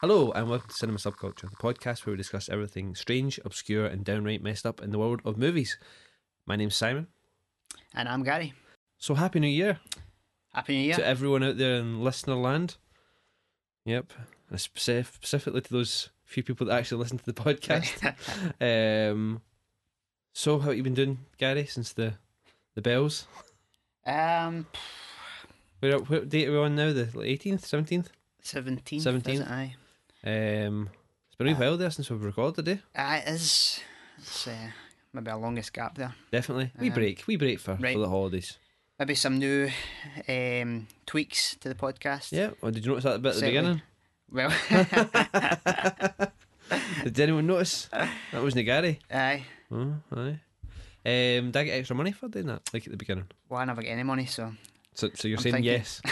Hello, and welcome to Cinema Subculture, the podcast where we discuss everything strange, obscure, and downright messed up in the world of movies. My name's Simon. And I'm Gary. So, Happy New Year Happy New Year. to everyone out there in listener land. Yep, and specifically to those few people that actually listen to the podcast. um, so, how have you been doing, Gary, since the the bells? um, Where, what date are we on now? The eighteenth, seventeenth. 17th. 17th. Isn't it? Aye. Um, it's been a while there since we've recorded, eh? Aye, it is. It's uh, maybe a longest gap there. Definitely. We Um, break. We break for, right. for the holidays. Maybe some new um, tweaks to the podcast. Yeah. Well, did you notice that bit at the Certainly. beginning? Well, Did anyone notice? That was Nagari. aye. Oh, aye. Um, did I get extra money for doing that? Like at the beginning. Well, I never get any money, so. So, so you're I'm saying thinking. yes?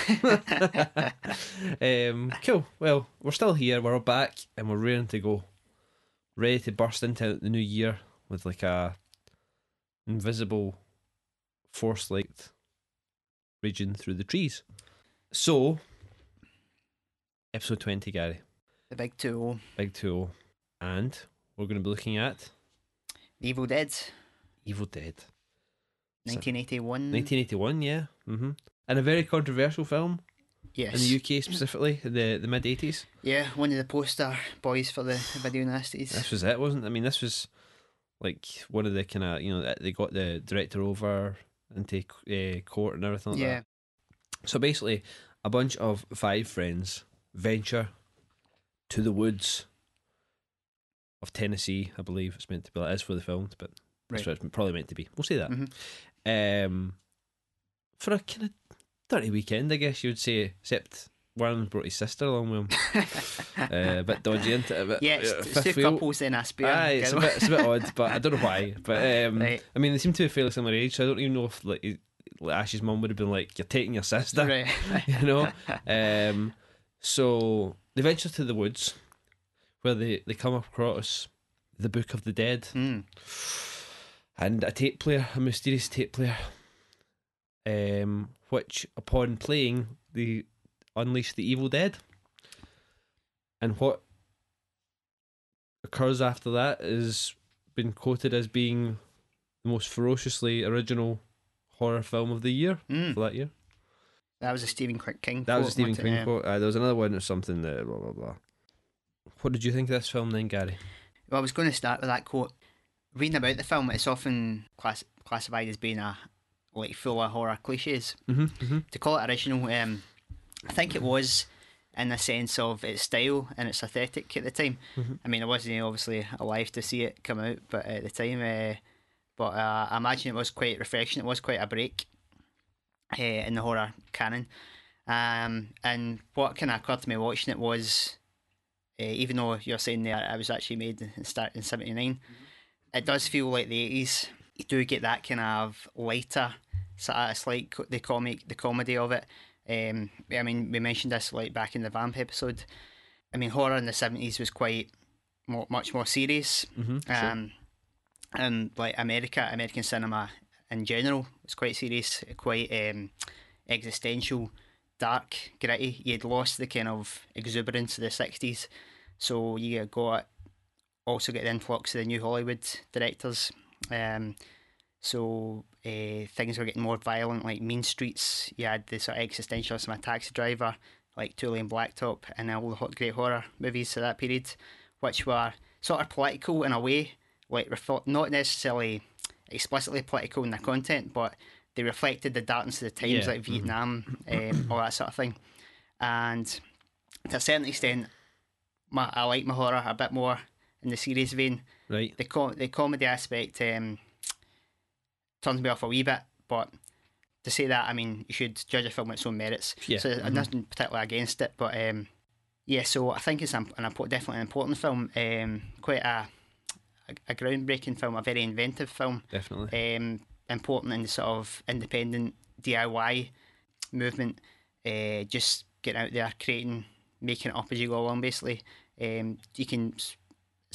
um, cool. Well, we're still here. We're all back, and we're ready to go, ready to burst into the new year with like a invisible force light raging through the trees. So, episode twenty, Gary, The big 2 big two, and we're going to be looking at The Evil Dead, Evil Dead. 1981. 1981, yeah. hmm And a very controversial film yes. in the UK specifically, the the mid 80s. Yeah, one of the poster boys for the video nasties. This was it, wasn't? it? I mean, this was like one of the kind of you know they got the director over into uh, court and everything like yeah. that. So basically, a bunch of five friends venture to the woods of Tennessee. I believe it's meant to be. That is for the film, but that's what it's probably meant to be. We'll say that. Mhm. Um, for a kind of dirty weekend, I guess you would say. Except one brought his sister along with him. uh, a bit dodgy, isn't it? A bit, Yeah, uh, it's, it's two wheel. couples in a spear. Aye, it's a bit, it's a bit odd, but I don't know why. But um, Right. I mean, they seem to be fairly similar age, so I don't even know if like, like Ash's mum would have been like, "You're taking your sister," Right. you know. um, so they venture to the woods, where they they come across the Book of the Dead Mm. and a tape player, a mysterious tape player, um, which upon playing they unleash the evil dead. And what occurs after that is been quoted as being the most ferociously original horror film of the year Mm. for that year. That was a Stephen King King. That was a Stephen it? King Yeah. quote. Uh, there was another one or something that blah blah blah. What did you think of this film then, Gary? Well, I was going to start with that quote. Reading about the film, it's often class- classified as being a like full of horror cliches. Mm-hmm, mm-hmm. To call it original, um, I think it was in the sense of its style and its aesthetic at the time. Mhm. I mean, I wasn't obviously alive to see it come out, but at the time, uh, but uh, I imagine it was quite refreshing. It was quite a break uh, in the horror canon. Um, and what kind of occurred to me watching it was, uh, even though you're saying that it was actually made in start in '79, it does feel like the '80s. You do get that kind of lighter, sort of slight co- the comic, the comedy of it. Um, I mean, we mentioned this like back in the vamp episode. I mean, horror in the '70s was quite more, much more serious. Mm-hmm. Sure. Um, and like America, American cinema in general was quite serious, quite um, existential, dark, gritty. You had lost the kind of exuberance of the sixties, so you got also get the influx of the new Hollywood directors. Um, so uh, things were getting more violent, like Mean Streets. You had the sort of existentialism of taxi driver, like Two Lane Blacktop, and all the hot, great horror movies of that period, which were sort of political in a way, like not necessarily explicitly political in their content, but they reflected the darkness of the times, Yeah, like mhm. Vietnam, um, all that sort of thing. And to a certain extent, my, I like my horror a bit more in the serious vein. Right. The com- the comedy aspect um, turns me off a wee bit, but to say that, I mean, you should judge a film on its own merits. Yeah. So mhm. nothing particularly against it, but um, yeah. So I think it's an, an definitely an important film. Um, quite a, a a groundbreaking film, a very inventive film. Definitely. Um, important in the sort of independent DIY movement. Uh, just getting out there, creating, making it up as you go along. Basically, um, you can.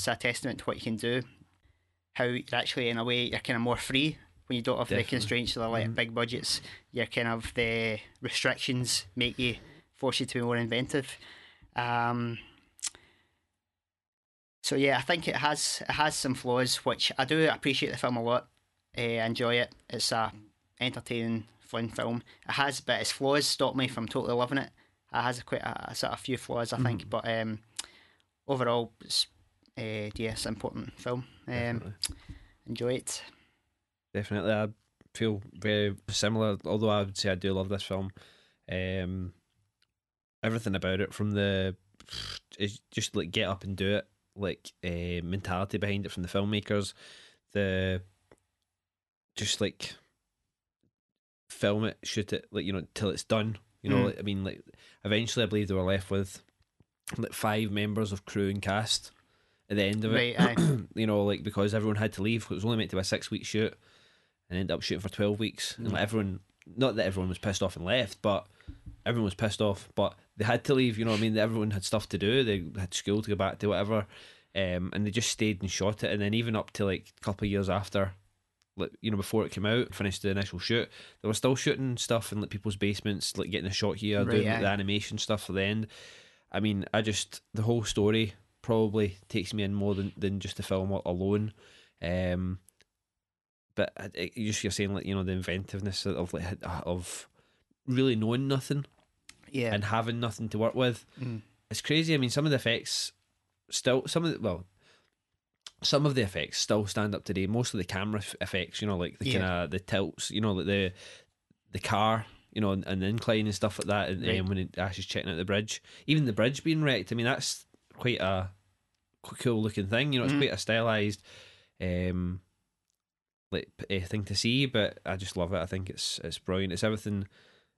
It's a testament to what you can do. How you're actually, in a way, you're kind of more free when you don't have Definitely. the constraints of the like Mhm. big budgets. You're kind of the restrictions make you force you to be more inventive. Um, so yeah, I think it has it has some flaws, which I do appreciate the film a lot. Uh, I enjoy it. It's a entertaining, fun film. It has, but its flaws stop me from totally loving it. It has a quite a, a sort of few flaws, I think, but um, overall, it's uh, yes, important film. Um, enjoy it. Definitely, I feel very similar. Although I would say I do love this film. Um, everything about it, from the it's just like get up and do it, like uh, mentality behind it from the filmmakers, the just like film it, shoot it, like you know till it's done. You know, Mm. like, I mean, like eventually, I believe they were left with like five members of crew and cast at the end of it Right, you know, like because everyone had to leave. It was only meant to be a six week shoot, and ended up shooting for twelve weeks. And like everyone, not that everyone was pissed off and left, but everyone was pissed off. But they had to leave. You know, what I mean, everyone had stuff to do. They had school to go back to, whatever. Um, and they just stayed and shot it. And then even up to like a couple of years after, like you know, before it came out, finished the initial shoot, they were still shooting stuff in like people's basements, like getting a shot here, Right, doing aye. the animation stuff for the end. I mean, I just the whole story probably takes me in more than, than just the film alone. Um, but I- I- you just you're saying like you know the inventiveness of like of really knowing nothing Yeah. and having nothing to work with. Mm. It's crazy. I mean, some of the effects still some of the well. Some of the effects still stand up today. Most of the camera f- effects, you know, like the Yeah. kind of the tilts, you know, like the the car, you know, and, and the incline and stuff like that. And Right. um, when it, Ash is checking out the bridge, even the bridge being wrecked. I mean, that's quite a cool looking thing. You know, it's Mhm. quite a stylized, um, like uh, thing to see. But I just love it. I think it's it's brilliant. It's everything,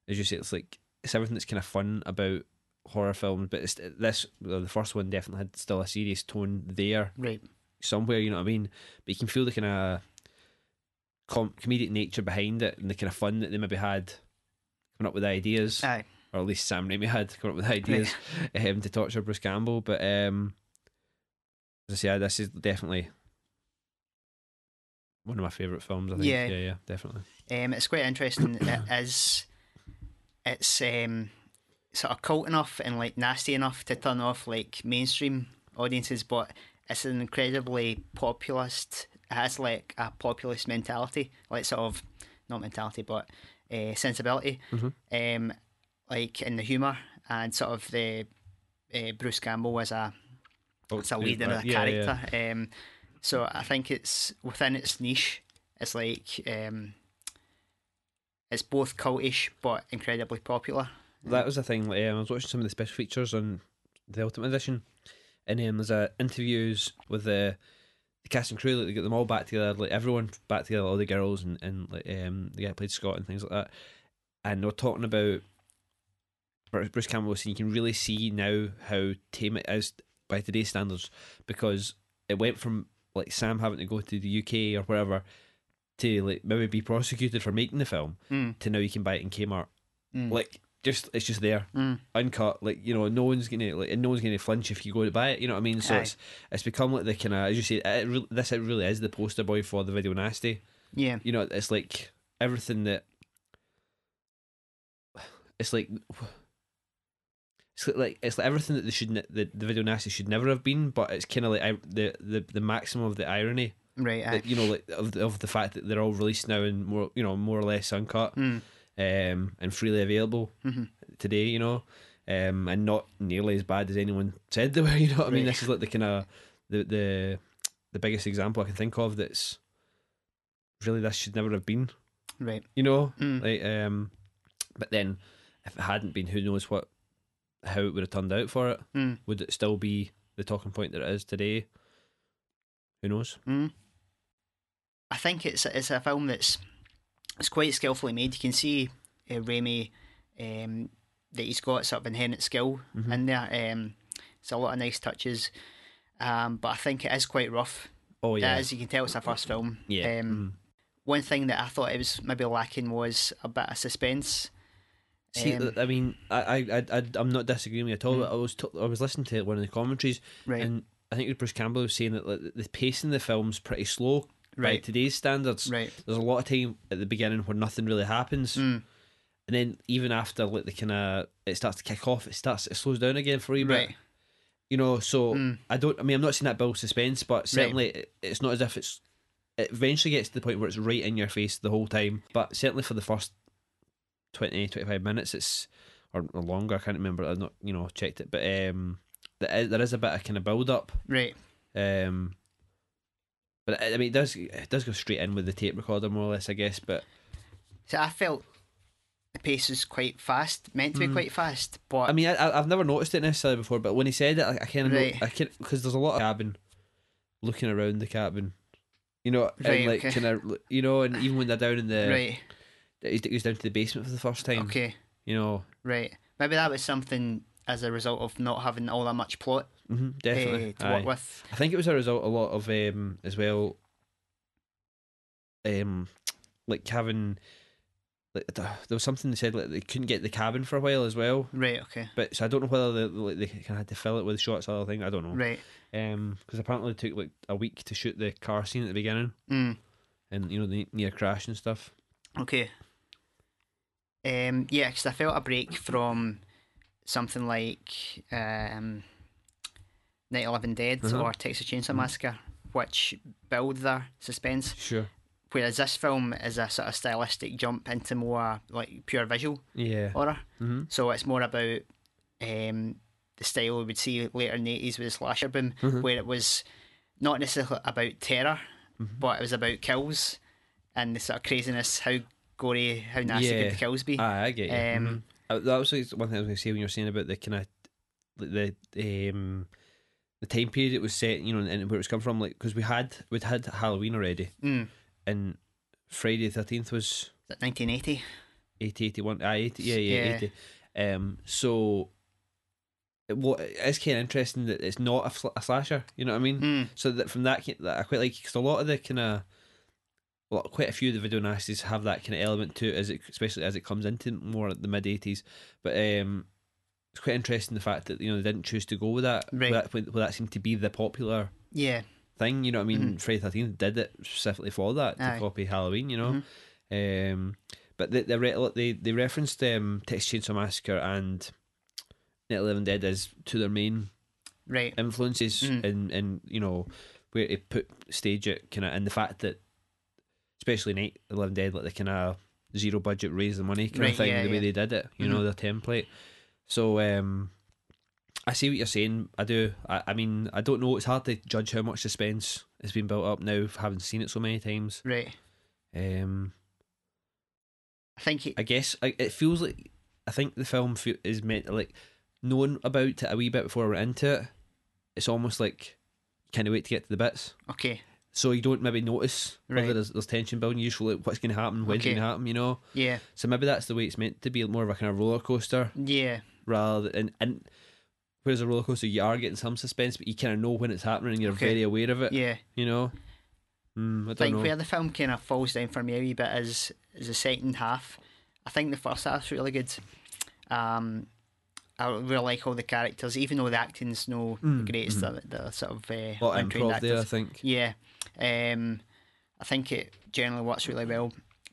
as you say. It's like it's everything that's kind of fun about horror films. But it's this the first one definitely had still a serious tone there Right. somewhere. You know what I mean? But you can feel the kind of com- comedic nature behind it and the kind of fun that they maybe had coming up with ideas, Aye. Or at least Sam Raimi had come up with ideas um, to torture Bruce Campbell. But um, as I say, this is definitely one of my favourite films. I think. Yeah. yeah, yeah, definitely. Um, it's quite interesting. it is. It's um, sort of cult enough and like nasty enough to turn off like mainstream audiences, but it's an incredibly populist. It has like a populist mentality, like sort of not mentality, but uh, sensibility. Mhm. Um, like in the humour and sort of the uh, Bruce Campbell as a Oh, it's a lead in a yeah, yeah. character. Um, so I think it's within its niche. It's like um, it's both cultish but incredibly popular. That was the thing. Like, um, I was watching some of the special features on the Ultimate Edition, and um, there's uh, interviews with the, the cast and crew. Like, they get them all back together, like everyone back together, all the girls and and like um, the guy played Scott and things like that. And they're talking about Bruce Campbell was saying you can really see now how tame it is by today's standards because it went from like Sam having to go to the UK or wherever to like maybe be prosecuted for making the film Mm, to now you can buy it in Kmart. mm, Like just it's just there mm, uncut. Like you know, no one's gonna like, and no one's gonna flinch if you go to buy it. You know what I mean? So Aye. it's it's become like the kind of as you say, it re- this it really is the poster boy for the video nasty. yeah, You know, it's like everything that it's like. It's like it's like everything that they should the, the video nasty should never have been, but it's kind of like I, the, the the maximum of the irony, right. That, you know, like of the, of the fact that they're all released now and more, you know, more or less uncut, Mm, um, and freely available mhm. today, you know, um, and not nearly as bad as anyone said they were. You know what I mean? This is like the kind of the the the biggest example I can think of that's really this should never have been. Right. You know, Mm. like um, but then if it hadn't been, who knows what how it would have turned out for it? Mm, Would it still be the talking point that it is today? Who knows? mm. I think it's it's a film that's it's quite skillfully made. You can see uh, Raimi um, that he's got sort of inherent skill Mhm. in there. Um, it's a lot of nice touches, um, but I think it is quite rough. Oh yeah, is. You can tell it's a first film. yeah. Um, mhm. One thing that I thought it was maybe lacking was a bit of suspense. See, um, I mean, I, I, I, I'm not disagreeing with you at all. Mm. But I was, t- I was listening to one of the commentaries, Right. and I think it was Bruce Campbell was saying that like, the pacing of the film's pretty slow by right. today's standards. Right. There's a lot of time at the beginning where nothing really happens, Mm, and then even after like the kind of it starts to kick off, it starts it slows down again for a wee bit. Right. You know, so Mm. I don't. I mean, I'm not saying that builds suspense, but certainly it, it's not as if it's. It eventually gets to the point where it's right in your face the whole time. But certainly for the first 20, 25 minutes, it's or, or longer. I can't remember. I've not you know checked it, but um, there is, there is a bit of kind of build up. Right. Um, but I mean, it does it does go straight in with the tape recorder more or less, I guess. But So I felt the pace was quite fast, meant to be Mm. quite fast, but I mean, I, I've never noticed it necessarily before. But when he said it, I, I kind of Right. I can because there's a lot of cabin, looking around the cabin, you know, Right, and like okay. kind of you know, and even when they're down in the, right. He goes down to the basement for the first time, Okay. you know, Right. Maybe that was something as a result of not having all that much plot hmm definitely. eh, to aye. work with. I think it was a result a lot of um as well, um, like having. Like, there was something they said like they couldn't get the cabin for a while as well, Right. Okay. but so I don't know whether they, like, they kind of had to fill it with shots or other thing. I don't know. Right. Um, because apparently it took like a week to shoot the car scene at the beginning, Mm. and you know the near crash and stuff. Okay. Um. Yeah, because I felt a break from something like um, Night of the Living Dead Uh-huh. or Texas Chainsaw Mhm. Massacre, which build their suspense. Sure. Whereas this film is a sort of stylistic jump into more like pure visual Yeah. horror. Mm-hmm. So it's more about um, the style we would see later in the 80s with the slasher boom, Mhm. where it was not necessarily about terror, Mhm. but it was about kills and the sort of craziness, how gory, how nasty Yeah. could the kills be. Ah, I get you. Um, Mhm. Uh, that was one thing I was going to say when you were saying about the kind of the the um the time period it was set, you know, and where it was come from. Like because we had we'd had Halloween already, Mm. and Friday the Thirteenth was Is it 1980? 80, 81, ah, 80, yeah, yeah, Yeah. 80. Um, so what it's kind of interesting that it's not a, fl- a slasher. You know what I mean? Mm. So that from that, that I quite like because a lot of the kind of, quite a few of the video nasties have that kind of element to it, as it, especially as it comes into more at the mid eighties. But um, it's quite interesting the fact that you know they didn't choose to go with that. Right. With that, when that seemed to be the popular Yeah. thing. You know what I mean? Friday Thirteenth did it specifically for that to Mm-hmm. Aye. copy Halloween. You know. Um, but they they they, they referenced um, Texas Chainsaw Massacre and the Living Dead as to their main Right. influences Mm. and and you know where to put stage it kind of and the fact that especially Night of the Living Dead like the kind of zero budget raise the money kind Right, of thing yeah, the way yeah. they did it you know the template so um I see what you're saying I do I, I mean I don't know it's hard to judge how much suspense has been built up now having seen it so many times Right. um I think it, I guess I, it feels like I think the film fe- is meant to like knowing about it a wee bit before we're into it. It's almost like kind of wait to get to the bits, okay. So you don't maybe notice whether Right. there's, there's tension building. You just feel what's going to happen, when's Okay. going to happen, you know. Yeah. So maybe that's the way it's meant to be, more of a kind of roller coaster Yeah. rather than and, and whereas a roller coaster you are getting some suspense, but you kind of know when it's happening and you're Okay. very aware of it. Yeah. You know. Mm, I I don't think know. where the film kind of falls down for me a wee bit is is the second half. I think the first half's really good. Um, I really like all the characters, even though the acting's no Mm, the greatest. The, the sort of uh, A lot of untrained improv there, I think. Yeah, um, I think it generally works really well.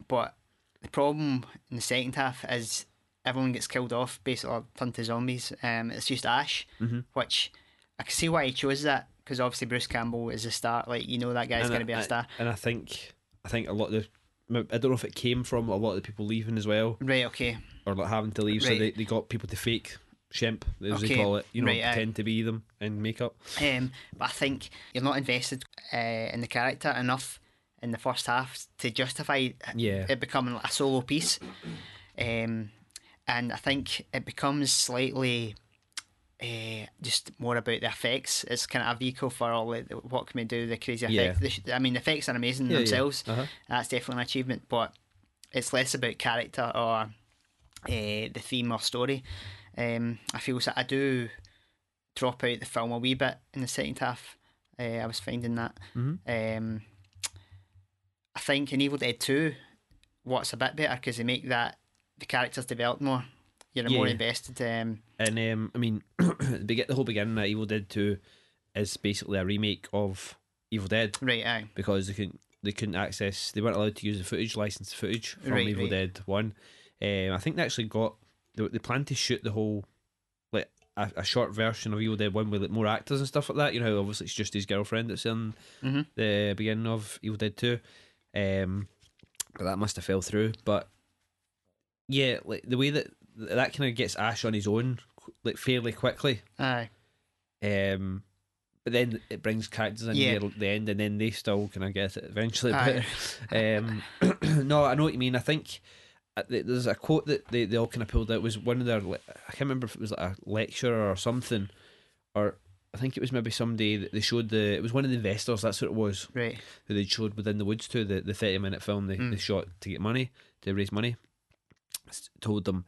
But the problem in the second half is everyone gets killed off, basically turned to zombies. Um, it's just Ash, Mhm. which I can see why he chose that because obviously Bruce Campbell is a star. Like you know that guy's going to be a star. And I think I think a lot of the I don't know if it came from a lot of the people leaving as well, Right. Okay. or like having to leave, so they, they got people to fake shemp, as they call it, you know, right, pretend to be them in makeup. Um, but I think you're not invested uh, in the character enough in the first half to justify Yeah. it becoming a solo piece. Um, and I think it becomes slightly uh, just more about the effects. It's kind of a vehicle for all the, what can we do, the crazy Yeah. effects. I mean, the effects are amazing Yeah, yeah. themselves. Uh-huh. That's definitely an achievement, but it's less about character or uh, the theme or story. Um, I feel that I do drop out the film a wee bit in the second half. Uh, I was finding that. Mhm. Um, I think in Evil Dead 2, what's a bit better because they make that the characters develop more. You're more Yeah. invested. Um, And um, I mean, the whole beginning of Evil Dead Two is basically a remake of Evil Dead right, aye. because they couldn't they couldn't access they weren't allowed to use the footage licensed footage from Right, Evil right. Dead One. Um, I think they actually got they, they planned to shoot the whole like a, a short version of Evil Dead One with like, more actors and stuff like that. You know, obviously it's just his girlfriend that's in Mhm. the beginning of Evil Dead Two. Um, but that must have fell through. But yeah, like the way that that kind of gets Ash on his own like fairly quickly. Aye. Um, but then it brings characters in Yeah. near the end, and then they still kind of get it eventually. Aye. But um, no, I know what you mean. I think th- there's a quote that they, they all kind of pulled out was one of their. I can't remember if it was like a lecture or something, or I think it was maybe somebody that they showed the. It was one of the investors. That's what it was. Right. that they showed within the woods to the the thirty minute film they, Mm. they shot to get money to raise money. Told them,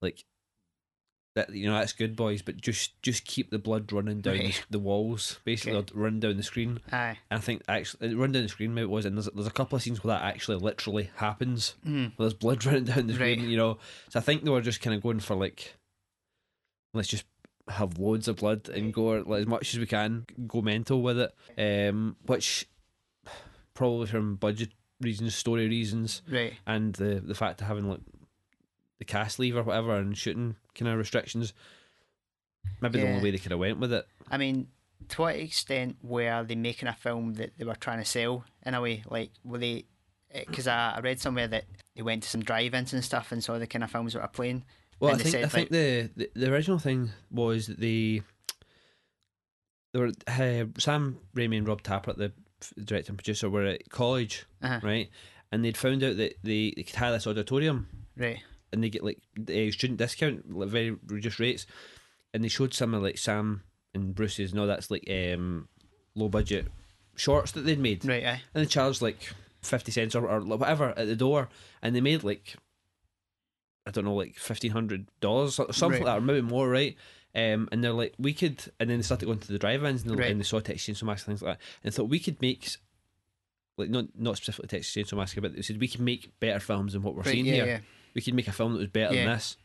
like. That you know that's good, boys, but just just keep the blood running down the, Right. the walls, basically, Okay. run down the screen. Aye. And I think actually, run down the screen maybe it was, and there's there's a couple of scenes where that actually literally happens. Mm. Where there's blood running down the screen, Right. you know. So I think they were just kind of going for like, let's just have loads of blood and go like, as much as we can, go mental with it. Um, which probably from budget reasons, story reasons, Right. and the the fact of having like the cast leave or whatever and shooting kind of restrictions. Maybe the only way they could have went with it. I mean, to what extent were they making a film that they were trying to sell in a way? Like, were they? Because I, I read somewhere that they went to some drive-ins and stuff and saw the kind of films that were playing. Well, I think I said, think the, the the original thing was that the there were uh, Sam Raimi and Rob Tapert, the director and producer, were at college, Uh-huh. right? And they'd found out that they, they could hire this auditorium Right. And they get like a student discount, like very reduced rates. And they showed some of like Sam and Bruce's, no, that's like um, low budget shorts that they'd made, Right. Aye. and they charged like fifty cents or, or whatever at the door, and they made like I don't know, like fifteen hundred dollars or something Right. like that, or maybe more, right? Um, and they're like, we could, and then they started going to the drive-ins and, they- Right. and they saw Texas Chainsaw Massacre things like that, and thought we could make, like not not specifically Texas Chainsaw Massacre, but they said we could make better films than what we're Right. seeing Yeah. here. Yeah. We could make a film that was better Yeah. than this.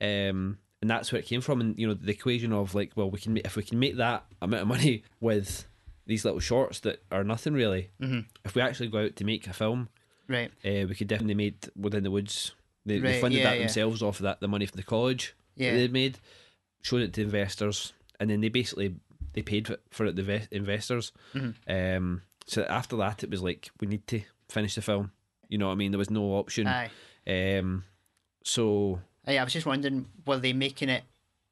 Um, and that's where it came from, and you know the equation of like, well, we can make if we can make that amount of money with these little shorts that are nothing really. hmm If we actually go out to make a film, Right. uh, we could definitely made within the woods. They, they funded yeah, that yeah. themselves off of that the money from the college Yeah. they'd made, showed it to investors, and then they basically they paid for it, for it the ve- investors. Mhm. Um, so after that, it was like we need to finish the film. You know what I mean? There was no option. Aye. Um, so Aye, I was just wondering, were they making it,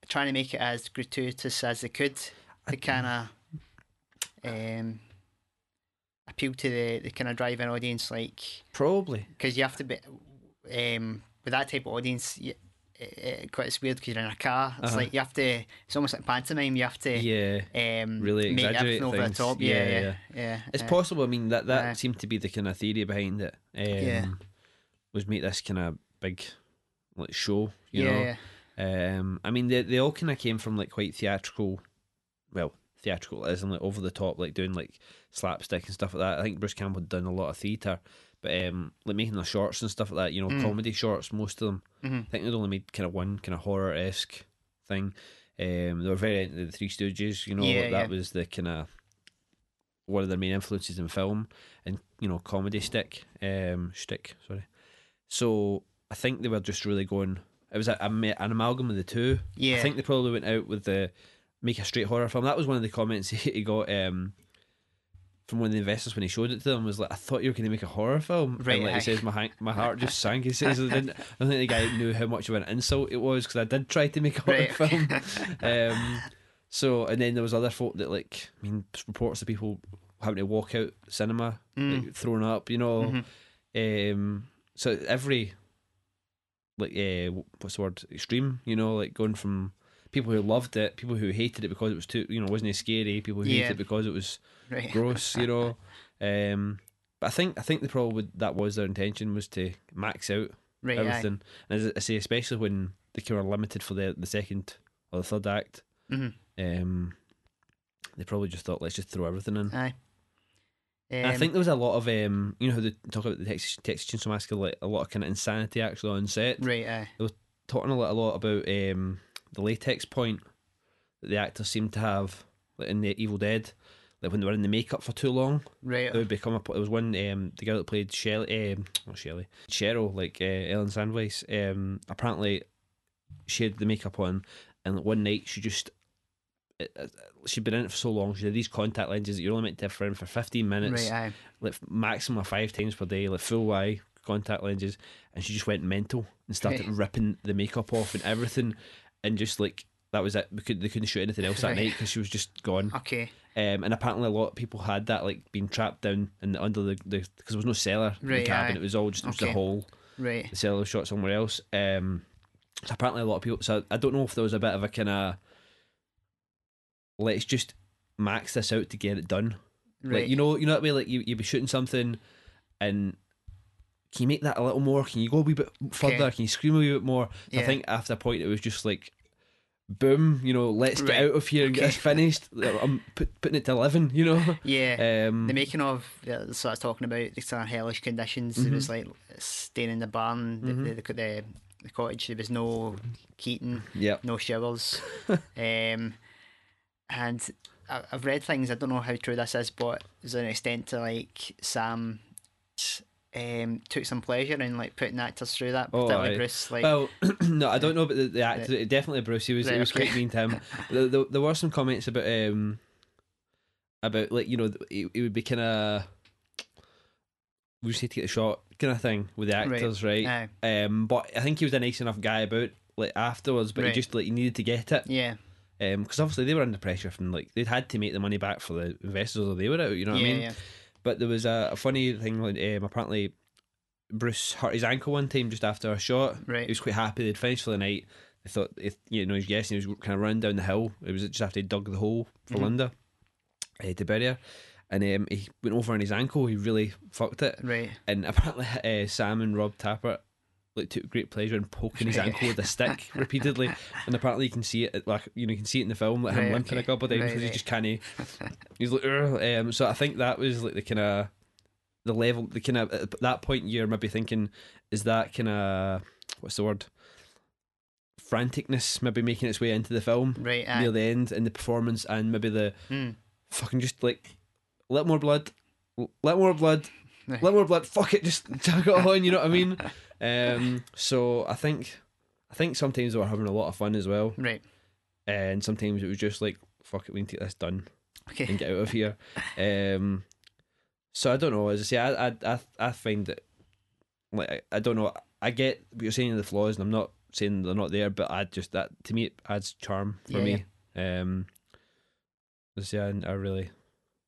trying to make it as gratuitous as they could to kind of um, appeal to the, the kind of drive-in audience, like probably because you have to be um, with that type of audience. You, it, quite it's weird because you're in a car. It's Uh-huh. like you have to. It's almost like pantomime. You have to yeah. um, Really make exaggerate everything over things. the top. Yeah, Yeah, yeah, yeah. yeah. It's uh, possible. I mean that that seemed to be the kind of theory behind it. Um, Yeah. Was make this kind of big like show. You yeah, know. Um, I mean, they they all kind of came from like quite theatrical, well, theatrical as in like over the top, like doing like slapstick and stuff like that. I think Bruce Campbell had done a lot of theatre, but um, like making the shorts and stuff like that, you know, Mm. comedy shorts, most of them. Mhm. I think they'd only made kind of one kind of horror esque thing. Um, they were very into the Three Stooges, you know, Yeah, that yeah. was the kind of one of their main influences in film and you know comedy stick, um, shtick, sorry. So I think they were just really going. It was a, a, an amalgam of the two. Yeah. I think they probably went out with the make a straight horror film. That was one of the comments he got um, from one of the investors when he showed it to them. Was like, I thought you were going to make a horror film. Right, And like aye. he says, my my heart just sank. He says, I, didn't, I don't think the guy knew how much of an insult it was because I did try to make a horror Right. film. um, so and then there was other folk that like, I mean, reports of people having to walk out cinema, Mm. like, thrown up. You know. Mhm. Um, so every like uh, what's the word extreme, you know, like going from people who loved it, people who hated it because it was too, you know, wasn't as scary, people who Yeah. hated it because it was Right. gross, you know. Um, but I think I think the problem with that was their intention was to max out Right. Aye. everything, and as I say, especially when they of limited for the the second or the third act, Mhm. um, they probably just thought let's just throw everything in. Aye. And I Um, think there was a lot of um, you know, how they talk about the Texas, Texas Chainsaw Massacre, like a lot of kind of insanity actually on set. Right. Aye. They were talking a lot, a lot about um, the latex point that the actors seem to have like in the Evil Dead. like when they were in the makeup for too long, Right. it would become a. There was one um, the girl that played Shelley, um, not Shelley, Cheryl, like uh, Ellen Sandweiss. Um, apparently, she had the makeup on, and one night she just. It- She'd been in it for so long. She had these contact lenses that you're only meant to have for for 15 minutes, Right. Aye. like maximum of five times per day, like full eye contact lenses. And she just went mental and started Right. ripping the makeup off and everything. And just like, that was it. We could, they couldn't shoot anything else that Right. night because she was just gone. Okay. Um, and apparently, a lot of people had that, like being trapped down in the, under the because there was no cellar in the cabin. aye. It was all just it was Okay. a hole. Right. The cellar was shot somewhere else. Um, so apparently, a lot of people. So I don't know if there was a bit of a kind of let's just max this out to get it done. Right. Like you know, you know that way. Like you you be shooting something, and can you make that a little more? Can you go a wee bit further? Okay. Can you scream a wee bit more? So I think after a point, it was just like. Boom! You know, let's get out of here and get this finished. I'm put, putting it to eleven. You know, Yeah. um, the making of so I was talking about the sort of hellish conditions. It was like staying in the barn, the, the, the, the, the cottage. There was no heating, Yep. no showers, um, and I, I've read things. I don't know how true this is, but there's an extent to like Sam um, took some pleasure in like putting actors through that. Oh, Particularly aye. Bruce, like Well, no, I don't know about the, the actor. Definitely Bruce. He was. Right, he was okay. quite mean to him. there, there, there were some comments about um about like you know it, he would be kind of we just need to get a shot kind of thing with the actors, right? aye, Um, but I think he was a nice enough guy about like afterwards, but Right. he just like he needed to get it. yeah, Um, because obviously they were under pressure from like they'd had to make the money back for the investors or they were out. You know what yeah, I mean? yeah. But there was a, a funny thing like um, apparently Bruce hurt his ankle one time just after a shot. Right. He was quite happy they'd finished for the night. They thought if you know he's guessing he was kind of running down the hill. It was just after he dug the hole for Mhm. Linda uh, to bury her. And um, he went over on his ankle. He really fucked it. Right, And apparently, uh, Sam and Rob Tapert like took great pleasure in poking his ankle with a stick repeatedly. And apparently, you can see it. Like you know, you can see it in the film, like him Right, limping a couple of times Right, because he right. just can't. He's like, um. So I think that was like the kind of the level, the kind of at that point you're maybe thinking, is that kind of what's the word? Franticness maybe making its way into the film right, near the end and the performance and maybe the Hmm. fucking just like let more blood, let more blood, let more blood. Fuck it, just tag it on. You know what I mean? Um, so I think, I think sometimes they were having a lot of fun as well, Right, and sometimes it was just like fuck it, we need to get this done okay. and get out of here. Um, so I don't know. As I say, I I I, I find that like I, I don't know. I get what you're saying the flaws, and I'm not saying they're not there, but I just that to me it adds charm for Yeah, me. Um, as I say, I, I really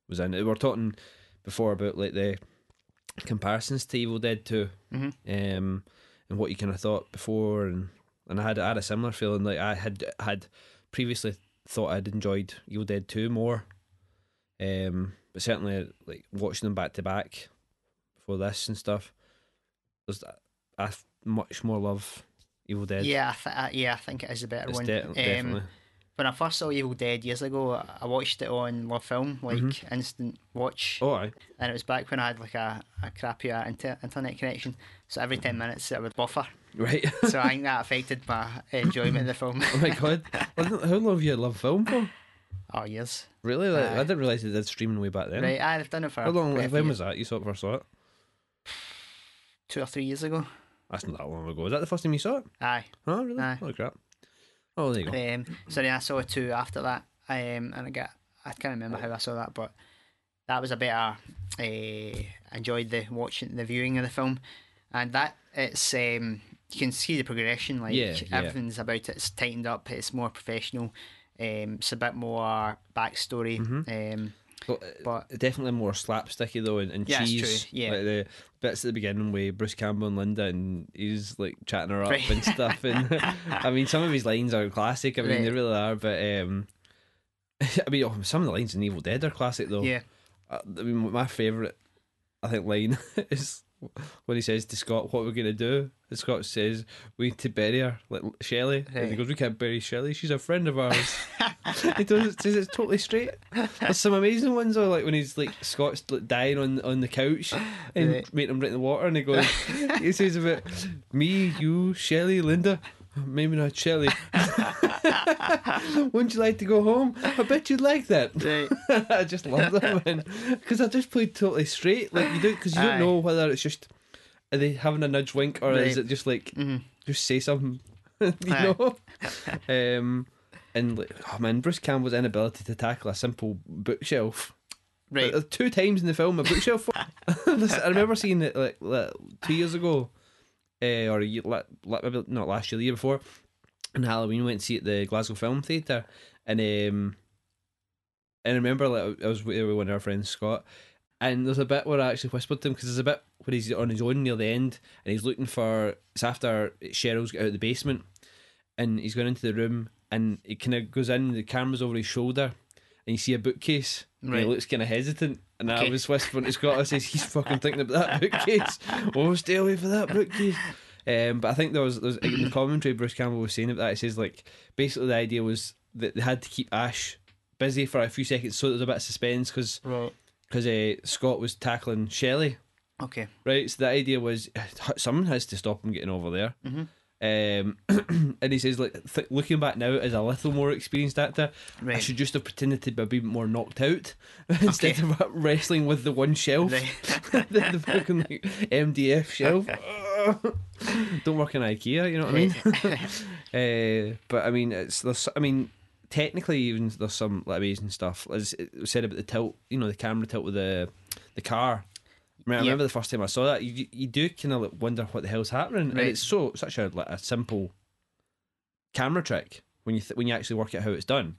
was in. it. We were talking before about like the comparisons to Evil Dead Two, Mhm. um, and what you kind of thought before, and and I had I had a similar feeling. Like I had had previously thought I'd enjoyed Evil Dead Two more, um, but certainly like watching them back to back before this and stuff, there's I much more love Evil Dead. Yeah, I th- yeah, I think it is a better it's one. de- Um, definitely. When I first saw Evil Dead years ago, I- watched it on Love Film, like Mhm. instant watch, Oh, aye. and it was back when I had like a, a crappier inter- internet connection. So every ten minutes it would buffer. right. So I think that affected my enjoyment of the film. oh my god, how long have you loved film for? oh years, Really? Like, I didn't realize they did streaming way back then. right? I've done it for How long? When was that? You saw it first saw it? two or three years ago. That's not that long ago. Was that the first time you saw it? Aye. Oh, really? Aye. Oh, crap. Oh, there you go. Um, so then I saw two after that, um, and I got I can't remember how I saw that, but that was a better. Uh, enjoyed the watching the viewing of the film, and that it's um, you can see the progression. Like Yeah, yeah. everything's about it. It's tightened up. It's more professional. Um, it's a bit more backstory. Mm-hmm. Um, Well, uh, but definitely more slapsticky though, and, and Yeah, cheese. true, yeah. like the bits at the beginning with Bruce Campbell and Linda, and he's like chatting her up Right. and stuff. And I mean, some of his lines are classic. I mean, they really are. But um, I mean, oh, some of the lines in Evil Dead are classic though. yeah, Uh, I mean, my favourite, I think, line is when he says to Scott, "What we're gonna do?" And Scott says, "We need to bury her, like Shelley." And he goes, "We can't bury Shelley. She's a friend of ours." he does it, says it's totally straight. There's some amazing ones though, like when he's like Scott's like dying on on the couch and Right. making him drink the water, and he goes, he says about me, you, Shelley, Linda. Maybe not Shelley. Wouldn't you like to go home? I bet you'd like that. Right. I just love them because I just played totally straight. Like you do, because you don't know whether it's just are they having a nudge wink or is it just like Mhm. just say something, you Aye. know? um, and like, oh man, Bruce Campbell's inability to tackle a simple bookshelf. Right. Uh, Two times in the film, a bookshelf. I remember seeing it like, like two years ago, uh, or a year, like, like maybe not last year, the year before. On Halloween, went to see it at the Glasgow Film Theatre, and um, and I remember like I was with one of our friends, Scott, and there's a bit where I actually whispered to him because there's a bit where he's on his own near the end, and he's looking for. It's after Cheryl's got out of the basement, and he's going into the room, and he kind of goes in, the camera's over his shoulder, and you see a bookcase, and he looks kind of hesitant. And I Okay. was whispering to Scott, I says, he's fucking thinking about that bookcase. oh, stay away from that bookcase. Um, but I think there was, there was in the commentary Bruce Campbell was saying about that. He says like basically the idea was that they had to keep Ash busy for a few seconds so there was a bit of suspense because Right. because uh, Scott was tackling Shelley, Okay. right? So the idea was someone has to stop him getting over there. Mhm. Um, and he says, like, th- looking back now as a little more experienced actor, I should just have pretended to be a bit more knocked out instead of wrestling with the one shelf, Right. the, the fucking like, MDF shelf. Don't work in IKEA, you know what I mean? uh, but I mean, it's there's, I mean, technically, even there's some like, amazing stuff. As it was said about the tilt, you know, the camera tilt with the the car. I, mean, I Yeah. remember the first time I saw that. You you do kind of like wonder what the hell's happening, and it's so such a like a simple camera trick when you th- when you actually work out how it's done.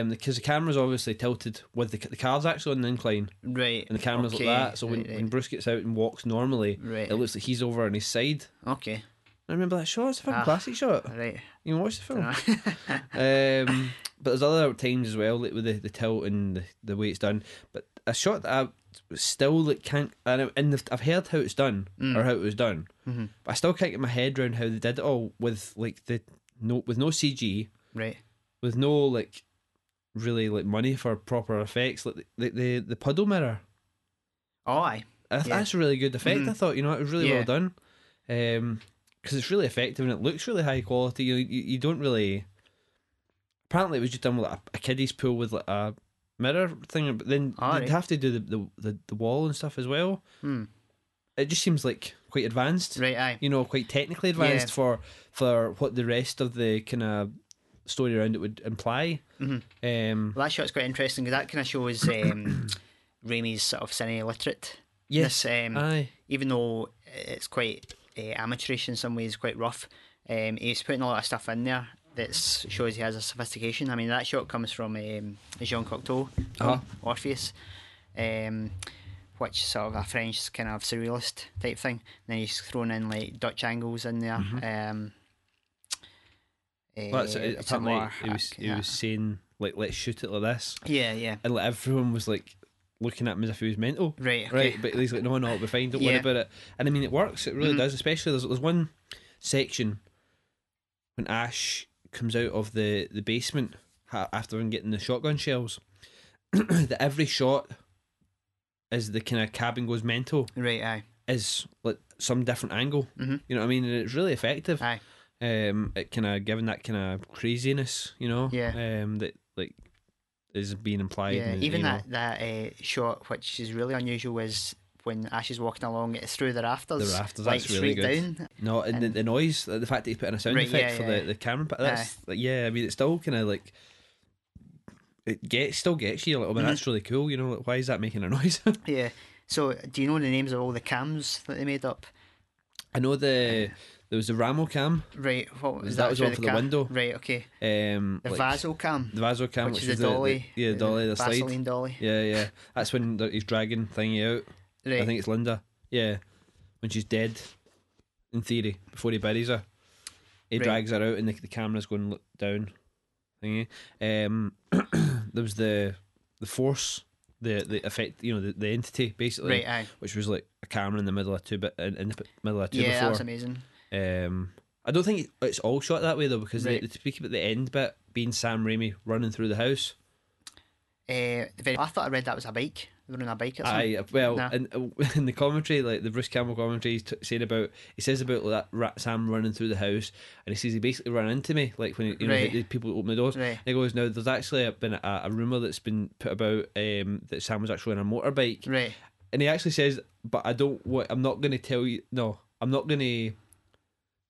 Um, because the camera's obviously tilted with the the car's actually on the incline, Right. and the camera's okay. like that. So when, right, when Bruce gets out and walks normally, right. it looks like he's over on his side. Okay. I remember that shot. It's a fucking Ah. classic shot. Right. You can watch the film. um, but there's other times as well, like with the, the tilt and the, the way it's done. But a shot that I still like can't. And the, I've heard how it's done Mm. or how it was done, Mhm. but I still can't get my head around how they did it all with like the no with no CG, Right. with no like really like money for proper effects. Like the the, the puddle mirror. Oh, aye. I, Yeah. That's a really good effect. Mhm. I thought you know it was really Yeah. well done. Um, because it's really effective and it looks really high quality. You you, you don't really. Apparently, it was just done with like a, a kiddie's pool with like a mirror thing, but then you'd right. have to do the, the, the, the wall and stuff as well. Hmm. It just seems like quite advanced. Right. Aye. You know, quite technically advanced Yeah. for for what the rest of the kind of story around it would imply. Mhm. Um, Well, that shot's quite interesting because that kind of shows um, Raimi's sort of cine illiterate. yes, Um, aye, even though it's quite uh, amateurish in some ways, quite rough, um, he's putting a lot of stuff in there that shows he has a sophistication. I mean, that shot comes from um, Jean Cocteau, Uh-huh. Orpheus, um, which sort of a French kind of surrealist type thing. then he's thrown in like Dutch angles in there. Um, Mm-hmm. Well, it's, uh, it, it's apparently it was it was saying like let's shoot it like this. yeah, yeah, and like everyone was like looking at him as if he was mental. right, okay. Right, but he's like, no, no, it'll be fine. Don't worry about it. And I mean, it works. It really Mhm. does. Especially there's there's one section when Ash comes out of the the basement after him getting the shotgun shells. that every shot as the kind of cabin goes mental right, aye, is like some different angle. Mhm. You know what I mean? And it's really effective. aye, Um, it kind of given that kind of craziness. You know. Yeah. Um, that like is being implied. yeah. and, Even you know, that that uh, shot, which is really unusual, is when Ash is walking along it's through the rafters. The rafters, like that's really good. down. No, and, the, And- the noise, the fact that he put in a sound Right, effect yeah, for yeah. the, the camera, but that's like, yeah. I mean, it's still kind of like it gets still gets you a little bit. Mm-hmm. That's really cool. You know, like, why is that making a noise? Yeah. So, do you know the names of all the cams that they made up? I know the there was the Ramo cam, Right. What was That that? was one for the ca- window. Right. Okay. um, The like, Vaso cam, the Vaso cam, which, which, is the dolly. yeah, the dolly, the slide. Vaseline dolly. Yeah, yeah. That's when the, he's dragging thingy out. Right. I think it's Linda. Yeah, when she's dead, in theory, before he buries her, he Right. drags her out, and the, the camera's going look down. Thingy. Um, there was the the force, the the effect, you know, the, the entity basically, Right. Aye. which was like a camera in the middle of two bit in, in the middle of two Yeah, before. amazing. Um, I don't think it's all shot that way though, because Right. they, they speak about the end bit being Sam Raimi running through the house. Uh, the very, I thought I read that was a bike. running a bike or something. Aye, well, Nah. in, in the commentary, like the Bruce Campbell commentary, he's t- saying about he says about that rat Sam running through the house, and he says he basically ran into me, like when he, you know Right. the, the people open the doors. Right. And he goes, now there's actually been a, a rumor that's been put about um, that Sam was actually on a motorbike, Right. and he actually says, but I don't. What I'm not going to tell you. No, I'm not going to.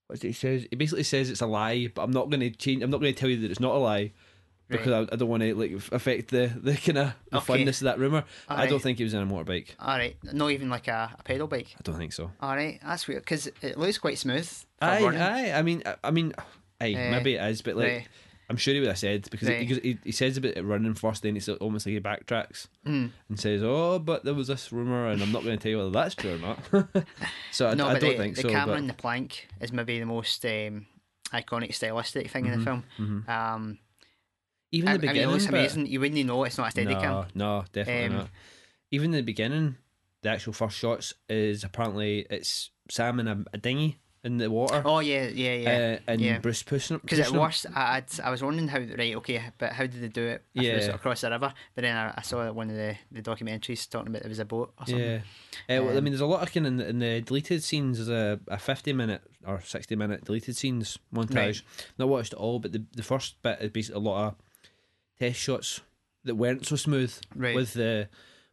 What he says? He basically says it's a lie, but I'm not going to change. I'm not going to tell you that it's not a lie. Because I, I don't want to like affect the, the kind of the Okay. funness of that rumor. I Alright. don't think he was on a motorbike. All right. Not even like a, a pedal bike. I don't think so. All right. That's weird because it looks quite smooth. Aye, running. aye. I mean, I, I mean, aye. Eh, maybe it is, but like, right. I'm sure he would have said because Right. he, he, he, says about it running first, then it's almost like he backtracks Mm. and says, "Oh, but there was this rumor, and I'm not going to tell you whether that's true or not." so I, no, I but don't the, think the so. The camera but and the plank is maybe the most um, iconic stylistic thing in the film. mhm. Um, even I, the I mean, beginning, it looks amazing. You wouldn't know it's not a steady no, no, definitely Um, not. Even the beginning, the actual first shots is apparently it's Sam in a, a dinghy in the water, Oh yeah, yeah, yeah. uh, and yeah. Bruce pushing Because at worst, I I was wondering how right, okay, but how did they do it? If it Yeah. across the river. But then I, I saw one of the, the documentaries talking about there was a boat or something. Yeah. Uh, well, I Um, mean, there's a lot of kind in the, in the deleted scenes. There's a, a 50 minute or 60 minute deleted scenes montage. Right. Not watched it all, but the, the first bit is basically a lot of test shots that weren't so smooth Right. with the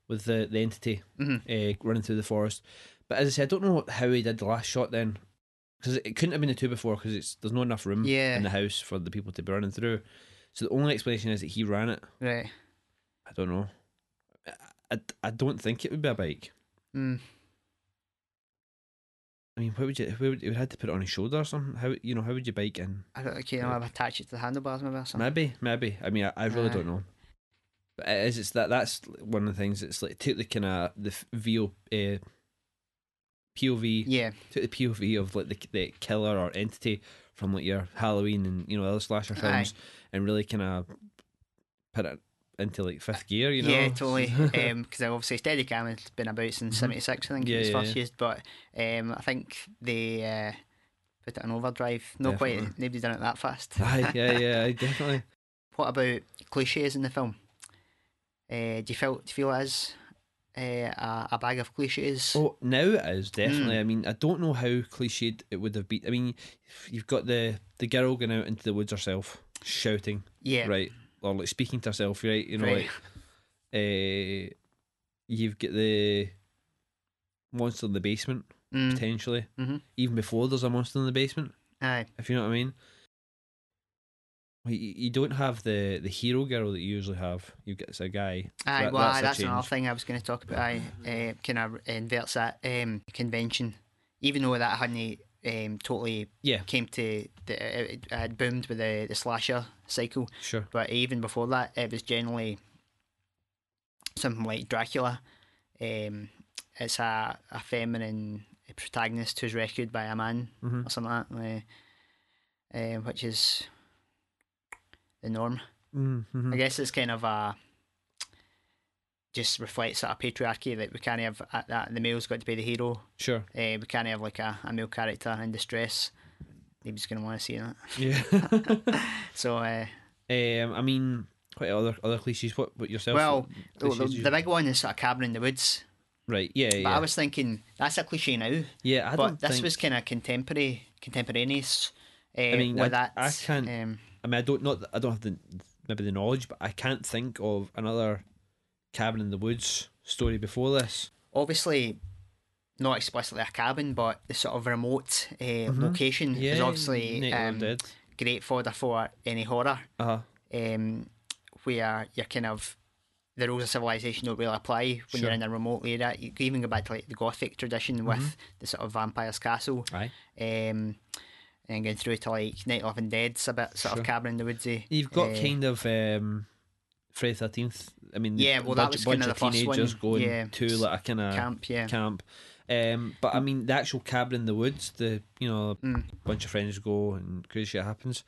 with the, the entity Mhm. uh, running through the forest. But as I said, I don't know how he did the last shot then. Because it, couldn't have been the two before because it's there's not enough room Yeah. in the house for the people to be running through. So the only explanation is that he ran it. Right. I don't know. I, I, I don't think it would be a bike. Mm. I mean, what would you? Who would you would have to put it on his shoulder or something? How you know? How would you bike in? I don't okay, I'll attach it to the handlebars maybe or something. Maybe, maybe. I mean, I, I really Aye. don't know. But it is. It's that. That's one of the things. It's like take the kind of the VO, uh, POV. Yeah. Took the POV of like the the killer or entity from like your Halloween and you know other slasher films, and really kind of put it into like fifth gear. You know. Yeah, totally. Because obviously Steadicam has been about since '76, I think Mm-hmm. Yeah, it was yeah, first yeah. used. But um, I think they uh, put it on overdrive. Not Definitely. quite. Nobody's done it that fast. Aye, yeah, yeah, definitely. What about cliches in the film? Uh, do you feel do you feel is uh, a, a bag of cliches? Oh, now it is Mm. definitely. I mean, I don't know how cliched it would have been. I mean, you've got the the girl going out into the woods herself, shouting, yeah. right, or like speaking to herself, right? You know, Right. like, uh, you've got the monster in the basement Mm, potentially, mhm. even before there's a monster in the basement. Aye. If you know what I mean. You don't have the, the hero girl that you usually have. You get a guy. Aye, That- well, that's aye, that's another thing I was going to talk about. Aye, uh, kind of inverts that um, convention, even though that hadn't um, totally Yeah, came to the, it had boomed with the, the slasher cycle, sure. but even before that, it was generally something like Dracula. Um, it's a, a feminine protagonist who's rescued by a man Mhm. or something like that, uh, uh, which is the norm. Mm-hmm. I guess it's kind of a just reflects sort of patriarchy that we can't have uh, that the male's got to be the hero. Sure. Uh, we can't have like a, a male character in distress. Nobody's gonna want to see that. Yeah. So, uh, Um, I mean, quite other other cliches. What, what yourself? well, the, you- the big one is sort of cabin in the woods. right, yeah, But yeah, I was thinking that's a cliche now. yeah. I but don't this think. was kind of contemporary, contemporaneous. Uh, I mean, with I- that, I can't- Um, I mean, I don't not. I don't have the maybe the knowledge, but I can't think of another cabin in the woods story before this. obviously, not explicitly a cabin, but the sort of remote uh, location Mm-hmm. Yeah, is obviously Night of the um, great fodder for any horror. Uh huh. um, where you're kind of the rules of civilization don't really apply when you're in a remote area. You can even go back to like the Gothic tradition with Mm-hmm. the sort of vampire's castle, Right. um, and going through to like Night of the Living Dead's a bit sort Sure. of cabin in the woodsy. You've got Uh, kind of um, Friday Thirteenth. I mean, Yeah, well, that was bunch kinda of the first one, going yeah. to like a kind of camp, yeah. camp. Um, but I mean, the actual cabin in the woods, the you know, Mm. bunch of friends go and crazy shit happens.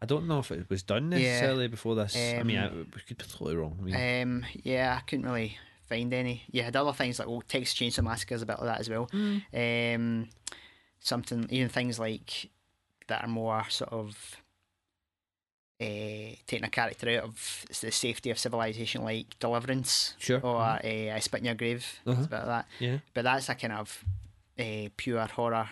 I don't know if it was done Yeah. necessarily before this. I mean, I, Um, we could be totally wrong. I mean, Um, yeah, I couldn't really find any. You had other things like well, Texas Chainsaw Massacre is a bit like that as well. Mm. Um, something even things like that are more sort of uh, taking a character out of the safety of civilization, like Deliverance Sure. or uh, I Spit in Your Grave, Uh-huh. a bit of that. Yeah. But that's a kind of uh, pure horror.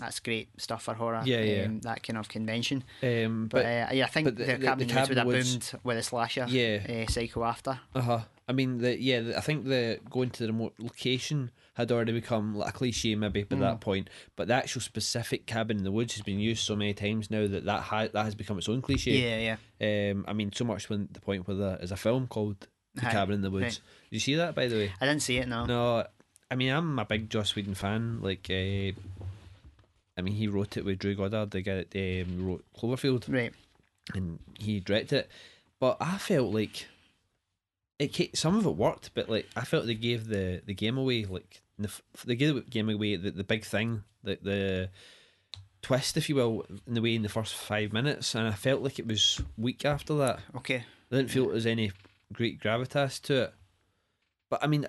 That's great stuff for horror. Yeah, yeah. Um, that kind of convention. Um, But, but uh, yeah, I think the, the- the- Cabin the in the Woods would have boomed with a slasher. yeah, Uh, Psycho after. uh huh. I mean, the yeah, the, I think the going to the remote location had already become like a cliche maybe by Mm. that point. But the actual specific cabin in the woods has been used so many times now that that ha- that has become its own cliche. Yeah, yeah. Um, I mean, so much when the point where there is a film called The Aye, Cabin in the Woods. right. Did you see that by the way? I didn't see it. No. No, I mean I'm a big Joss Whedon fan. Like, uh, I mean he wrote it with Drew Goddard. The guy that um, wrote Cloverfield, Right. and he directed it. But I felt like it. Some of it worked, but like I felt they gave the the game away. Like the, they gave the game away. The, the big thing, the the twist, if you will, in the way in the first five minutes, and I felt like it was weak after that. Okay. I didn't feel there was any great gravitas to it. But I mean,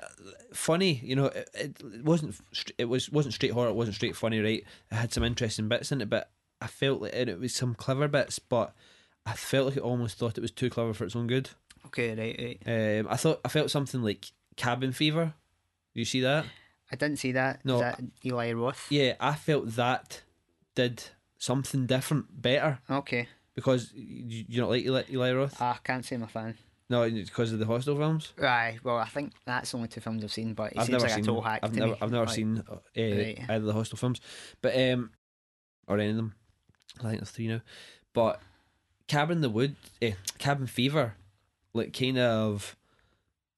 funny, you know, it, it wasn't it was wasn't straight horror, it wasn't straight funny, right? It had some interesting bits in it, but I felt like and it was some clever bits, but I felt like it almost thought it was too clever for its own good. Okay. Right. Right. Um, I thought I felt something like Cabin Fever. You see that? I didn't see that. No. Is that Eli Roth? Yeah, I felt that did something different, better Okay. because you, you don't like Eli, Eli Roth. I can't say I'm a fan. No, because of the Hostel films. Right. Well, I think that's only two films I've seen, but he I've seems never like seen. a total hack I've to never, me. I've never Like, seen uh, Right. either of the Hostel films, but um, or any of them. I think there's three now. But Cabin the Wood, eh, Cabin Fever, like kind of,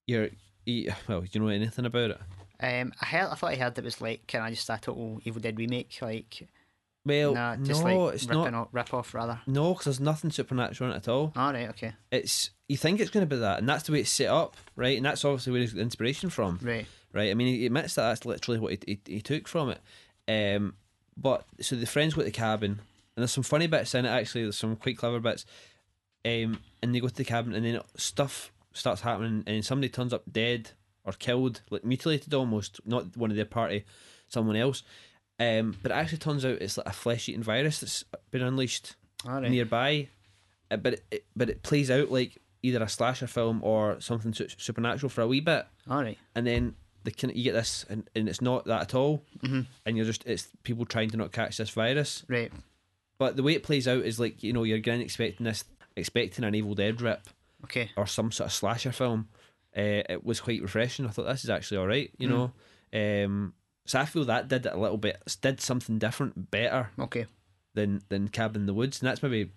you're, you, well, you know anything about it? Um, I heard. I thought I heard it was like kind of just a total Evil Dead remake, like Well, nah, just no, like it's not. off, rip off rather. No, because there's nothing supernatural in it at all. All right. Okay. It's you think it's going to be that, and that's the way it's set up, right? And that's obviously where he's got the inspiration from. Right. right? I mean, he admits that that's literally what he, he, he took from it. Um, but so the friends go to the cabin, and there's some funny bits in it. Actually, there's some quite clever bits. Um, and they go to the cabin, and then stuff starts happening, and somebody turns up dead or killed, like mutilated almost, not one of their party, someone else. Um, but it actually turns out it's like a flesh-eating virus that's been unleashed right. nearby. Uh, but it, but it plays out like either a slasher film or something su- supernatural for a wee bit All right. and then the you get this, and, and it's not that at all, Mhm. and you're just it's people trying to not catch this virus. Right. But the way it plays out is like you know you're going expecting this, expecting an Evil Dead rip Okay. or some sort of slasher film. Uh, it was quite refreshing. I thought this is actually all right, you Mm. know. Um, so I feel that did it a little bit, did something different, better Okay. than than Cabin in the Woods, and that's maybe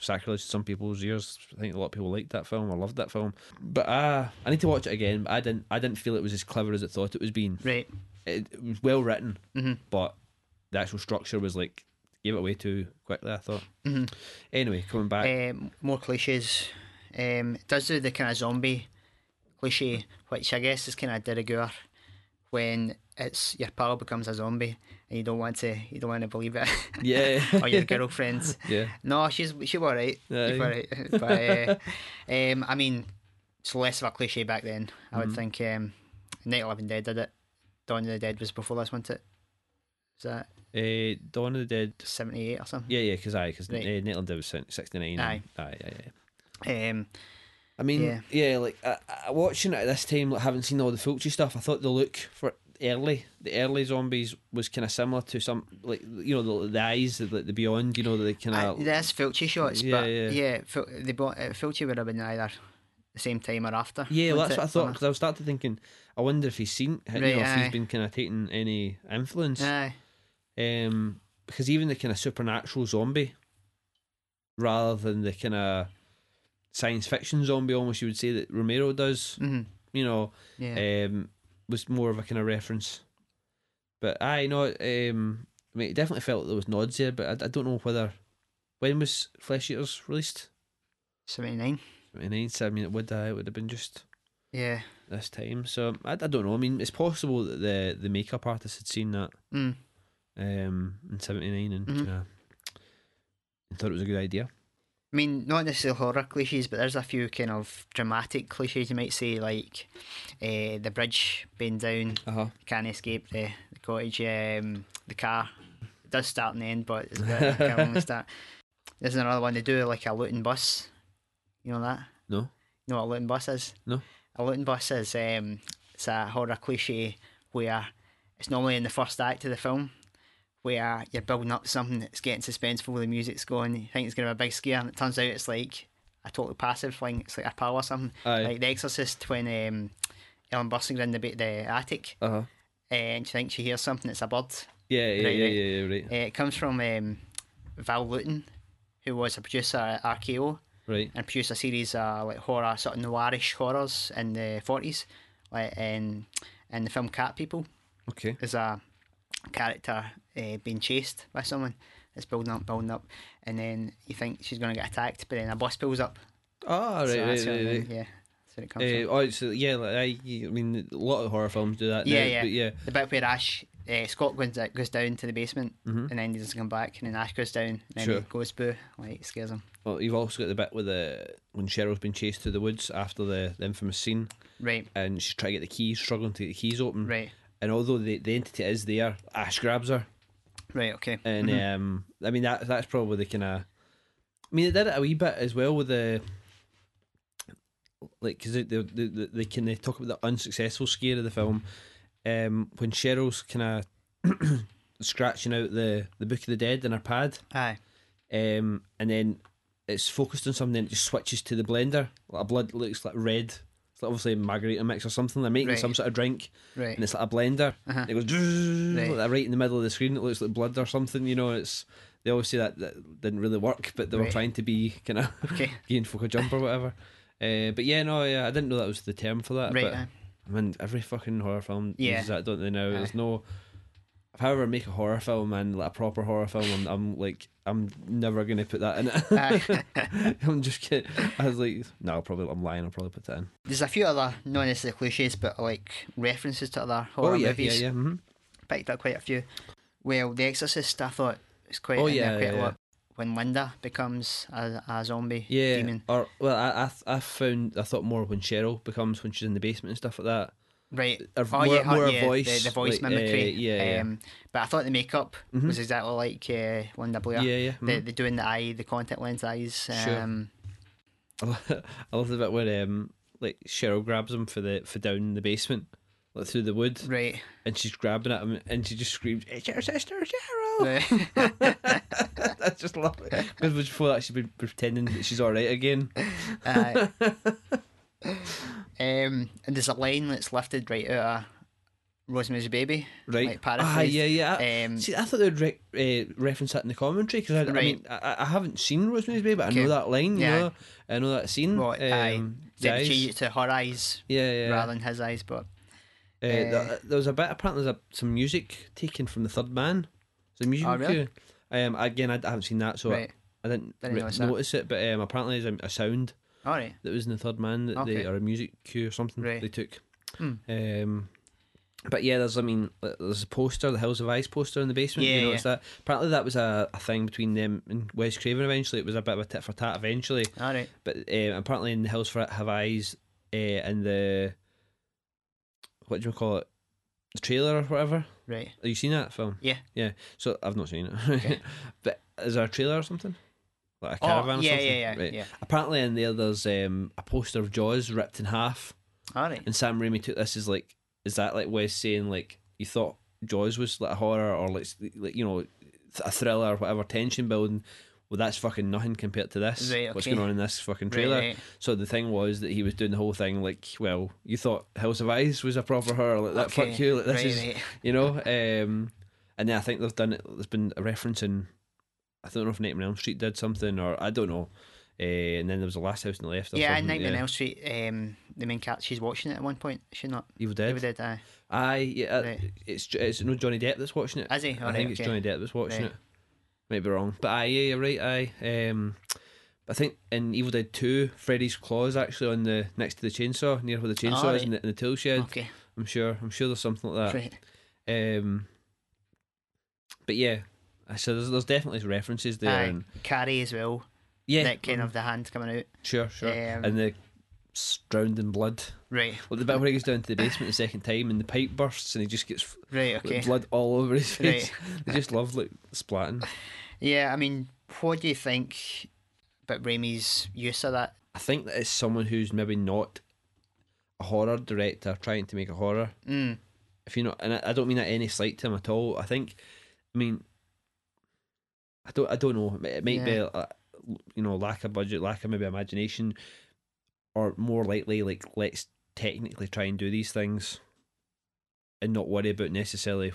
sacrilege to some people's ears. I think a lot of people liked that film or loved that film, but uh, I need to watch it again. But I didn't. I didn't feel it was as clever as it thought it was being. Right. It, it was well written, Mhm. but the actual structure was like gave it away too quickly. I thought. Mhm. Anyway, coming back. Um, more cliches. Um, does do the kind of zombie cliche, which I guess is kind of de rigueur when it's your pal becomes a zombie and you don't want to you don't want to believe it, yeah. or your girlfriend. yeah. No, she's she's all right. Yeah, She's yeah. all right. But uh, um, I mean, it's less of a cliche back then. I would Mhm. think. Um, Night of the Living Dead did it. Dawn of the Dead was before this, wasn't it? Is that Uh, Dawn of the Dead. seventy eight or something? Yeah, yeah, because I because Right. uh, Nateland Dead was sixty nine. Aye. aye, aye, aye. Um, I mean, Yeah. yeah, like I, I, watching it at this time, like having seen all the Fulci stuff, I thought the look for early, the early zombies was kind of similar to some, like you know, the, the eyes, the, the beyond, you know, the kind of. there's Fulci shots, Yeah, but yeah. yeah, Fil- they bought uh, Fulci would have been either the same time or after. Yeah, well, wouldn't that's what I thought because I was started thinking. I wonder if he's seen, you know, Right, if he's been kind of taking any influence. Aye. Um, because even the kind of supernatural zombie, rather than the kind of science fiction zombie, almost you would say that Romero does. Mhm. You know, Yeah. um, was more of a kind of reference. But I know, um, I mean, it definitely felt there was nods there, but I, I don't know whether when was Flesh Eaters released? Seventy nine. Twenty nine. So I mean, it would uh, it would have been just Yeah. this time. So I, I don't know. I mean, it's possible that the the makeup artist had seen that Mm. Um in seventy nine and Mhm. kinda thought it was a good idea. I mean, not necessarily horror cliches, but there's a few kind of dramatic cliches you might say, like uh, the bridge being down, Uh huh. can't escape the, the cottage, um, the car. It does start and end, but it's a bit, only start. There's another one. They do like a Lewton bus. You know that? No. You know what a Lewton bus is? No. A Lewton bus is um, it's a horror cliche where it's normally in the first act of the film where you're building up something that's getting suspenseful, the music's going, you think it's going to be a big scare, and it turns out it's like a totally passive thing. It's like a power or something. Aye. Like The Exorcist when um, Ellen Burstyn's in the, the attic Uh huh. and she thinks she hears something, it's a bird. Yeah, yeah, Right, yeah, right. yeah, yeah, right, Uh, it comes from um, Val Lewton, who was a producer at RKO right. and produced a series of like horror, sort of noirish horrors in the forties, like in in the film Cat People. Okay. Is a character uh, being chased by someone. It's building up, building up, and then you think she's going to get attacked, but then a bus pulls up. Oh, right, So right, right. Yeah, that's it comes Uh, from. oh, so yeah, like, I, I mean, a lot of horror films do that. Yeah, now, yeah. But yeah, The bit where Ash, uh, Scott goes, goes down to the basement, Mhm. and then he doesn't come back, and then Ash goes down, and then Sure. he goes boo, like scares him. well, you've also got the bit with the when Cheryl's been chased through the woods after the, the infamous scene, Right, and she's trying to get the keys, struggling to get the keys open. right, And although the, the entity is there, Ash grabs her, right. Okay. and Mhm. um, I mean that that's probably the kind of. I mean, they did it a wee bit as well with the. Like, because they, they, they, they can they talk about the unsuccessful scare of the film, um, when Cheryl's kind of scratching out the, the Book of the Dead in her pad, Aye. um, and then it's focused on something, and it just switches to the blender. Like a blood looks like red. Obviously a margarita mix or something. They're making Right. some sort of drink, Right. and it's like a blender. Uh-huh. It goes right. Right. Like right in the middle of the screen. It looks like blood or something. You know, it's they always say that that didn't really work, but they were trying to be kind of Okay. folk a jump or whatever. Uh, but yeah, no, yeah, I didn't know that was the term for that. Right. but aye. I mean, every fucking horror film Yeah. uses that, don't they? Now, Aye. there's no. If I ever make a horror film and like a proper horror film, I'm, I'm like, I'm never gonna put that in it. I'm just kidding. I was like, no, I'll probably, I'm lying. I'll probably put that in. There's a few other, not necessarily cliches, but like references to other horror oh yeah, movies. yeah, yeah. hmm Picked up quite a few. Well, The Exorcist, I thought was quite Oh, in yeah, there quite yeah, a yeah. lot. When Linda becomes a, a zombie Yeah. demon. Or well, I, I I found I thought more when Cheryl becomes when she's in the basement and stuff like that. Right. Or Oh more, yeah, more yeah, voice, the, the voice like, mimicry. uh, yeah, yeah. Um, but I thought the makeup Mhm. was exactly like uh, Linda Blair. yeah, yeah. The, mhm. the doing the eye, the contact lens eyes. Sure. Um, I love- I love the bit where um like Cheryl grabs him for the for down in the basement, like through the wood, right. and she's grabbing at him, and she just screams, "It's your sister, Cheryl!" right. I just lovely. because before that she's been pretending that she's all right again. Aye. Um, and there's a line that's lifted right out of Rosemary's Baby. Right? Like ah, yeah, yeah. I- Um, See, I thought they'd re- uh, reference that in the commentary because I, I mean I, I haven't seen Rosemary's Baby, but I Okay. know that line. You Yeah. know, I know that scene. Right, aye. um, they change it to her eyes Yeah, yeah. rather than his eyes, but Uh, there, there was a bit. Apparently, there's a, some music taken from the Third Man. A music Oh, really? Um, again, I, I haven't seen that, so right. I, I didn't, Didn't re- notice notice it. But um, apparently, there's a, a sound All right. that was in the Third Man that they Okay. or a music cue or something Right. they took. Hmm. Um, but yeah, there's I mean, there's a poster, the Hills Have Eyes poster in the basement. Yeah, you noticed that? Apparently, that was a, a thing between them and Wes Craven. Eventually, it was a bit of a tit for tat. Eventually, All right. but um, apparently in the Hills for Have Eyes uh, and the what do you call it, the trailer or whatever. Right. Have you seen that film? Yeah. Yeah. So I've not seen it. Okay. but is there a trailer or something? Like a Oh, caravan or yeah, something? yeah, yeah, Right. yeah. Apparently in there there's um, a poster of Jaws ripped in half. All right. And Sam Raimi took this as like is that like Wes saying like you thought Jaws was like a horror or like, like you know a thriller or whatever tension building well that's fucking nothing compared to this Right, what's going on in this fucking trailer right. so the thing was that he was doing the whole thing like well you thought House of Ice was a proper horror like that Okay, fuck you like this is you know um and then I think they've done it there's been a reference in I don't know if Nightmare on Elm Street did something or I don't know uh, and then there was the last house on the left Yeah, something, Nightmare on Elm Street. Um, the main cat, she's watching it at one point. She not? Evil Dead Evil Dead. Aye. Aye, yeah, uh, Right. it's it's no Johnny Depp that's watching it. Is he? I Alright, think it's. Johnny Depp that's watching Right. it. Might be wrong, but aye, yeah, you're right. Aye, um, I think in Evil Dead Two, Freddy's claws actually on the next to the chainsaw, near where the chainsaw is in the, in the tool shed. Okay. I'm sure. I'm sure there's something like Right. that. Um, but yeah, so there's there's definitely references there, Aye. and Carrie as well. yeah, That kind mhm, of the hand coming out. sure, sure, Um, and the drowned in blood. Right. Well, the bit where he goes down to the basement the second time and the pipe bursts and he just gets Right. like, Okay. blood all over his face. Right. They just love like splatting. Yeah, I mean, What do you think about Raimi's use of that? I think that it's someone who's maybe not a horror director trying to make a horror. Mm. If you know, and I, I don't mean that any slight to him at all. I think, I mean, I don't, I don't know. It might be, Yeah. a, you know, lack of budget, lack of maybe imagination, or more likely, like let's technically try and do these things, and not worry about necessarily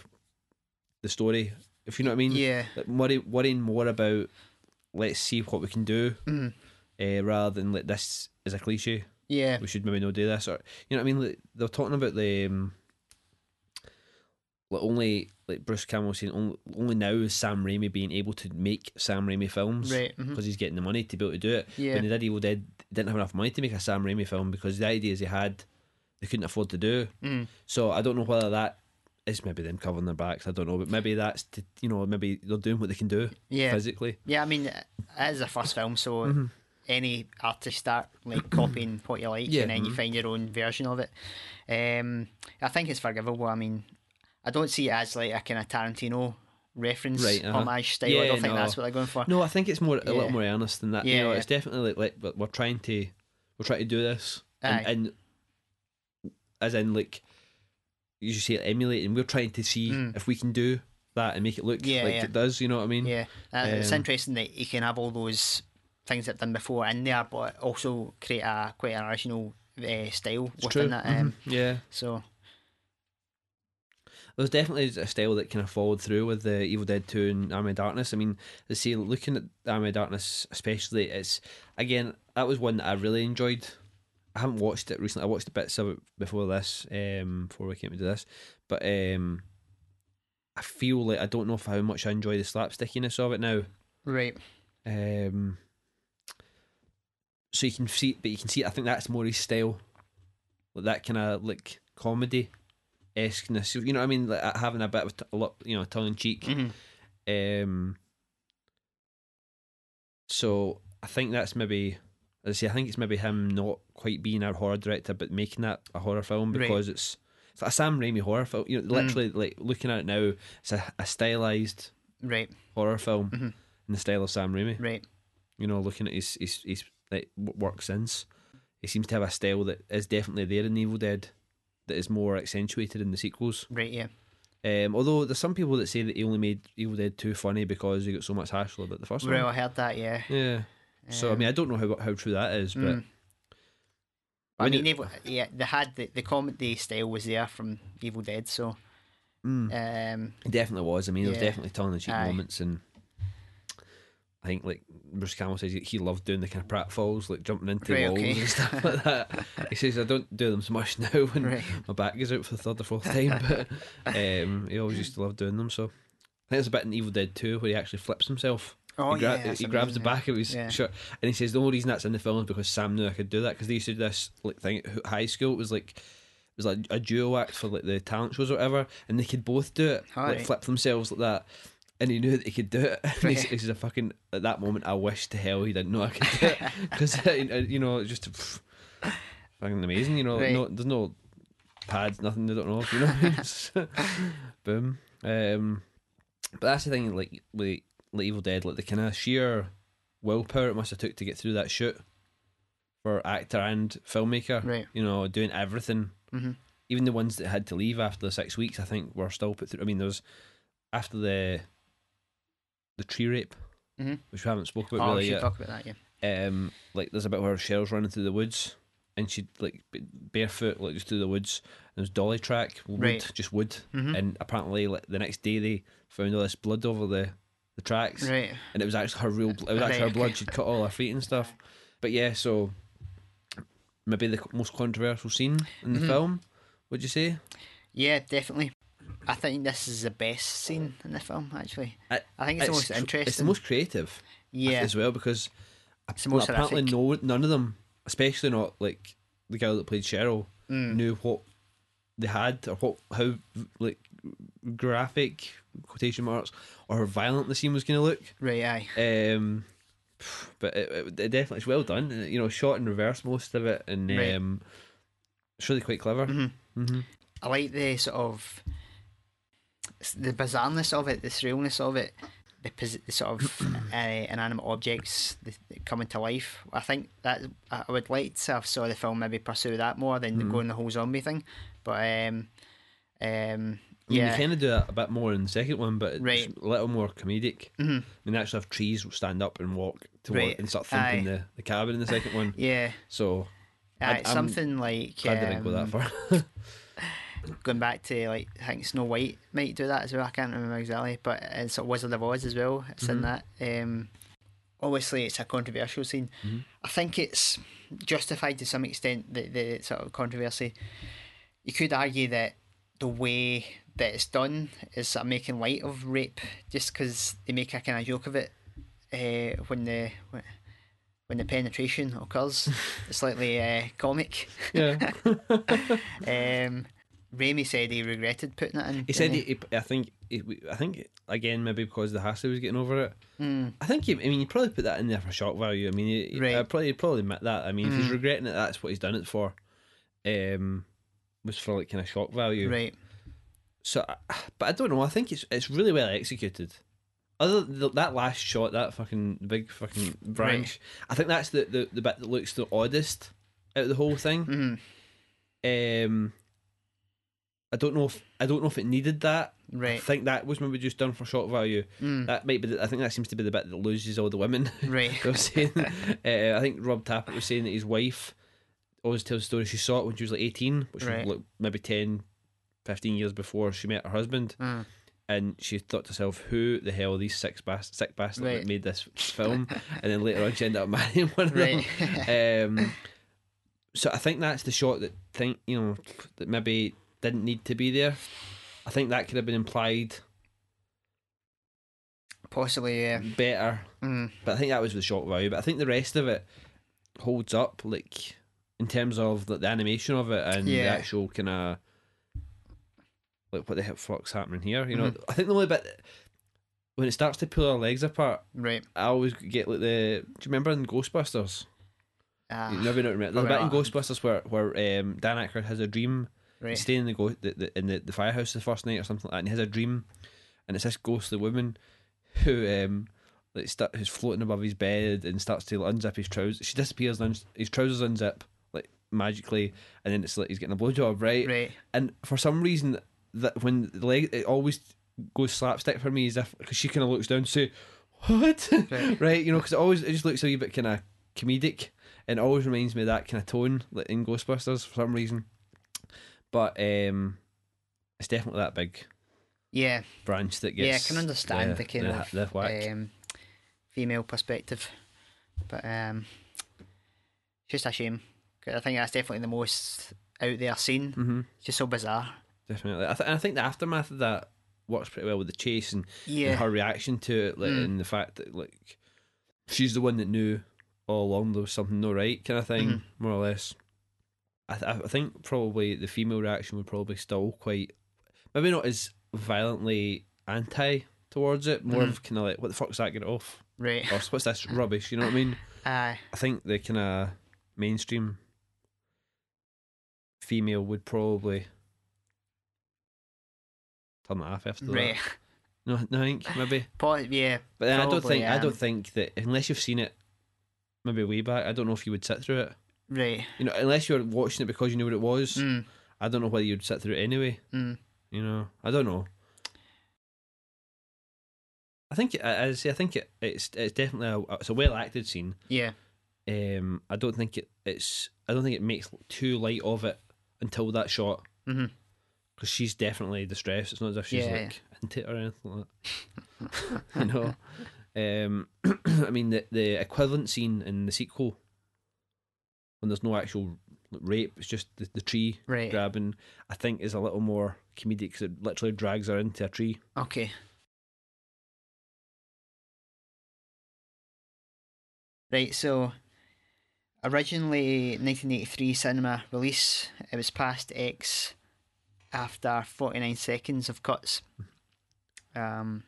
the story. If you know what I mean. Yeah. Like, worry, worrying more about let's see what we can do, Mm. uh, rather than like this is a cliche Yeah. we should maybe not do this or you know what I mean like, they're talking about the um, like only like Bruce Campbell saying only, only now is Sam Raimi being able to make Sam Raimi films Right. because mhm. he's getting the money to be able to do it Yeah. when they did Evil Dead didn't have enough money to make a Sam Raimi film because the ideas he had they couldn't afford to do Mm. so I don't know whether that is maybe them covering their backs I don't know but maybe that's to, you know maybe they're doing what they can do Yeah. physically Yeah. I mean, it is a first film, so Mhm. any artist start like copying what you like, Yeah, and then you mhm. find your own version of it. Um, I think it's forgivable. I mean, I don't see it as like a kind of Tarantino reference Right, uh-huh. homage style. Yeah, I don't think no. that's what they're going for. No, I think it's more a Yeah. little more earnest than that. you Yeah, know, yeah. it's definitely like, like we're- trying to we're trying to do this, and, and as in like you should say emulating. We're trying to see Mm. if we can do that and make it look Yeah, like it does. You know what I mean? Yeah, uh, it's Um, interesting that you can have all those things that done before in there, but also create a quite an original uh, style It's within true. that. Um, Mhm. Yeah, So there's definitely a style that kind of followed through with the Evil Dead Two and Army of Darkness. I mean, they see looking at Army of Darkness, especially, it's again that was one that I really enjoyed. I haven't watched it recently. I watched the bits of it before this, um, before we came to this, but um, I feel like I don't know if how much I enjoy the slapstickiness of it now. right, Um, so you can see, but you can see. I think that's more his style, like that kind of like comedy esqueness. You know what I mean? Like having a bit of t- a lot, you know, tongue in cheek. Mhm. Um, so I think that's maybe. I say, I think it's maybe him not quite being a horror director, but making that a horror film Right. because it's it's like a Sam Raimi horror film. You know, Mm. literally, like looking at it now, it's a, a stylized right, horror film Mhm. in the style of Sam Raimi right, you know, looking at his his his like work since, he seems to have a style that is definitely there in Evil Dead, that is more accentuated in the sequels. right. Yeah, Um, although there's some people that say that he only made Evil Dead too funny because he got so much hassle about the first well, one. Well, I heard that. Yeah. Yeah. So I mean, I don't know how how true that is, but Mm. I mean, it- Evil, yeah, they had the, the comedy style was there from Evil Dead, so mm, um, it definitely was. I mean, there was definitely tongue in cheek moments, and I think like Bruce Campbell says he, loved doing the kind of pratfalls, like jumping into Right, walls okay. and stuff like that. He says I don't do them so much now when right, my back goes out for the third or fourth time, but um, he always used to love doing them. So I think there's a bit in Evil Dead 2 where he actually flips himself. oh he, gra- yeah, he grabs the back of his Yeah. shirt and he says the only reason that's in the film is because Sam knew I could do that because they used to do this like thing at high school. It was like it was like a duo act for like the talent shows or whatever, and they could both do it, like flip themselves like that. And he knew that he could do it. And he Right. s- he says, "A fucking at that moment, I wish to hell he didn't know I could do it because you know it's just pff, fucking amazing. You know, Right. no, there's no pads, nothing. They don't know. You know, what I mean? So, boom. Um, but that's the thing. Like, like, like Evil Dead, like the kind of sheer willpower it must have took to get through that shoot for actor and filmmaker. Right. You know, doing everything. hmm Even the ones that had to leave after the six weeks, I think, were still put through. I mean, there was after the the tree rape, Mhm. which we haven't spoke about Oh, we really should yet talk about that. Yeah. um, like there's a bit where Cheryl's running through the woods, and she like barefoot like just through the woods. And there's dolly track wood, Right. just wood, Mhm. and apparently like the next day they found all this blood over the the tracks, Right. and it was actually her real. It was actually Right, her blood. okay. She'd cut all her feet and stuff. But yeah, so maybe the most controversial scene in the Mhm. film. Would you say? Yeah, definitely. I think this is the best scene in the film. Actually, I- I think it's, the most interesting. It's the most creative. yeah, as well because It's apparently no none of them, especially not like the girl that played Cheryl, Mm. knew what they had or what how like graphic quotation marks or how violent the scene was going to look. right. Aye. Um, but it, it, it definitely it's well done. You know, shot in reverse most of it, and Right. um, it's really quite clever. hmm hmm I like the sort of the bizarreness of it, the surrealness of it. the, the sort of uh, inanimate objects that that come into life. I think that I I would like to have saw the film maybe pursue that more than Mm-hmm. going the whole zombie thing. But um, um, I mean, yeah, you kind of do that a bit more in the second one, but it's Right. a little more comedic. Mhm. I mean, they actually have trees stand up and walk to work Right. and start thinking the, the cabin in the second one. yeah, So it's I'm something like they didn't go that um, far. going back to like I think Snow White might do that as well. I can't remember exactly, but it's sort of Wizard of Oz as well. It's in that. Um, obviously, it's a controversial scene. I think it's justified to some extent. The the sort of controversy. You could argue that the way that it's done is sort of making light of rape, just because they make a kind of joke of it uh, when the when the penetration occurs. it's slightly uh, comic. yeah. Um, Raimi said he regretted putting it in. He said he, he, I think he, I think again maybe because the hassle was getting over it. Mm, I think he, I mean you probably put that in there for shock value. I mean, he, he- Right. I probably he'd probably admit that. I mean, if he's Mm. regretting it, that's what he's done it for. Um, was for like kind of shock value. right. So, but I don't know. I think it's it's really well executed. Other than that last shot, that fucking big fucking branch, I think that's the, the, the bit that looks the oddest out of the whole thing. Mm, Um, I don't know if I don't know if it needed that. Right. I think that was maybe just done for shock value. Mm, That might be. The, I think that seems to be the bit that loses all the women. right. they saying. uh, I think Rob Tapert was saying that his wife always tells the story. She saw it when she was like eighteen, which Right. was like maybe 10, 15 years before she met her husband, Mm, and she thought to herself, "Who the hell are these six bas- sick bastards Right. that made this film?" and then later on, she ended up marrying one of right. them. Um, so I think that's the shot that think you know that maybe didn't need to be there. I think that could have been implied Possibly, yeah. better, Mm, but I think that was the shock value. But I think the rest of it holds up, like in terms of like, the animation of it and the actual kind of like what the hell fuck's happening here. You know, Mm-hmm. I think the only bit when it starts to pull our legs apart, right. I always get like the. Do you remember in Ghostbusters? Ah, you never know. There's a bit in Ghostbusters where where um, Dan Aykroyd has a dream. Right. He's staying in the, go- the, the in the, the firehouse the first night or something like that, and he has a dream, and it's this ghostly woman who um like start, who's floating above his bed and starts to like, unzip his trousers. She disappears, and his trousers unzip like magically, and then it's like he's getting a blowjob, right? Right. And for some reason, that when the leg it always goes slapstick for me, as if because she kind of looks down to say, "What?" Right. right? You know, because it always it just looks a wee bit kind of comedic, and it always reminds me of that kind of tone like in Ghostbusters for some reason. But um, it's definitely that big Yeah. branch that gets. Yeah, I can understand the, kind the, of the whack. um, female perspective, but um, it's just a shame. 'Cause I think that's definitely the most out there scene. hmm It's just so bizarre. Definitely, I, th- I think the aftermath of that works pretty well with the chase and, Yeah. and her reaction to it, like, Mm. and the fact that like she's the one that knew all along there was something no right, kind of thing, Mhm. more or less. I, th- I think probably the female reaction would probably still quite, maybe not as violently anti towards it, more Mhm. of kind of like what the fuck's that get off, Right. or what's this rubbish, you know what I mean? Aye. I think the kind of mainstream female would probably turn it off after Right. that. No, no, I think maybe. Po- yeah. But then I don't Probably, think I um, don't think that unless you've seen it, maybe way back. I don't know if you would sit through it. Right. You know, unless you're watching it because you knew what it was. Mm, I don't know whether you'd sit through it anyway. mm. You know, I don't know. I think as I say, I think it, it's it's definitely a, it's a well acted scene. Yeah. Um, I don't think it, it's I don't think it makes too light of it until that shot because she's definitely distressed. It's not as if she's Yeah, like into it or anything like that. you know, um, I mean the the equivalent scene in the sequel when there's no actual rape, it's just the, the tree Right. grabbing. I think is a little more comedic because it literally drags her into a tree. Okay. Right, so originally 1983 cinema release, it was past X after 49 seconds of cuts. Um,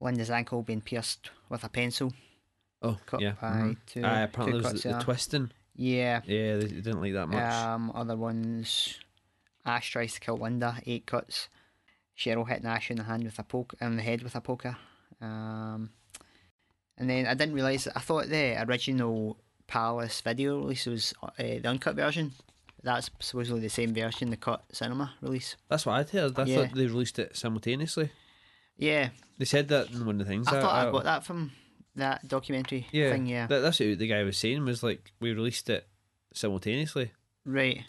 Linda's ankle being pierced with a pencil. Oh Cut yeah, by mhm. two- two apparently there was the, the twisting. Yeah. Yeah, they, didn't like that much. Um, other ones, Ash tries to kill Linda, eight cuts. Cheryl hit Ash in the hand with a poke, in the head with a poker. Um, and then I didn't realise I thought the original Palace video release was uh, the uncut version. That's supposedly the same version, the cut cinema release. That's what I'd heard. I Yeah. thought they released it simultaneously. Yeah, They said that in one of the things. I thought I I- got that from that documentary yeah, thing. Yeah, That, that's what the guy was saying. Was like we released it simultaneously. right.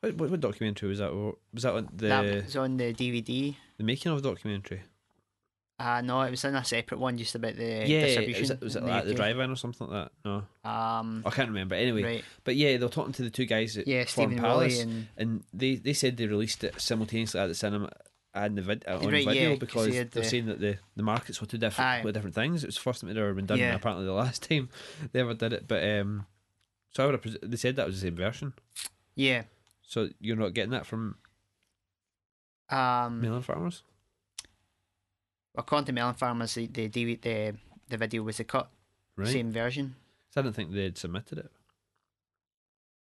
What, what, what documentary was that? Was that on the that was on the DVD. the making of documentary? Uh no, it was in a separate one, just about the yeah, distribution. was it, was it in the drive-in or something like that? No, Um, I can't remember. Anyway, right. but yeah, they were talking to the two guys at Yeah, Foreign Stephen Palace, and and they, they said they released it simultaneously at the cinema and the vid- uh, on Right, video yeah, 'cause because they they're the- saying that the, the markets were two different Aye. were different things. It was the first time it ever been done, Yeah. and apparently the last time they ever did it. But um, so I would have pres- they said that was the same version. yeah. So you're not getting that from Um, Melon Farmers, according to Melon Farmers, the the the the video was the cut right? same version. So I didn't think they'd submitted it.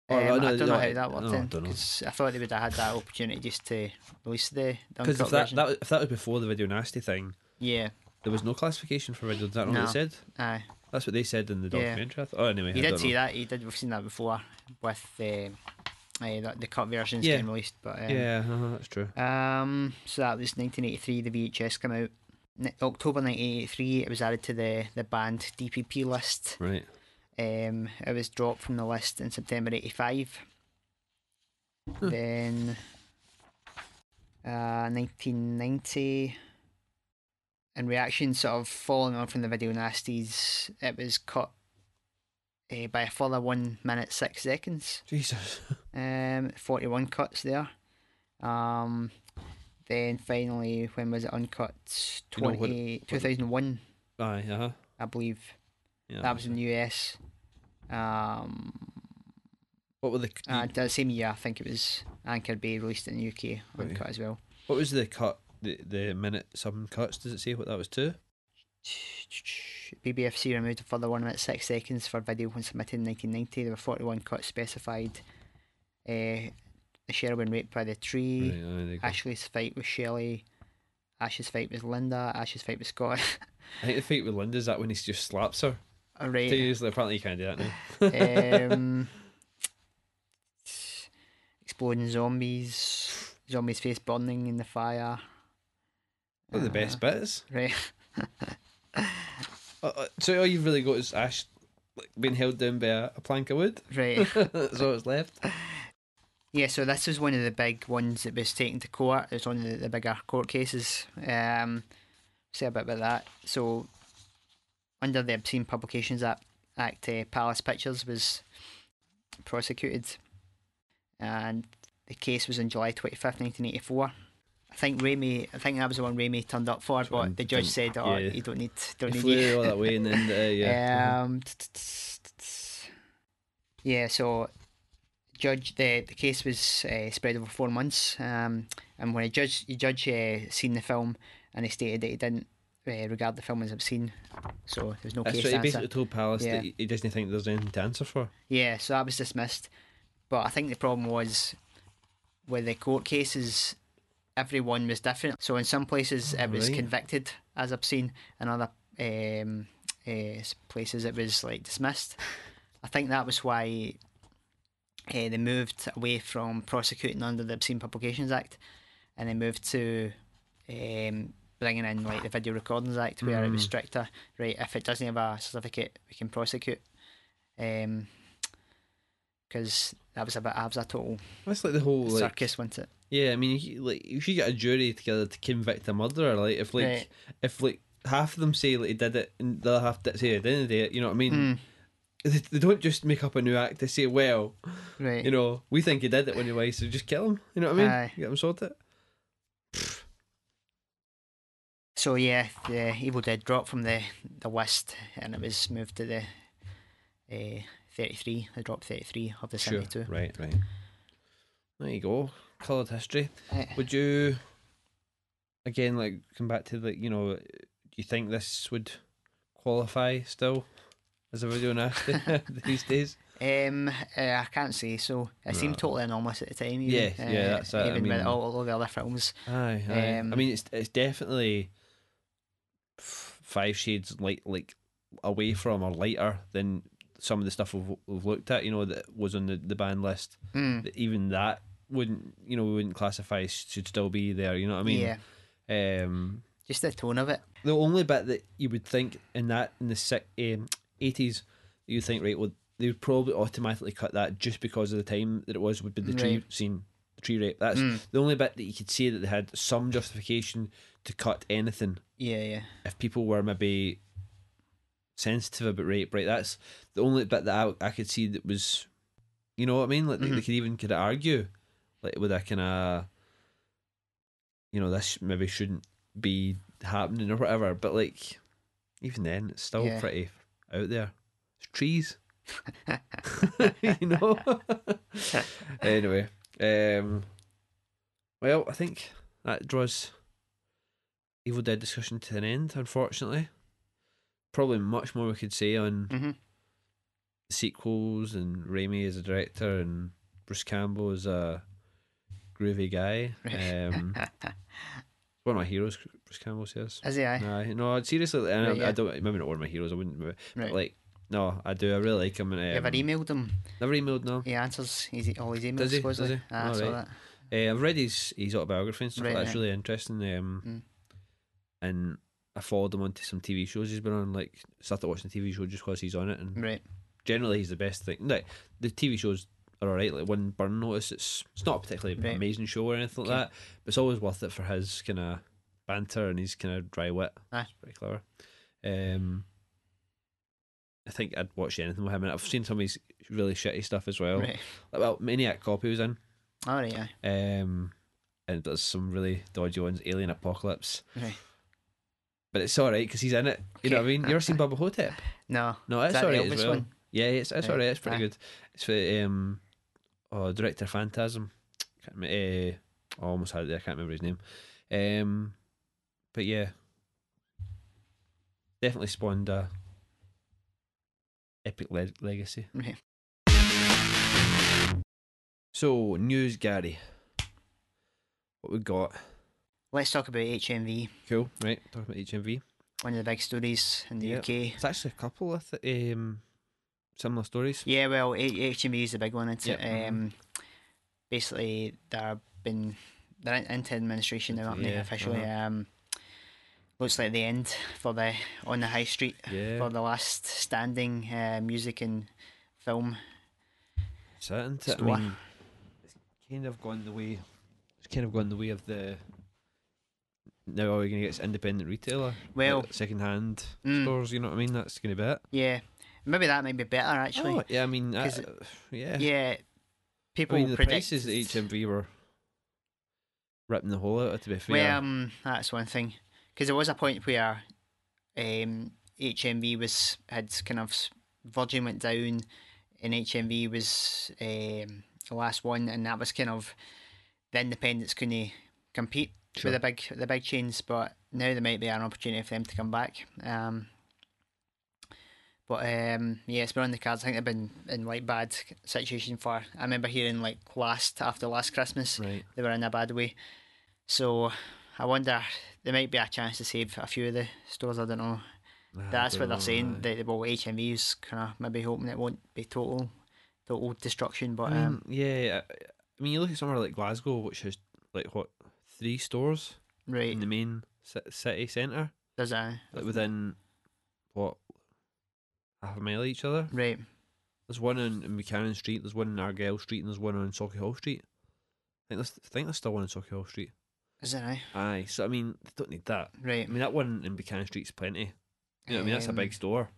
Um, Oh, I don't know how that worked no, I then, don't know. I thought they would have had that opportunity just to release the, Because if that, that if that was before the video nasty thing, yeah, there was no classification for video. Is that not what they said? aye. That's what they said in the Yeah. documentary. I thought. Oh, anyway, You I did see know. that. You did. We've seen that before with the uh, the, the cut versions Yeah. getting released. But um, Yeah, uh that's true. Um, so that was 1983. The VHS came out. October 1983. It was added to the the banned DPP list. Right. Um, it was dropped from the list in September 85. Huh. Then, uh, 1990. In reaction, sort of following on from the video nasties, it was cut uh, by a further one minute six seconds. Jesus. Um, 41 cuts there. Um, then finally, when was it uncut? Do you know what- 2001, Aye, uh huh. I believe. Yeah. That was in the US. Um, What were the and that same year, I think it was Anchor Bay released in the UK uncut as well. what was the cut? The the minute some cuts. Does it say what that was to? BBFC removed a further 1 minute 6 seconds for video when submitted in 1990. There were 41 cuts specified. Uh, Cheryl been raped by the tree. Right, aye, there you go. Ashley's fight with Shelley. Ash's fight with Linda. Ash's fight with Scott. I think the fight with Linda is that when he just slaps her. All Two right. years later, apparently you can't do that now. um, exploding zombies. Zombies face burning in the fire. What are the best Uh, bits? Right. Uh, uh, so all you've really got is Ash like, being held down by a, a plank of wood. Right. That's all that's left. Yeah, so this was one of the big ones that was taken to court. It was one of the, the bigger court cases. Um, say a bit about that. So, under the Obscene Publications Act, Act uh, Palace Pictures was prosecuted, and the case was on July twenty fifth, nineteen eighty four. I think Raimi, I think that was the one Raimi turned up for, but the judge said, "Oh, yeah. you don't need, don't He need you." all that way and then uh, yeah. Um, t- t- yeah, so judge the the case was uh, spread over four months. Um, and when a judge the judge uh, seen the film and he stated that he didn't uh, regard the film as obscene, so there's no That's case right. He answer. basically told Palace Yeah. that he, he doesn't think there's anything to answer for. Yeah, so that was dismissed. But I think the problem was with the court cases, everyone was different. So in some places it was Right. convicted as obscene, in other um, uh, places it was like dismissed. I think that was why uh, they moved away from prosecuting under the Obscene Publications Act, and they moved to um, bringing in like the Video Recordings Act, where it was Mm. stricter. Right, if it doesn't have a certificate, we can prosecute. Um, because that was a bit that was a total That's like the whole like circus, wasn't it? yeah. I mean, you, like you should get a jury together to convict a murderer. Like if like Right. if like half of them say like he did it and the other half say he didn't do it. You know what I mean? Mm, They, they don't just make up a new act to say, well, right. you know, we think he did it when he was, so just kill him. You know what I mean? Aye. Get him sorted. So yeah, the Evil Dead dropped from the the list, and it was moved to the uh, thirty three. They dropped thirty three of the Sure. seventy two. Right, right. There you go. Coloured history. Eh, Would you again like come back to the you know, do you think this would qualify still as a video nasty these days? Um, uh, I can't say so. It seemed totally anomalous at the time. Even, Yeah, yeah, uh, that's it. I Even with all, all the other films. Aye, aye. I Um, mean, it's it's definitely five shades light like away from or lighter than some of the stuff we've, we've looked at. You know that was on the, the band list. Mm. That even that wouldn't you know we wouldn't classify should still be there. You know what I mean? yeah, Um, just the tone of it. the only bit that you would think in that in the um, 80s you think right well they would probably automatically cut that just because of the time that it was would be the tree Right. scene the tree rape that's Mm. the only bit that you could say that they had some justification to cut anything. Yeah, yeah, if people were maybe sensitive about rape right that's the only bit that I, I could see that was you know what I mean? Like they, they Mhm. could even could argue like with a kind of you know this maybe shouldn't be happening or whatever. But like even then it's still Yeah. pretty out there. It's trees. You know? Anyway um well I think that draws Evil Dead discussion to an end unfortunately probably much more we could say on hmm sequels and Raimi as a director and Bruce Campbell as a groovy guy. Um, one of my heroes, Bruce Campbell says. Is he? Aye. Nah, no, seriously, and Right, I, yeah. I don't. Maybe not one of my heroes. I wouldn't. But Right. like, no, I do. I really like him. And, um, you ever emailed him? Never emailed. No. He answers his, all his emails. Does he? supposedly. Does he? Ah, I Oh, saw right. that. Uh, I've read his his autobiography and stuff. Right, That's really interesting. Um, Mm. And I followed him onto some TV shows he's been on. Like started watching the TV show just because he's on it, and Right. generally he's the best thing. Like the TV shows are alright. Like one Burn Notice, it's it's not a particularly Right. amazing show or anything like Okay. that, but it's always worth it for his kind of banter and his kind of dry wit. It's pretty clever. Um, I think I'd watch anything with him, and I've seen some of his really shitty stuff as well. Right. Like, well, Maniac Copy was in, right. Aye. um, and there's some really dodgy ones. Alien Apocalypse, Right. But it's alright because he's in it. You know what I mean? You ever seen Bubba Ho-Tep? No. No, it's alright as well. one? Yeah, it's it's Right, alright. It's pretty good. It's for um, oh, director Phantasm. Uh, I almost had it there. I can't remember his name. Um, but yeah, definitely spawned a epic le- legacy. Right. So news, Gary. What we got? Let's talk about HMV. Cool, right? Talk about HMV. One of the big stories in the Yep. UK. It's actually a couple of th- um similar stories. Yeah, well, H- HMV is the big one. It's Yep, mhm. um, basically they've been they're in- into administration now, aren't they? Officially, uh-huh. um, looks like the end for the on the high street Yeah, for the last standing uh, music and film. Isn't? I mean, it's kind of gone the way. It's kind of gone the way of the. Now are we going to get this independent retailer? Well, second hand mm, stores. You know what I mean? That's going to be it. yeah, maybe that might be better actually. Oh, yeah, I mean, uh, yeah. yeah, I people mean, the predict prices at HMV were ripping the hole out. of, To be fair, Well, um, that's one thing. Because there was a point where um, HMV was had kind of Virgin went down, and HMV was um, the last one, and that was kind of the independents couldn't compete Sure. with the big the big chains. But now there might be an opportunity for them to come back. Um, but um, yeah, it's been on the cards. I think they've been in like bad situation for. I remember hearing like last after last Christmas right. they were in a bad way. So I wonder there might be a chance to save a few of the stores. I don't know. Nah, I That's don't what they're know, saying. aye. That well, HMV is kind of maybe hoping it won't be total, total destruction. But I mean, um, yeah. I, I mean, you look at somewhere like Glasgow, which has like what three stores right, in the main city centre. does that like within what half a mile of each other. right? There's one on, in Buchanan Street, there's one in Argyle Street, and there's one on Sauchiehall Street. I think there's, I think there's still one on Sauchiehall Street. Is that right? Aye, so I mean, they don't need that. Right. I mean, that one in Buchanan Street's plenty. You know what I mean? That's a Um, big store.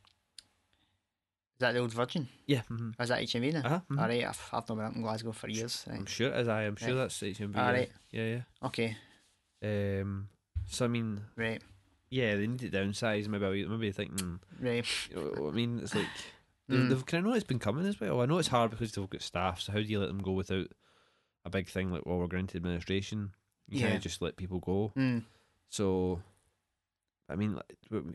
Is that the old Virgin? Yeah, mm-hmm. Is that HMV now? uh-huh, mhm. All right, I've, I've not been up in Glasgow for years. Right. I'm sure it is. I am sure Right. that's HMV. Yeah. right. yeah, Okay. Um, so I mean, right, yeah, they need to downsize. Maybe, I- maybe thinking. right. You know, I mean, it's like Mm. they've kind of know it's been coming as well. I know it's hard because they've got staff. So how do you let them go without a big thing like well we're going into administration? You Yeah. can't just let people go. Mm. So, I mean,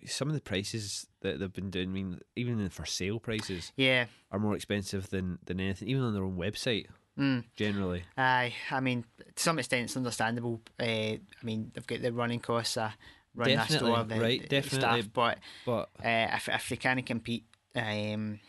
some of the prices that they've been doing, I mean, even the for sale prices Yeah. are more expensive than than anything, even on their own website. Mm. Generally, Aye, I mean, to some extent, it's understandable. Uh, I mean, they've got the running costs of run that store, the, right, the definitely. staff. But But uh, if if they can't compete, um,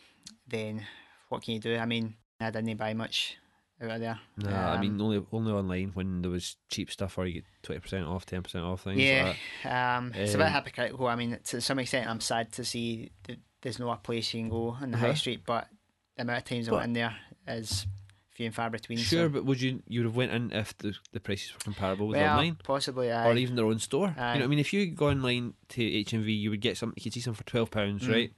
then what can you do? I mean, I didn't buy much out of there. no, I Um, mean only only online when there was cheap stuff or you get twenty percent off, ten percent off things. yeah, like um, it's a bit Um, hypocritical. I mean, to some extent, I'm sad to see that there's no a place you can go on the high Uh-huh. street, but the amount of times I went in there is few and far between. so- Sure, but would you you would have went in if the the prices were comparable with well, online? possibly, aye. or even their own store. You know I mean? If you go online to HMV, you would get some. You could see some for twelve pounds, Mm. right?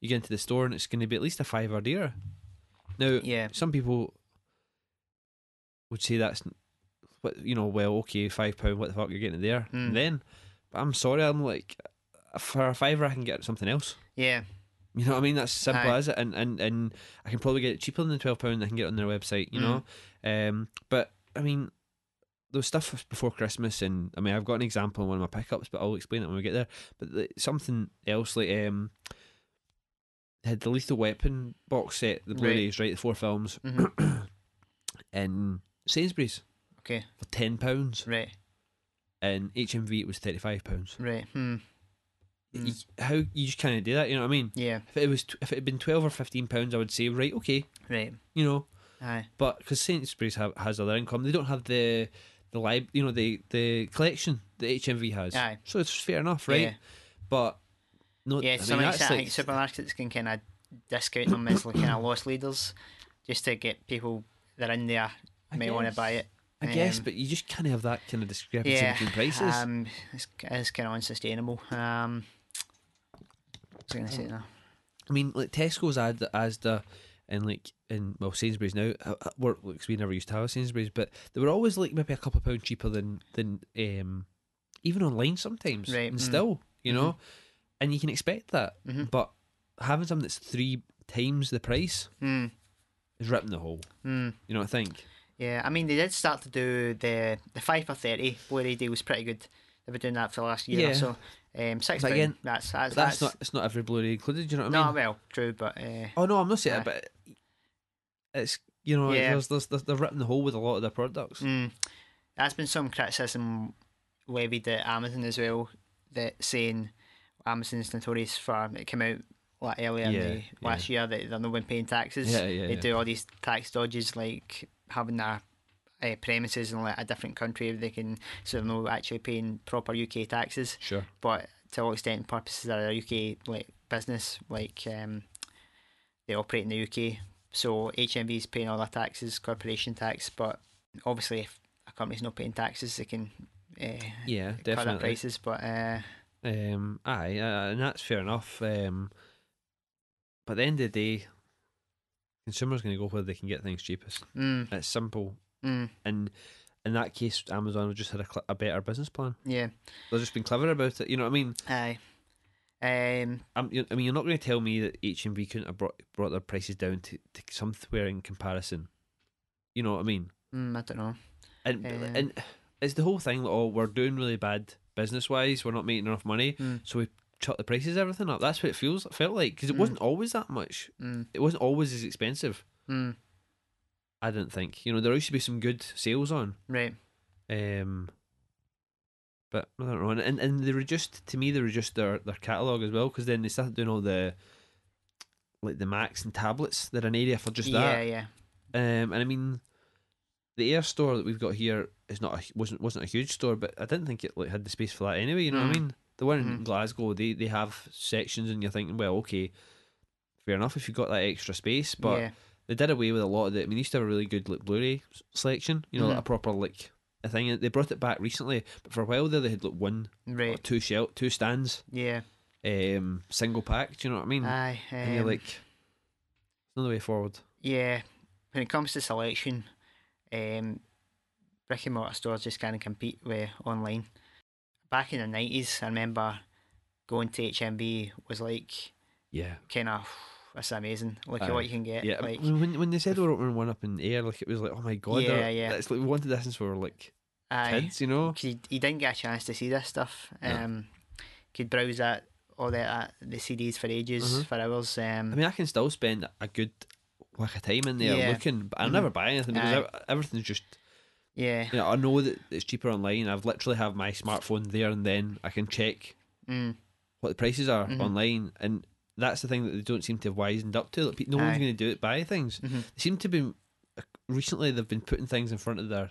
You get into the store and it's going to be at least a five or dearer. Now, yeah, some people would say that's, what you know, well, okay, five pound. What the fuck you're getting there? Mm. Then, but I'm sorry, I'm like, for a fiver, I can get something else. yeah, You know what I mean? That's simple Aye. as it, and and and I can probably get it cheaper than twelve pound. I can get it on their website. You Mm. know, um, but I mean, those stuff before Christmas, and I mean, I've got an example in one of my pickups, but I'll explain it when we get there. But the, something else like um, had the Lethal Weapon box set, the Right. Blu-rays, right, the four films, hmm in Sainsbury's okay, for ten pounds, right, and HMV it was thirty five pounds. right, hmm, Mm. How you just kind of do that? You know what I mean? yeah, If it was, if it had been twelve or fifteen pounds, I would say, right, okay, right, you know. aye, But because Sainsbury's have, has other income, they don't have the the lib, you know, the the collection that HMV has. Aye. So it's fair enough, right? Yeah. But no, Yeah, I mean some that's extent, I like think supermarkets can kind of discount them as like kind of loss leaders, just to get people that are in there I may want to buy it. I guess, um, but you just kind of have that kind of discrepancy Yeah, between prices. um, it's, it's kind of unsustainable. Um, I going to say now? I mean, like Tesco's, Ad, Asda, and like in well Sainsbury's now. uh, uh, We're, because we never used to have Sainsbury's, but they were always like maybe a couple of pound cheaper than than um, even online sometimes. Right, And mm. still, you know, and you can expect that. Mhm. But having something that's three times the price Mm, is ripping the hole. mm. You know what I think? Yeah, I mean they did start to do the the five for thirty Blu-ray deal was pretty good. They've been doing that for the last year Yeah. or so. Um, six But again, that's that's, that's, that's not it's not every Blu-ray included. You know what I mean? no, well, true, but uh, Oh no, I'm not saying Aye. it, but it's you know Yeah. there's, there's, there's, they're ripping the hole with a lot of their products. Mm. There's been some criticism levied at Amazon as well, that saying Amazon's notorious for it came out like earlier Yeah, in the last year that they're not been paying taxes. Yeah, yeah, they yeah. do all these tax dodges like having their uh, premises in like a different country if they can so they're not actually paying proper UK taxes. Sure. But to all extent and purposes they're a UK like business, like um, they operate in the UK. So HMV is paying all their taxes, corporation tax, but obviously if a company's not paying taxes they can uh, Yeah, cut their definitely. prices. But uh, Um, aye, uh, and that's fair enough. Um, but at the end of the day, consumers going to go where they can get things cheapest. mm, It's simple, mm, and in that case, Amazon have just had a, cl- a better business plan. yeah, They've just been clever about it. You know what I mean? aye. Um, I'm, you- I mean, you're not going to tell me that HMV couldn't have brought brought their prices down to, to somewhere in comparison. You know what I mean? mm, I don't know. And Um, and it's the whole thing. Like, oh, we're doing really bad business wise. We're not making enough money, Mm. so we chuck the prices everything up. That's what it feels felt like because it Mm. wasn't always that much. Mm, It wasn't always as expensive. mm, I didn't think. You know, there used to be some good sales on. right. Um, but I don't know, and and, they reduced to me. They reduced their their catalog as well because then they started doing all the like the Macs and tablets. They're an area for just that. yeah. Yeah. Um, and I mean, the Ayr store that we've got here is not a, wasn't wasn't a huge store, but I didn't think it like had the space for that anyway. You know what I Mm. mean? The one in Mhm. Glasgow, they they have sections, and you're thinking, well, okay, fair enough if you've got that extra space, but yeah. they did away with a lot of it. I mean, they used to have a really good like Blu-ray selection, you know, like Mhm. a proper like a thing. They brought it back recently, but for a while there, they had like one or Right. two shell, two stands, Yeah. um, single pack. Do you know what I mean? Aye. and you're um, like, it's another way forward. Yeah, when it comes to selection, um, brick and mortar stores just can't compete with online. Back in the nineties, I remember going to HMV was like Yeah. kind of that's amazing. Look Aye. at what you can get. Yeah, like when when- they said they were opening one up in the air, like it was like, oh my god, Yeah, yeah. It's like we wanted this since we were like aye, kids, you know. 'cause you, you didn't get a chance to see this stuff. Um, could browse that all the uh, the CDs for ages, Mhm. for hours. Um, I mean, I can still spend a good whack of time in there Yeah. looking, but I'll Mhm. never buy anything because Aye. everything's just Yeah. You know, I know that it's cheaper online. I've literally have my smartphone there and then I can check Mm. what the prices are Mhm. online, and that's the thing that they don't seem to have wisened up to. Like, no one's going to do it by things. Mhm. They seem to be recently. They've been putting things in front of their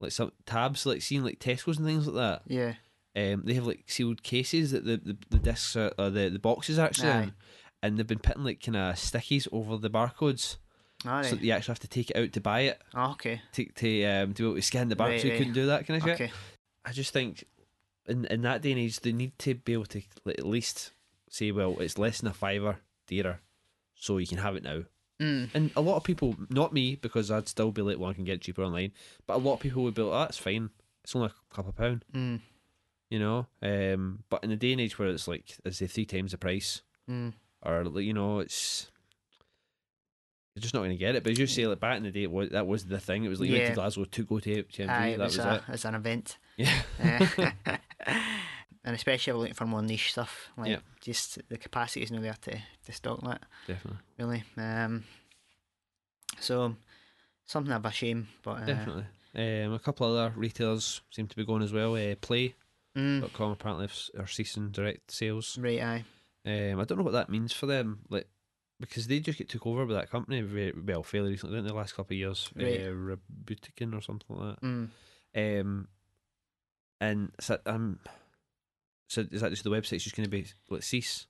like some tabs, like seeing like Tesco's and things like that. Yeah. Um, they have like sealed cases that the the, the discs are, or the the boxes are actually Aye. in, and they've been putting like kind of stickies over the barcodes, All right. so you actually have to take it out to buy it, oh, okay. to to um to be able to scan the barcode. Right, so you right. couldn't do that kind of shit. Okay. I just think in in that day and age they need to be able to at least say, well, it's less than a fiver dearer, so you can have it now. Mm. And a lot of people, not me, because I'd still be like, well, I can get it cheaper online. But a lot of people would be like, oh, that's fine. It's only a couple of pound, Mm. you know. Um, but in the day and age where it's like, I say, three times the price, Mm. or you know, it's you're just not going to get it. But as you say, like back in the day, it was, that was the thing. It was like you went to Glasgow to go to HMV. Aye, that it was, was, a, it. as an event. Yeah. And especially if we're looking for more niche stuff. Like Yeah. just the capacity is not there to, to stock that, Definitely. really. Um so something of a shame, but uh, Definitely. Um, a couple other retailers seem to be going as well. Uh, Play.com Mm, apparently are ceasing direct sales. right, aye. Um, I don't know what that means for them, like because they just get took over by that company very well fairly recently, didn't? The last couple of years, Right. uh, Rakuten or something like Mm. that. Um, and so um, so is that just the website's just going to be cease?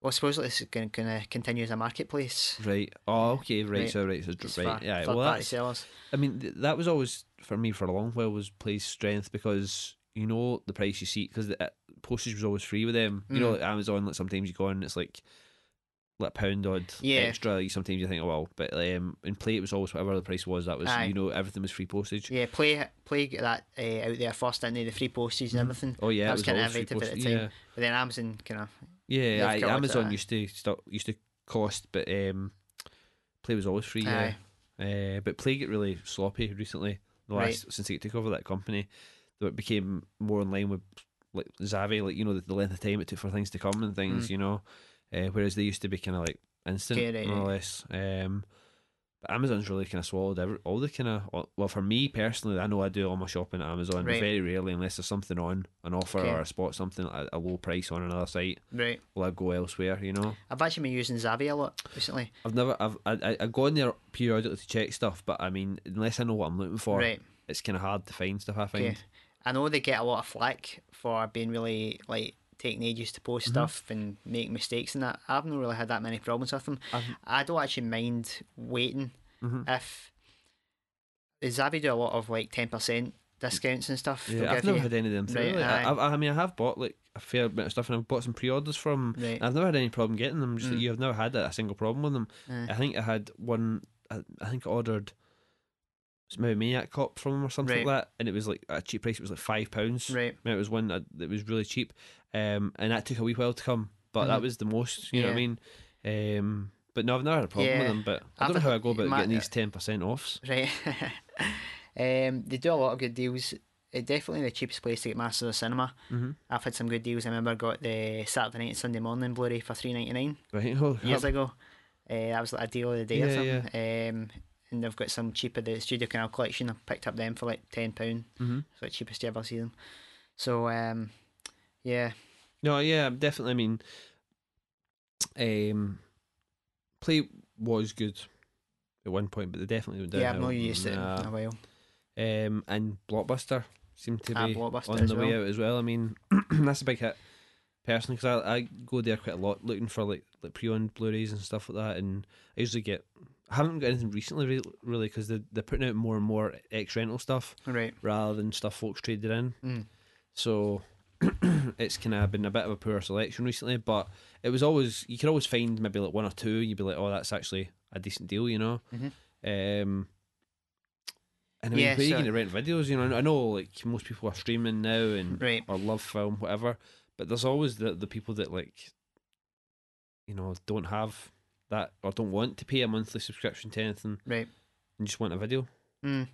Well, supposedly this is going to continue as a marketplace. Right. Oh, okay. Right. Right. So right. So It's right. Yeah. Well, that's, sellers. I mean, th- that was always for me for a long while was Play's strength because you know the price you see because the uh, postage was always free with them. You know, Mm. like Amazon. Like sometimes you go on, and it's like like pound odd Yeah. extra. Like, sometimes you think, oh well, but um, in Play it was always whatever the price was. That was Aye. you know everything was free postage. Yeah, play play get that uh, out there first, they? The free postage and everything. Oh yeah, That was always free innovative at the time. But then Amazon kind of Yeah, yeah. Aye, got of Amazon used to stop used to cost, but um, Play was always free. Yeah. Uh, but Play get really sloppy recently. The Right. last since they took over that company, though it became more in line with like Zavvi, like you know the, the length of time it took for things to come and things, Mm. you know. Uh, whereas they used to be kind of like instant, Okay, right, more or less. Um, but Amazon's really kind of swallowed every, all the kind of well for me personally, I know I do all my shopping at Amazon, Right. very rarely unless there's something on an offer Okay. or I spot something at a low price on another site, right. will I go elsewhere, you know. I've actually been using Zavvi a lot recently. I've never, I've, I, I, I go in there periodically to check stuff, but I mean, unless I know what I'm looking for, Right. it's kind of hard to find stuff. I find. Okay. I know they get a lot of flack for being really like taking ages to post Mm-hmm. stuff and make mistakes and that. I've not really had that many problems with them. I've- I don't actually mind waiting Mhm. if Zavvi do a lot of like ten percent discounts and stuff. Yeah, I've never you. had any of them. Through, Right. I. I've, mean, I have bought like a fair bit of stuff, and I've bought some pre-orders from. Right. I've never had any problem getting them. Just Mm. you have never had a, single problem with them. Aye. I think I had one. I, I think I ordered. Maybe Maniac Cop from them or something Right. like that, and it was like at a cheap price. It was like five pounds. Right. It was one that was really cheap, um, and that took a wee while to come. But that Mhm. was the most. You know what I mean? Um, but no, I've never had a problem with them. But I I've don't know how I go about my- getting these ten percent offs. Right. um, they do a lot of good deals. Uh, definitely the cheapest place to get Masters of Cinema. Mm-hmm. I've had some good deals. I remember I got the Saturday night and Sunday morning Blu-ray for three ninety nine Right. Oh, years yep. ago. Uh, that was like a deal of the day Yeah, or something. Um, and they've got some cheaper the Studio Canal collection. I picked up them for like ten pound. Mm-hmm. It's like cheapest you ever see them. So um, yeah, No, yeah, definitely. I mean, um, play was good at one point, but they definitely went down. yeah, I've not used to it in a while. Um, and Blockbuster seemed to Ah, be on the way out as well. I mean, that's a big hit personally because I, I go there quite a lot looking for like like pre-owned Blu-rays and stuff like that, and I usually get. I haven't got anything recently, really, because they're, they're putting out more and more ex rental stuff Right. rather than stuff folks traded in. Mm. So it's kind of been a bit of a poor selection recently, but it was always you could always find maybe like one or two. You'd be like, oh, that's actually a decent deal, you know. Mhm. Um, and I mean, Yeah, where are you so- going to rent videos? You know, I know like most people are streaming now and Right. or LoveFilm, whatever. But there's always the the people that like, you know, don't have that or don't want to pay a monthly subscription to anything Right. and just want a video. Mm.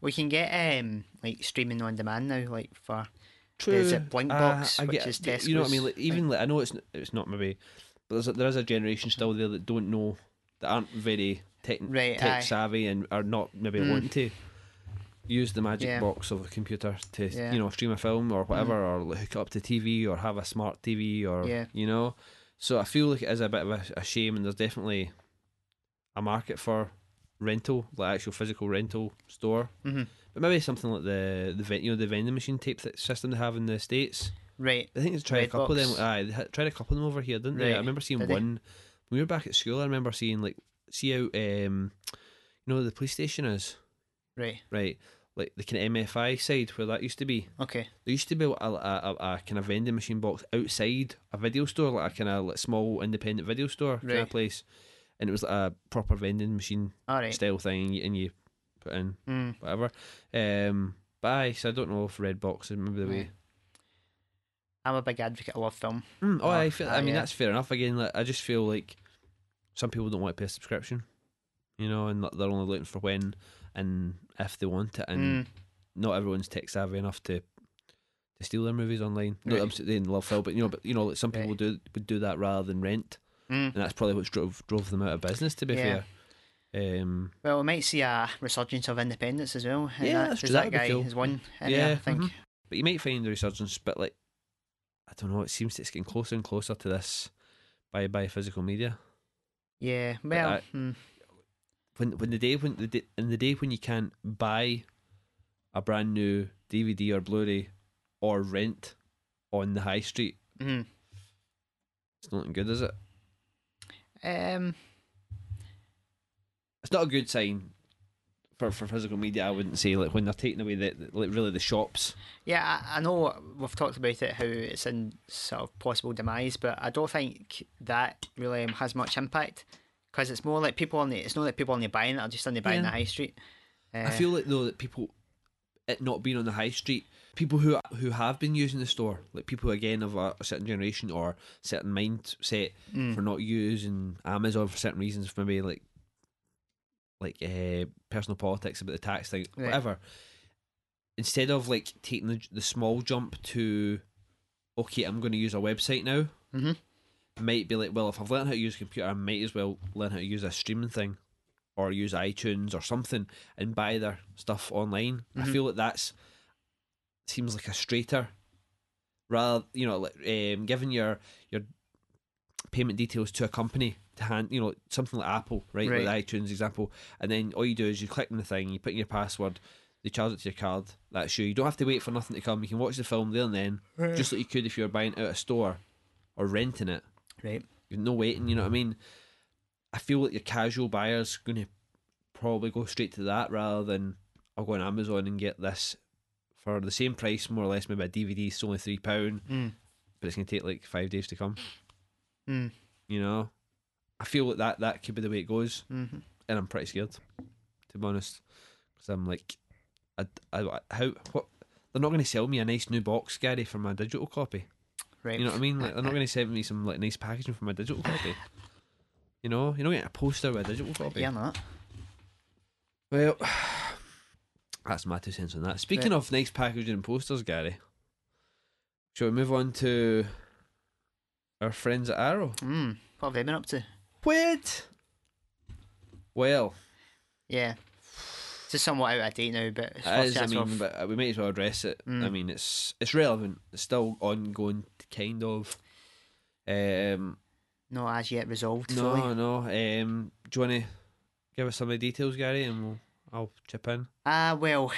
We can get um like streaming on demand now, like for True. Is it Blinkbox, Uh, I which get- is You know what I mean? Like, even like, I know it's it's not maybe, but there's a, there is a generation still there that don't know that aren't very tech, Right, tech aye. savvy and are not maybe Mm. wanting to. use the magic Yeah. box of a computer to Yeah. Mm-hmm. you know stream a film or whatever, or hook it up to TV or have a smart TV or Yeah. you know. So I feel like it is a bit of a, a shame, and there's definitely a market for rental, like actual physical rental store. hmm But maybe something like the the you know the vending machine tape system they have in the states. Right. I think it's tried a couple of them. Aye, they tried a couple of them over here, didn't they? I remember seeing Did they? one when we were back at school. I remember seeing like see how um you know the police station is Right. right, like the kind of MFI side where that used to be. Okay. There used to be a, a, a, a kind of vending machine box outside a video store, like a kind of like small independent video store kind of place, and it was like a proper vending machine right. style thing, and you, and you put in Mm. whatever. Um, but aye, so I don't know if Redbox is maybe the way. I'm a big advocate. I love film. Mm, oh, I feel. I mean, yeah. that's fair enough. Again, like, I just feel like some people don't want to pay a subscription, you know, and they're only looking for when and if they want it, and Mm. not everyone's tech savvy enough to to steal their movies online. Not that I'm Right. love film, but you know, but you know, like some people Right. do would do that rather than rent, Mm. and that's probably what drove drove them out of business. To be Yeah. fair, um, Well, we might see a resurgence of independence as well. Yeah, that, true, that that'd be guy cool. has won. in Yeah, I think. mhm. but you might find the resurgence, but like I don't know, it seems it's getting closer and closer to this by by physical media. Yeah. Well. I- mm, when when the day when the day, in the day when you can't buy a brand new DVD or Blu-ray or rent on the high street, mhm. it's not good, is it? Um. It's not a good sign for, for physical media. I wouldn't say like when they're taking away the, the like really the shops. Yeah, I, I know we've talked about it how it's in sort of possible demise, but I don't think that really um, has much impact because it's more like people on the. It's not like people only buying it; are just only buying Yeah. the high street. Uh, I feel like though that people, it not being on the high street, people who who have been using the store, like people again of a, a certain generation or certain mindset mm, for not using Amazon for certain reasons, maybe like like uh, personal politics about the tax thing, Right. whatever. Instead of like taking the, the small jump to, okay, I'm going to use a website now, Mhm. might be like, well, if I've learned how to use a computer, I might as well learn how to use a streaming thing, or use iTunes or something, and buy their stuff online. I Mhm. feel like that's seems like a straighter, rather you know, like um, giving your your payment details to a company hand, you know, something like Apple, right? Right. Like the iTunes example, and then all you do is you click on the thing, you put in your password, they charge it to your card. That's you. You don't have to wait for nothing to come. You can watch the film there and then, just like you could if you were buying it out of a store or renting it. right. No waiting. You know what I mean? I feel like your casual buyer's going to probably go straight to that rather than I'll go on Amazon and get this for the same price, more or less. Maybe a DVD is only three pound, Mm, but it's going to take like five days to come. mm, You know, I feel like that that could be the way it goes, mm-hmm. and I'm pretty scared, to be honest, because I'm like, I, I, how what they're not going to sell me a nice new box, Gary, for my digital copy. Right. You know what I mean? Like they're not going to send me some like nice packaging for my digital copy. You know, you're not getting a poster with a digital copy. Yeah, not. Well, that's my two cents on that. Speaking Right. of nice packaging and posters, Gary, shall we move on to our friends at Arrow? Mm, what have they been up to? What? Well, Yeah. It's just somewhat out of date now, but it's it I mean, but we might as well address it. I Mm. mean, it's it's relevant. It's still ongoing, kind of. Um, not as yet resolved no, fully. no. Um, do you want to give us some of the details, Gary, and we'll I'll chip in. Ah, well,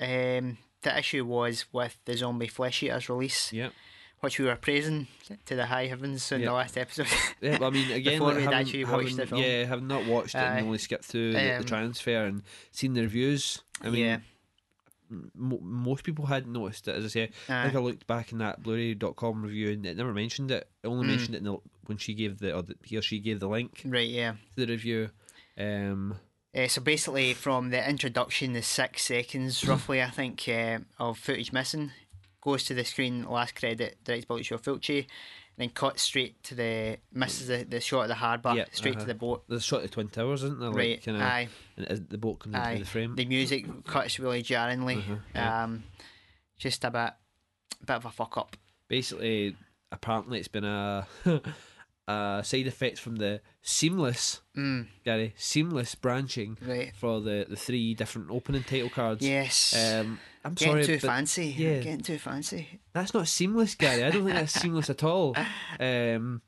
um, the issue was with the Zombie Flesh Eaters release, Yeah, which we were praising to the high heavens in Yeah. the last episode. yeah. But I mean, again, Before like, we'd actually watched the film. Yeah, having not watched it Aye. and only skipped through the, the Um, transfer and seen the reviews. I mean, yeah. m- most people hadn't noticed it. As I say, I think I looked back in that Blu-ray.com review and it never mentioned it. It only Mm. mentioned it in the, when she gave the or the, he or she gave the link Right, yeah. to the review. Um, Uh, so basically, from the introduction, the six seconds roughly, I think, uh, of footage missing goes to the screen, last credit, directed by Lucio Fulci, and then cuts straight to the misses the, the shot of the harbour, Yeah, straight uh-huh. to the boat. The a shot of the Twin Towers, isn't there? Like, right, kinda, aye, and the boat comes aye. into the frame. The music cuts really jarringly. Uh-huh, yeah. Um, just a bit, bit of a fuck up. Basically, apparently, it's been a a side effect from the seamless, Mm, Gary, seamless branching right. for the, the three different opening title cards. Yes. Um, I'm sorry. Getting sorry, too fancy. yeah. Getting too fancy. that's not seamless, Gary. I don't think that's seamless at all. Um,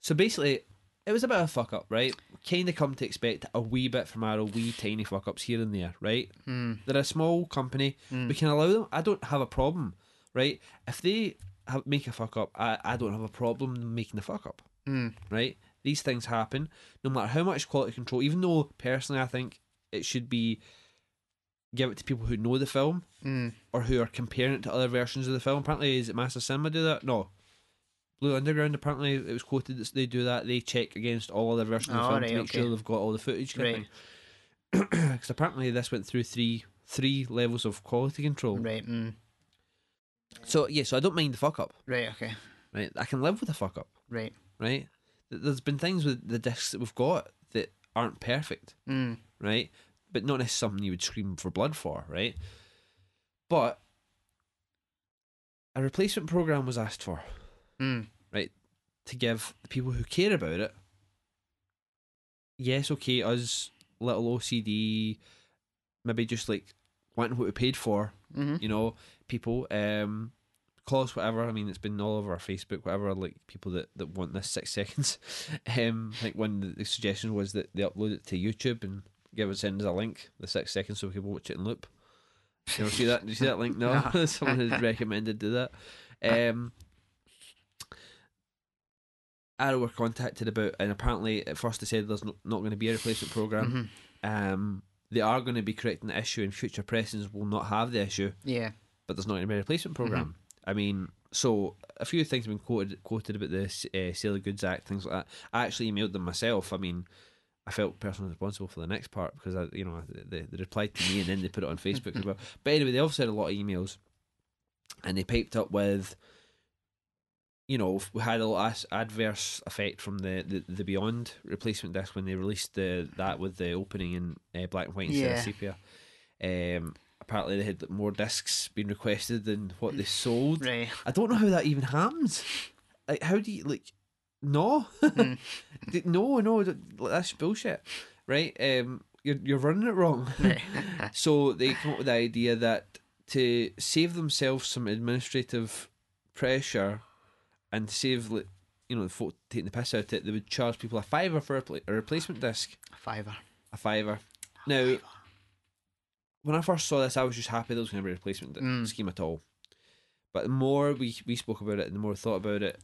so basically, it was a bit of a fuck up, right? Kind of come to expect a wee bit from Arrow, wee tiny fuck ups here and there, right? Mm, They're a small company. Mm. We can allow them. I don't have a problem, right? If they have, make a fuck up, I, I don't have a problem making the fuck up, mm, right? These things happen, no matter how much quality control. Even though personally, I think it should be give it to people who know the film mm. or who are comparing it to other versions of the film. Apparently, is it Master Cinema do that? No. Blue Underground, apparently, it was quoted that they do that. They check against all other versions of the Oh, film right, to make okay. sure they've got all the footage. Right. Because apparently, this went through three three levels of quality control. Right. Mm. So, yeah, so I don't mind the fuck up, Right. Okay. right? I can live with the fuck up, Right. Right? There's been things with the discs that we've got that aren't perfect, Mm. right? But not necessarily something you would scream for blood for, right? But a replacement program was asked for. Mm. Right? To give the people who care about it. Yes, okay, us little OCD, maybe just like wanting what we paid for, hmm you know, people, um, call us whatever. I mean, it's been all over our Facebook, whatever. Like people that, that want this six seconds. Um, like one of the suggestion was that they upload it to YouTube and give us send us a link, the six seconds, so we can watch it in loop. You ever see that? Did you see that link? No, someone has recommended do that. Um, Arrow were contacted about, and apparently at first they said there's no, not going to be a replacement program. hmm Um, they are going to be correcting the issue, and future pressings will not have the issue, Yeah. but there's not going to be a replacement program. I mean, so a few things have been quoted quoted about the uh, Sale of Goods Act, things like that. I actually emailed them myself. I mean, I felt personally responsible for the next part because I, you know, they, they replied to me and then they put it on Facebook as well. But anyway, they also had a lot of emails, and they piped up with, you know, we had a lot adverse effect from the, the, the Beyond replacement disc when they released the that with the opening in uh, black and white instead of sepia. Um, apparently, they had more discs being requested than what they sold. Right. I don't know how that even happens. Like, how do you like? No, Mm. No, no, that's bullshit, right? Um, you're you're running it wrong. Right. so they come up with the idea that to save themselves some administrative pressure and save, like, you know, the folk taking the piss out of it, they would charge people a fiver for a, pla- a replacement disc, A Fiver. a fiver. Now, when I first saw this, I was just happy there was going to be a replacement Mm. scheme at all. But the more we we spoke about it, and the more I thought about it,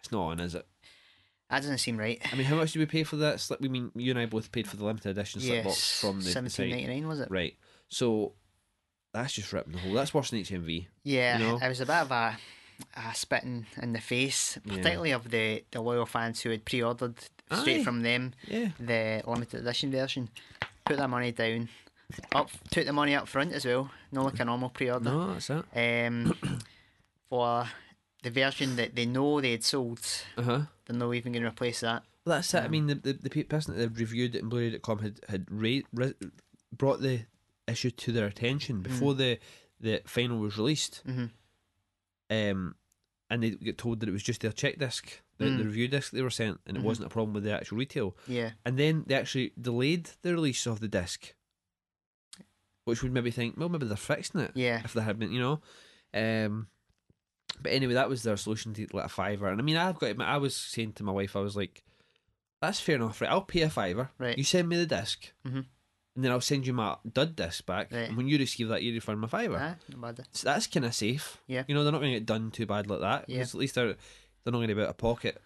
it's not on, is it? That doesn't seem right. I mean, how much did we pay for that? Slip? We mean you and I both paid for the limited edition slip box Yes. from the, seventeen ninety nine was it? right? So that's just ripping the hole. That's worse than HMV. Yeah, You know? it was a bit of a, a spitting in the face, Yeah. particularly of the, the loyal fans who had pre-ordered straight Aye. from them Yeah, the limited edition version. Put that money down, up took the money up front as well, no like a normal pre-order. no, that's it. Um, for the version that they know they had sold, Uh huh. they're not even going to replace that. Well, that's it. I Um, mean, the, the the person that had reviewed it in Blu-ray.com had had ra- ra- brought the issue to their attention before the the final was released. hmm Um, and they get told that it was just their check disc, the, the Mm. review disc they were sent, and it Mhm. wasn't a problem with the actual retail. Yeah, And then they actually delayed the release of the disc, which would maybe think, well, maybe they're fixing it yeah, if they had been, you know. Um, but anyway, that was their solution to like a fiver. And I mean, I've got, admit, I was saying to my wife, I was like, that's fair enough, right? I'll pay a fiver. Right. You send me the disc, Mhm. and then I'll send you my dud disc back. Right. And when you receive that, you refund my fiver. ah, bad. So that's kind of safe. Yeah. You know, they're not going to get done too bad like that. Yeah. At least they're they're not going to be out of pocket.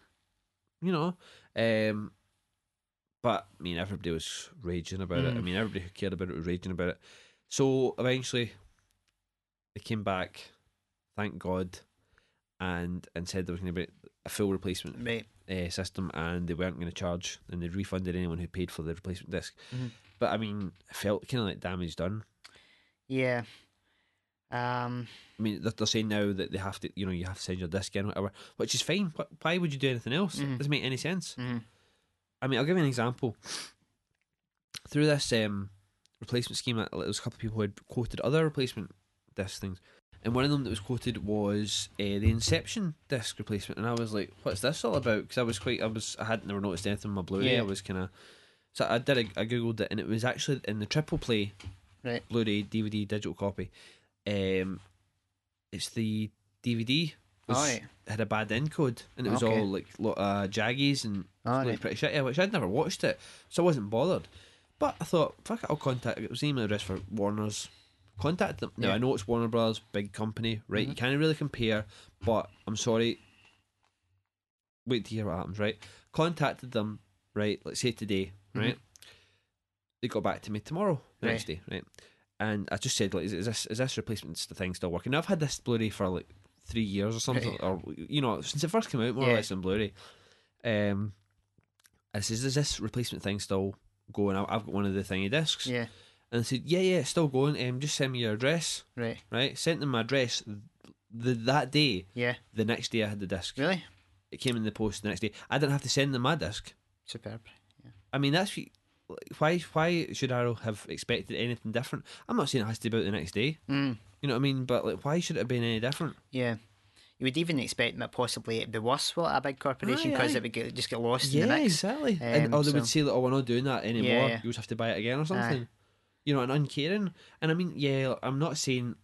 You know. Um, but I mean, everybody was raging about it. I Mm. mean, everybody who cared about it was raging about it. So eventually, they came back, thank God, and and said there was going to be a full replacement Right, uh, system, and they weren't going to charge, and they refunded anyone who paid for the replacement disc. Mhm. But I mean, it felt kind of like damage done. yeah. Um, I mean, they're, they're saying now that they have to, you know, you have to send your disc in, whatever, which is fine. Wh- Why would you do anything else? Mhm. Doesn't make any sense. mhm. I mean, I'll give you an example. Through this um, replacement scheme, uh, there was a couple of people who had quoted other replacement disc things, and one of them that was quoted was uh, the Inception disc replacement, and I was like, "What's this all about?" Because I was quite, I was, I had never noticed anything on my Blu-ray. Yeah. I was kind of, so I did, a, I googled it, and it was actually in the triple play Right. Blu-ray DVD digital copy. Um, it's the DVD was, Alright. had a bad encode, and it was Okay. all like lot of jaggies and Alright. looked pretty shitty. Which I'd never watched it, so I wasn't bothered. But I thought, fuck it, I'll contact. It was email address for Warner's. Contact them. Now Yeah. I know it's Warner Brothers, big company, right? You Mhm. can't really compare, but I'm sorry. Wait to hear what happens, right? Contacted them, right? Let's say today, Mhm. right? They got back to me tomorrow, the next Right. day, right? And I just said, like, is, is this is this replacement thing still working? Now, I've had this Blu-ray for like three years or something, Right. or you know, since it first came out, more or less on Blu-ray. Um, I says, is this replacement thing still going? I've got one of the thingy discs, Yeah. and said, yeah, yeah, it's still going. Um, just send me your address, Right. right? Sent them my address. The that day, Yeah. the next day, I had the disc. Really? It came in the post the next day. I didn't have to send them my disc. Superb. Yeah. I mean, that's why. Why should Arrow have expected anything different? I'm not saying it has to be out the next day. Mm. You know what I mean? But like, why should it have been any different? Yeah. You would even expect that possibly it'd be worse with a big corporation because it would get, just get lost yeah, in the mix. exactly. and Um, or they would say that, oh, we're not doing that anymore. Yeah, yeah. You just have to buy it again or something. You know, and uncaring. And I mean, yeah, I'm not saying,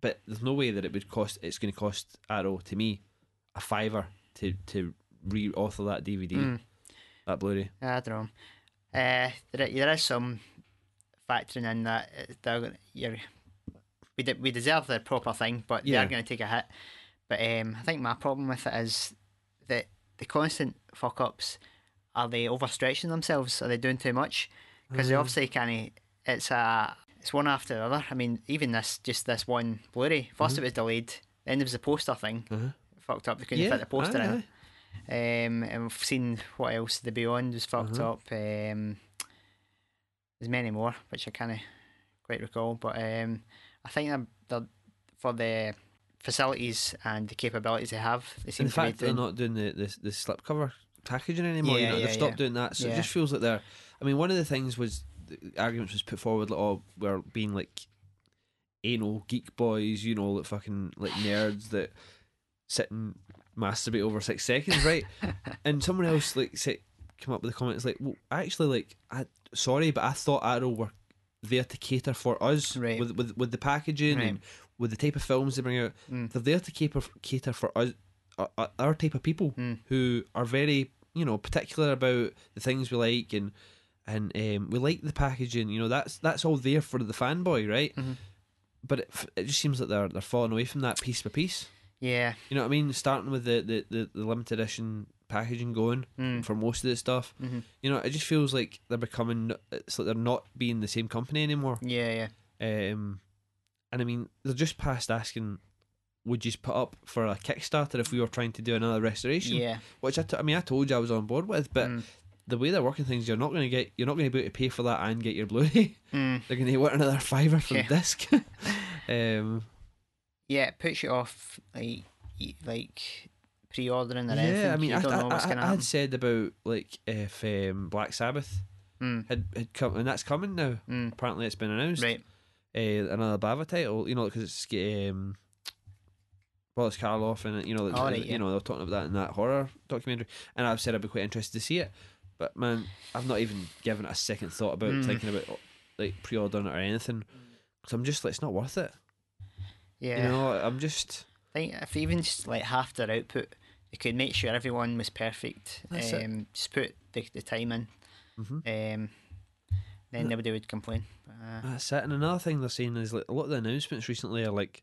but there's no way that it would cost. It's going to cost Arrow to me a fiver to to re-author that DVD, Mm. that Blu-ray. I don't know. Uh, there, there is some factoring in that uh, they're you're, we, de- we deserve the proper thing, but Yeah. they are going to take a hit. But um, I think my problem with it is that the constant fuck ups are they overstretching themselves? Are they doing too much? Because they Mhm. obviously kind of it's a it's one after the other. I mean, even this just this one Blu-ray. 1st Mhm. it was delayed, then there was the poster thing Uh-huh. fucked up. They couldn't Yeah, fit the poster aye, in. aye. Um, and we've seen what else the Beyond was fucked Uh-huh. up. Um, there's many more which I can't quite recall, but um, I think they're, they're, for the facilities and the capabilities they have, they seem And the to be fact they're not doing the, the the slipcover packaging anymore, you Yeah, know, yeah, they've stopped yeah. doing that. So it just feels like they're. I mean, one of the things was the arguments was put forward like, oh, we're being like anal geek boys, you know, like fucking like nerds that sit and masturbate over six seconds, right? and someone else like say, come up with the comments like, well, actually, like, I sorry, but I thought Arrow were there to cater for us Right. with with with the packaging Right. and with the type of films they bring out. Mm. They're there to cater cater for us, uh, uh, our type of people Mm. who are very you know particular about the things we like and and um, we like the packaging. You know that's that's all there for the fanboy, right? Mhm. But it, it just seems like they're they're falling away from that piece by piece. Yeah. You know what I mean? Starting with the the, the, the limited edition packaging going Mm. for most of the stuff. hmm You know, it just feels like they're becoming. It's like they're not being the same company anymore. Yeah, yeah. Um, and I mean, they're just past asking, would you put up for a Kickstarter if we were trying to do another restoration? Yeah. Which I, t- I mean, I told you I was on board with, but Mm. the way they're working things, you're not going to get, you're not going to be able to pay for that and get your Blu-ray. Mm. They're going to want another fiver for Yeah. the disc. um, Yeah, it puts you off like like pre-ordering or yeah, anything. I mean, I, don't I, know what's I, I had said about like if um, Black Sabbath Mm. had, had come, and that's coming now. Mm. Apparently, it's been announced. Right. Uh, another Bava title, you know, because it's um, Boris Karloff and you know, Oh, right, you yeah. know, they're talking about that in that horror documentary, and I've said I'd be quite interested to see it, but man, I've not even given it a second thought about Mm. thinking about like pre-ordering it or anything, because I'm just like it's not worth it. Yeah. You know, I'm just I think if even just like half their output, they could make sure everyone was perfect. That's it. um, Just put the, the time in. mhm. Um, then Yeah. nobody would complain. Uh, that's it. And another thing they're saying is like a lot of the announcements recently are like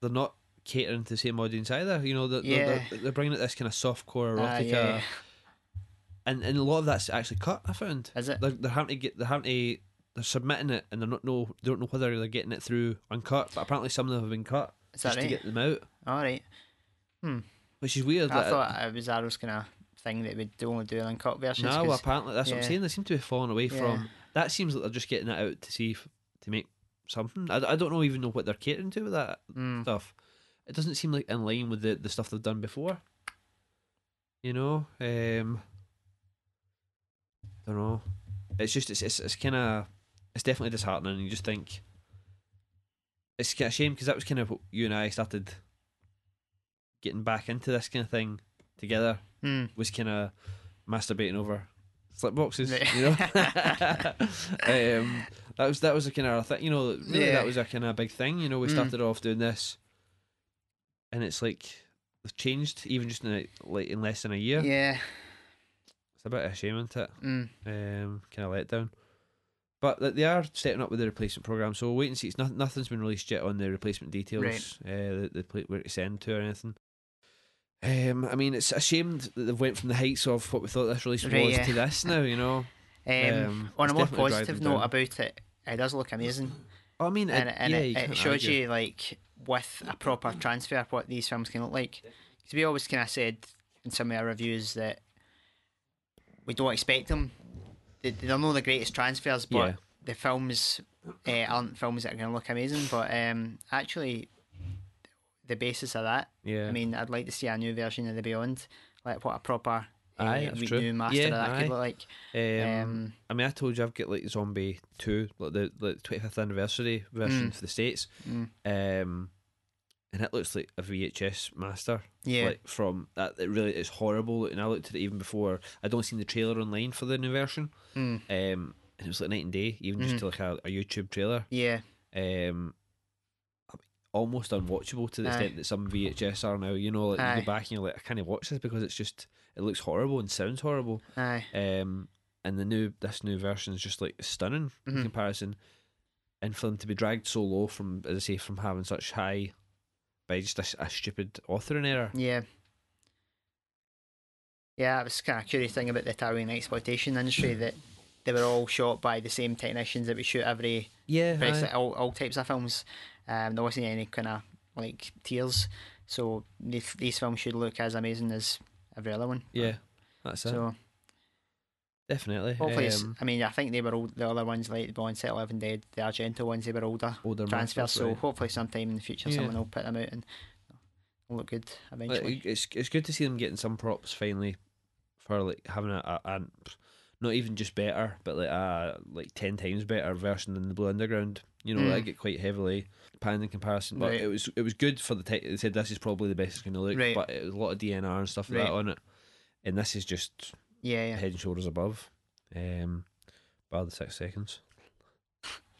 they're not catering to the same audience either. You know, they're, Yeah. they're, they're bringing out this kind of soft core uh, erotica, yeah. and and a lot of that's actually cut. I found. Is it? they're, they're having to get they're having to they're submitting it and they're not know they don't know whether they're getting it through uncut but apparently some of them have been cut Is that just to get them out All right. Hmm. which is weird I thought it was Arrow's kind of thing that we'd only do an uncut versions. No, apparently that's what I'm saying they seem to be falling away Yeah. from that seems like they're just getting it out to see if, to make something I, I don't know even know what they're catering to with that Mm. stuff it doesn't seem like in line with the, the stuff they've done before you know um don't know it's just it's it's, it's kind of it's definitely disheartening you just think it's a shame because that was kind of what you and I started getting back into this kind of thing together. Hmm. Was kind of masturbating over slip boxes, you know. um, that was that was a kind of thing, you know. Really, Yeah. that was a kind of big thing. You know, we Mm. started off doing this, and it's like they've changed even just in a, like in less than a year. Yeah. It's a bit of a shame, isn't it? Mm. um, kind of let down. But they are setting up with the replacement program, so we'll wait and see. It's not, nothing's been released yet on the replacement details, Right. uh, the, the pla- where to send to or anything. Um, I mean, it's a shame that they've went from the heights of what we thought this release Right, was yeah. to this now. You know, Um, Um, on a more positive note down. about it, it does look amazing, I mean, and, it, and yeah, it, it shows argue. you like with a proper transfer what these films can look like. Because we always kind of said in some of our reviews that we don't expect them. They, they're not the greatest transfers, but Yeah. the films uh, aren't films that are going to look amazing. But um, actually, the basis of that, Yeah, I mean, I'd like to see a new version of the Beyond, like what a proper. uh, Aye, that's true. new master Yeah, of that aye. could look like. um, Um, I mean, I told you I've got like Zombie Two, like the like twenty fifth anniversary version Mm. for the states, mm, um, and it looks like a VHS master. yeah, like from that it really is horrible and I looked at it even before I'd only seen the trailer online for the new version mm, um and it was like night and day even just Mhm. to like a, a YouTube trailer yeah, um almost unwatchable to the Aye. extent that some VHS are now you know like you go back and you're like I can't watch this because it's just it looks horrible and sounds horrible aye, um and the new this new version is just like stunning in Mhm. comparison and for them to be dragged so low from as I say from having such high by just a, a stupid authoring error yeah. Yeah, it was kind of curious thing about the Italian exploitation industry that they were all shot by the same technicians that we shoot every yeah all, all types of films. Um, there wasn't any kind of like tears, so these, these films should look as amazing as every other one. Yeah, that's it. So Definitely. hopefully, um, I mean, I think they were old. The other ones like the Bond Set Eleven Dead, the Argento ones, they were older older transfers. masters, So right. hopefully, sometime in the future, Yeah. someone will put them out and look good Like, eventually. it's it's good to see them getting some props finally for like having a, a, a not even just better, but like a like ten times better version than the Blue Underground. You know, Mm. I get quite heavily panned in comparison, but Right. it was it was good for the type. They said this is probably the best it's going to look, Right. but it was a lot of DNR and stuff like Right. that on it, and this is just yeah, yeah. head and shoulders above. Um, bar the six seconds.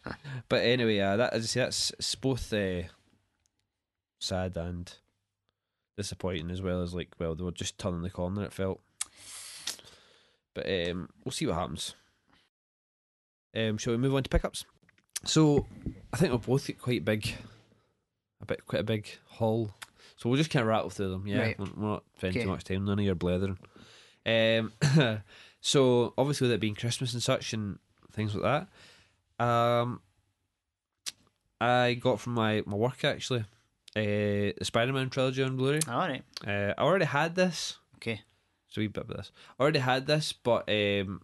but anyway, uh, that as I say, that's it's both uh, sad and disappointing as well as like, well, they were just turning the corner. It felt, but um, we'll see what happens. Um, shall we move on to pickups? So, I think we'll both get quite big, a bit quite a big haul. So we'll just kind of rattle through them. Yeah, Right. we're we're not spending Okay. too much time. None of your blethering. Um, so obviously with it being Christmas and such and things like that, um, I got from my my work actually, uh, the Spider Man trilogy on Blu-ray. All right. Uh, I already had this. Okay. So we bit about this. I already had this, but um,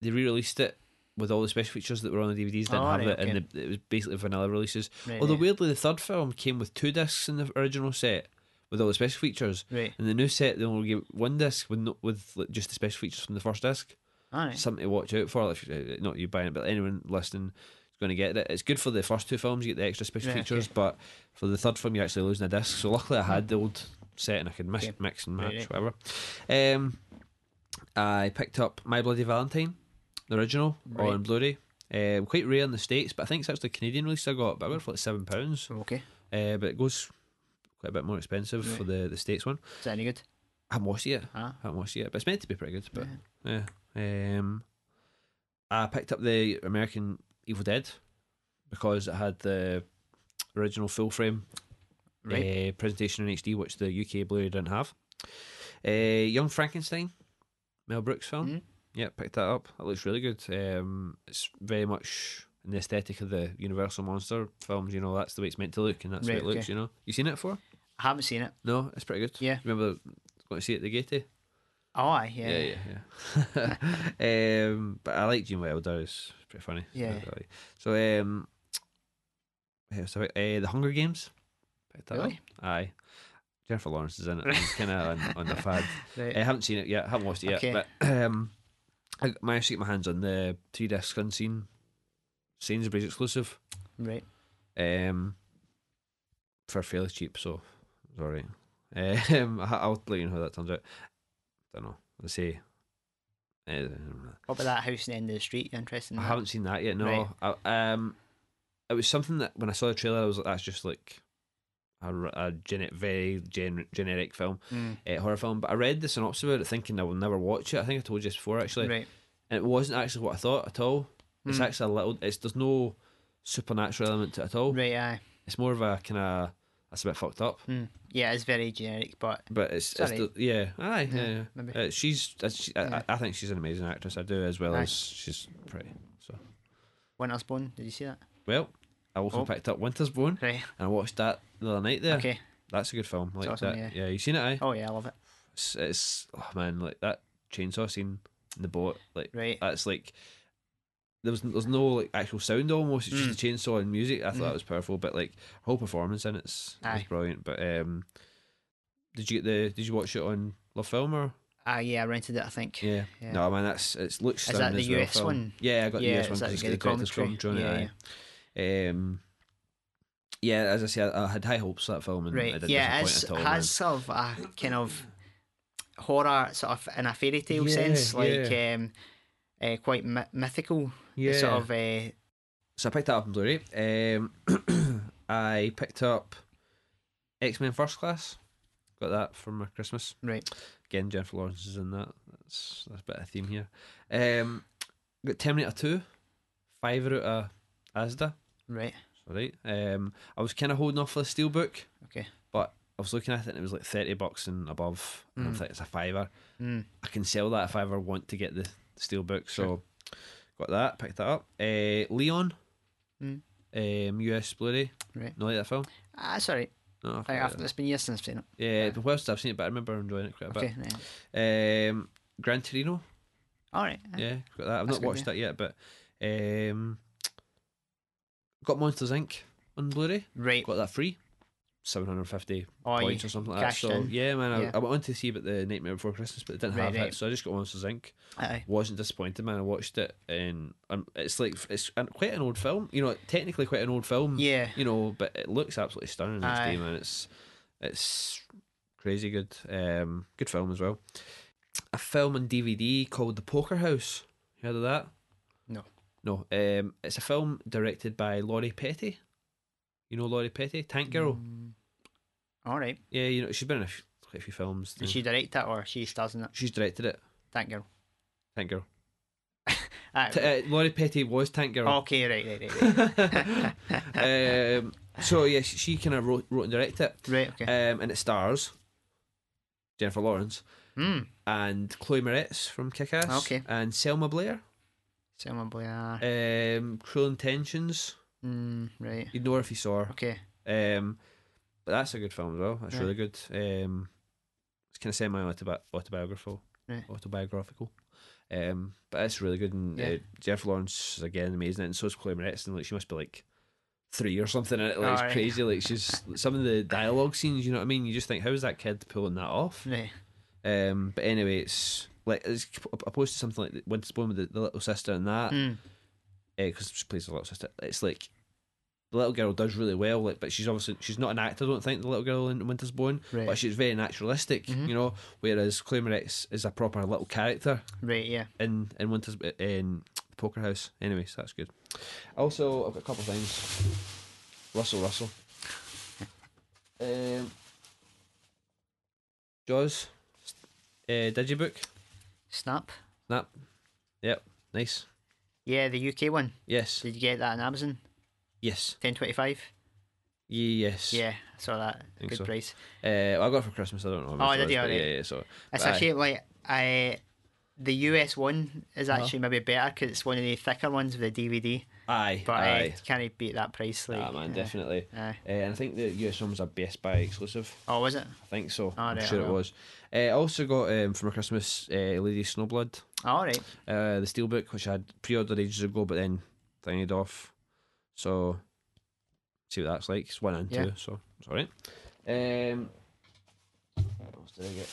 they re-released it with all the special features that were on the DVDs. Didn't Oh, have right, it, and the, it was basically vanilla releases. Right. Although right. weirdly, the third film came with two discs in the original set with all the special features. Right. And the new set, they only give one disc with no, with like, just the special features from the first disc. All right. Something to watch out for. If, uh, not you buying it, but anyone listening is going to get it. It's good for the first two films, you get the extra special Right, features, okay. but for the third film, you're actually losing a disc. So luckily, I had the old set and I could mix, Okay. mix and match, Right, whatever. Um, I picked up My Bloody Valentine, the original, Right. on Blu ray. Um, quite rare in the States, but I think it's actually the Canadian release I got, but I got it for like £7. Okay. Uh, but it goes quite a bit more expensive for the, the States one. Is that any good? I haven't watched it yet. Ah. I haven't watched it yet, but it's meant to be pretty good. But yeah, um, I picked up the American Evil Dead because it had the original full frame Right. uh, presentation in HD, which the UK Blu-ray didn't have. Uh, Young Frankenstein, Mel Brooks film. Mhm. Yeah, picked that up. It looks really good. Um, it's very much in the aesthetic of the Universal monster films. You know, that's the way it's meant to look, and that's Right, it looks. okay. You know, you seen it before? I haven't seen it. No, it's pretty good. Yeah. Remember going to see it at the Gaiety? Oh, aye. Yeah. Yeah, yeah, yeah. um, but I like Gene Wilder. It's pretty funny. Yeah. So, um, yeah, so uh, the Hunger Games. That. Really? Aye. Jennifer Lawrence is in it. I'm kind of on, on the fad. Right. I haven't seen it yet. I haven't watched it yet. Okay. But um, I managed to get my hands on the three disc unseen Sainsbury's exclusive. right. Um, for fairly cheap, so it's alright. Um, I'll let you know how that turns out. Don't know. Let's see. Uh, What about that house in the end of the street? You interested in I that? haven't seen that yet. No. I, um, it was something that when I saw the trailer, I was like, "That's just like a, a very gen- generic film, Mm, uh, horror film." But I read the synopsis about it, thinking I will never watch it. I think I told you this before, actually, right. and it wasn't actually what I thought at all. It's Mm. actually a little. It's there's no supernatural element to it at all. Right, aye. It's more of a kind of that's a bit fucked up, Mm. Yeah, it's very generic, but but it's, it's the, yeah, aye, yeah. Yeah. Uh, she's, uh, she, I- Yeah. I, I think she's an amazing actress. I do as well Aye. as she's pretty. So Winter's Bone, did you see that? well, I also Oh. picked up Winter's Bone. Right. And I watched that the other night there. Okay. That's a good film. Like awesome, that. yeah. you seen it, aye? Oh yeah, I love it. It's, it's oh man, like that chainsaw scene in the boat, like Right. that's like there was there's no like actual sound almost. It's Mm. just a chainsaw and music. I thought Mhm. that was powerful, but like whole performance in it's Aye. brilliant. But um, did you get the did you watch it on LoveFilm or Ah, yeah, I rented it. I think. yeah? Yeah. No, man, that's it looks Is that the as well, US one? Yeah, I got yeah, the US is one that because the the director's commentary? yeah, aye. Um, yeah, as I said, I had high hopes for that film, and Right. didn't Yeah, disappoint it's, at all. it man. has sort of a kind of horror, sort of in a fairy tale Yeah, sense, like yeah. um, uh, quite my- mythical. yeah. Sort of. Uh, So I picked that up on Blu-ray. Um, I picked up X Men First Class. Got that for my Christmas. right. Again, Jennifer Lawrence is in that. That's that's a bit of a theme here. Um, got Terminator Two. Five out of Asda. Right. Right. Um, I was kind of holding off for the Steelbook, Okay. but I was looking at it and it was like thirty bucks and above. And I Mm. think it's a fiver. Mm. I can sell that if I ever want to get the Steelbook. So got that. Picked that up. Uh, Leon. Mm. Um, US Blu-ray. Right. Not like that film. Ah, sorry. No, like after it's been years since I've seen it. that. yeah, but whilst I've seen it, but I remember enjoying it quite a bit. Okay. Right. bit. Um, Gran Torino. All right. Yeah, got that. I've That's not good, watched that yet, but um, got Monsters Inc. on Blu-ray. Right. Got that free. 750 Oh, points or something like that. So in. yeah, man, I, Yeah. I went on to see about the Nightmare Before Christmas, but it didn't Right, have right. it, so I just got Monsters Inc. Aye. Wasn't disappointed, man. I watched it, and um, it's like it's an- quite an old film. You know, technically quite an old film. Yeah. You know, but it looks absolutely stunning in Aye. Man. It's it's crazy good. Um, good film as well. A film on DVD called The Poker House. You heard of that? No. No. Um, it's a film directed by Lori Petty. You know Lori Petty, Tank Girl. Mm. All right. Yeah, you know she's been in a few, a few films. Did she direct that or she stars in it? She's directed it. Tank girl. Tank Girl. Ah, T- uh, Lori Petty was Tank Girl. okay. Right. Right. Right. Right. um, so yeah, she, she kind of wrote, wrote and directed it, right. Okay. um, and it stars Jennifer Lawrence Hmm. and Chloe Moretz from Kick-Ass, Okay. and Selma Blair. Selma Blair. Um, Cruel Intentions. Mm, right. You'd know her if you saw her. Okay. Um, but that's a good film as well. That's Right. really good. Um, it's kind of semi autobiographical. Right. Autobiographical. Um, but it's really good. And Yeah. uh, Jennifer Lawrence is again amazing, and so is Chloe Moretz. And like she must be like three or something. And it like, it's Aye. crazy. Like she's some of the dialogue scenes. You know what I mean? You just think, how is that kid pulling that off? Right. Um, but anyway, it's like opposed to something like the Winter's Bone with the, the little sister and that Mm. because she plays the little sister. It's like the little girl does really well, like, but she's obviously she's not an actor. I don't think the little girl in Winter's Bone, Right. but she's very naturalistic, Mhm. you know. Whereas Chloe Moretz is a proper little character Right. Yeah. in in Winter's in the Poker House. Anyway, so that's good. Also, I've got a couple of things. Russell Russell. Um, Jaws. Uh, Digibook. Snap. Snap. Yep. Nice. Yeah, the UK one. Yes. Did you get that on Amazon? Yes. Ten twenty five. Yes. Yeah, I saw that. Good so. price. Uh, well, I got it for Christmas. I don't know. Oh, did you? Yeah, yeah. So It's actually like I. The US one is Uh-huh. actually maybe better because it's one of the thicker ones with the DVD. aye, But uh, aye. can't beat that price. Like, ah, man, uh, definitely. Aye. Uh, and I think the US one was a Best Buy exclusive. Oh, was it? I think so. Oh, I'm sure it was. Uh, I also got um, for my Christmas uh, Lady Snowblood, All right. uh, the steelbook, which I had pre-ordered ages ago, but then thingied off. So see what that's like. It's one and Yeah. two, so it's alright. Um, what else did I get?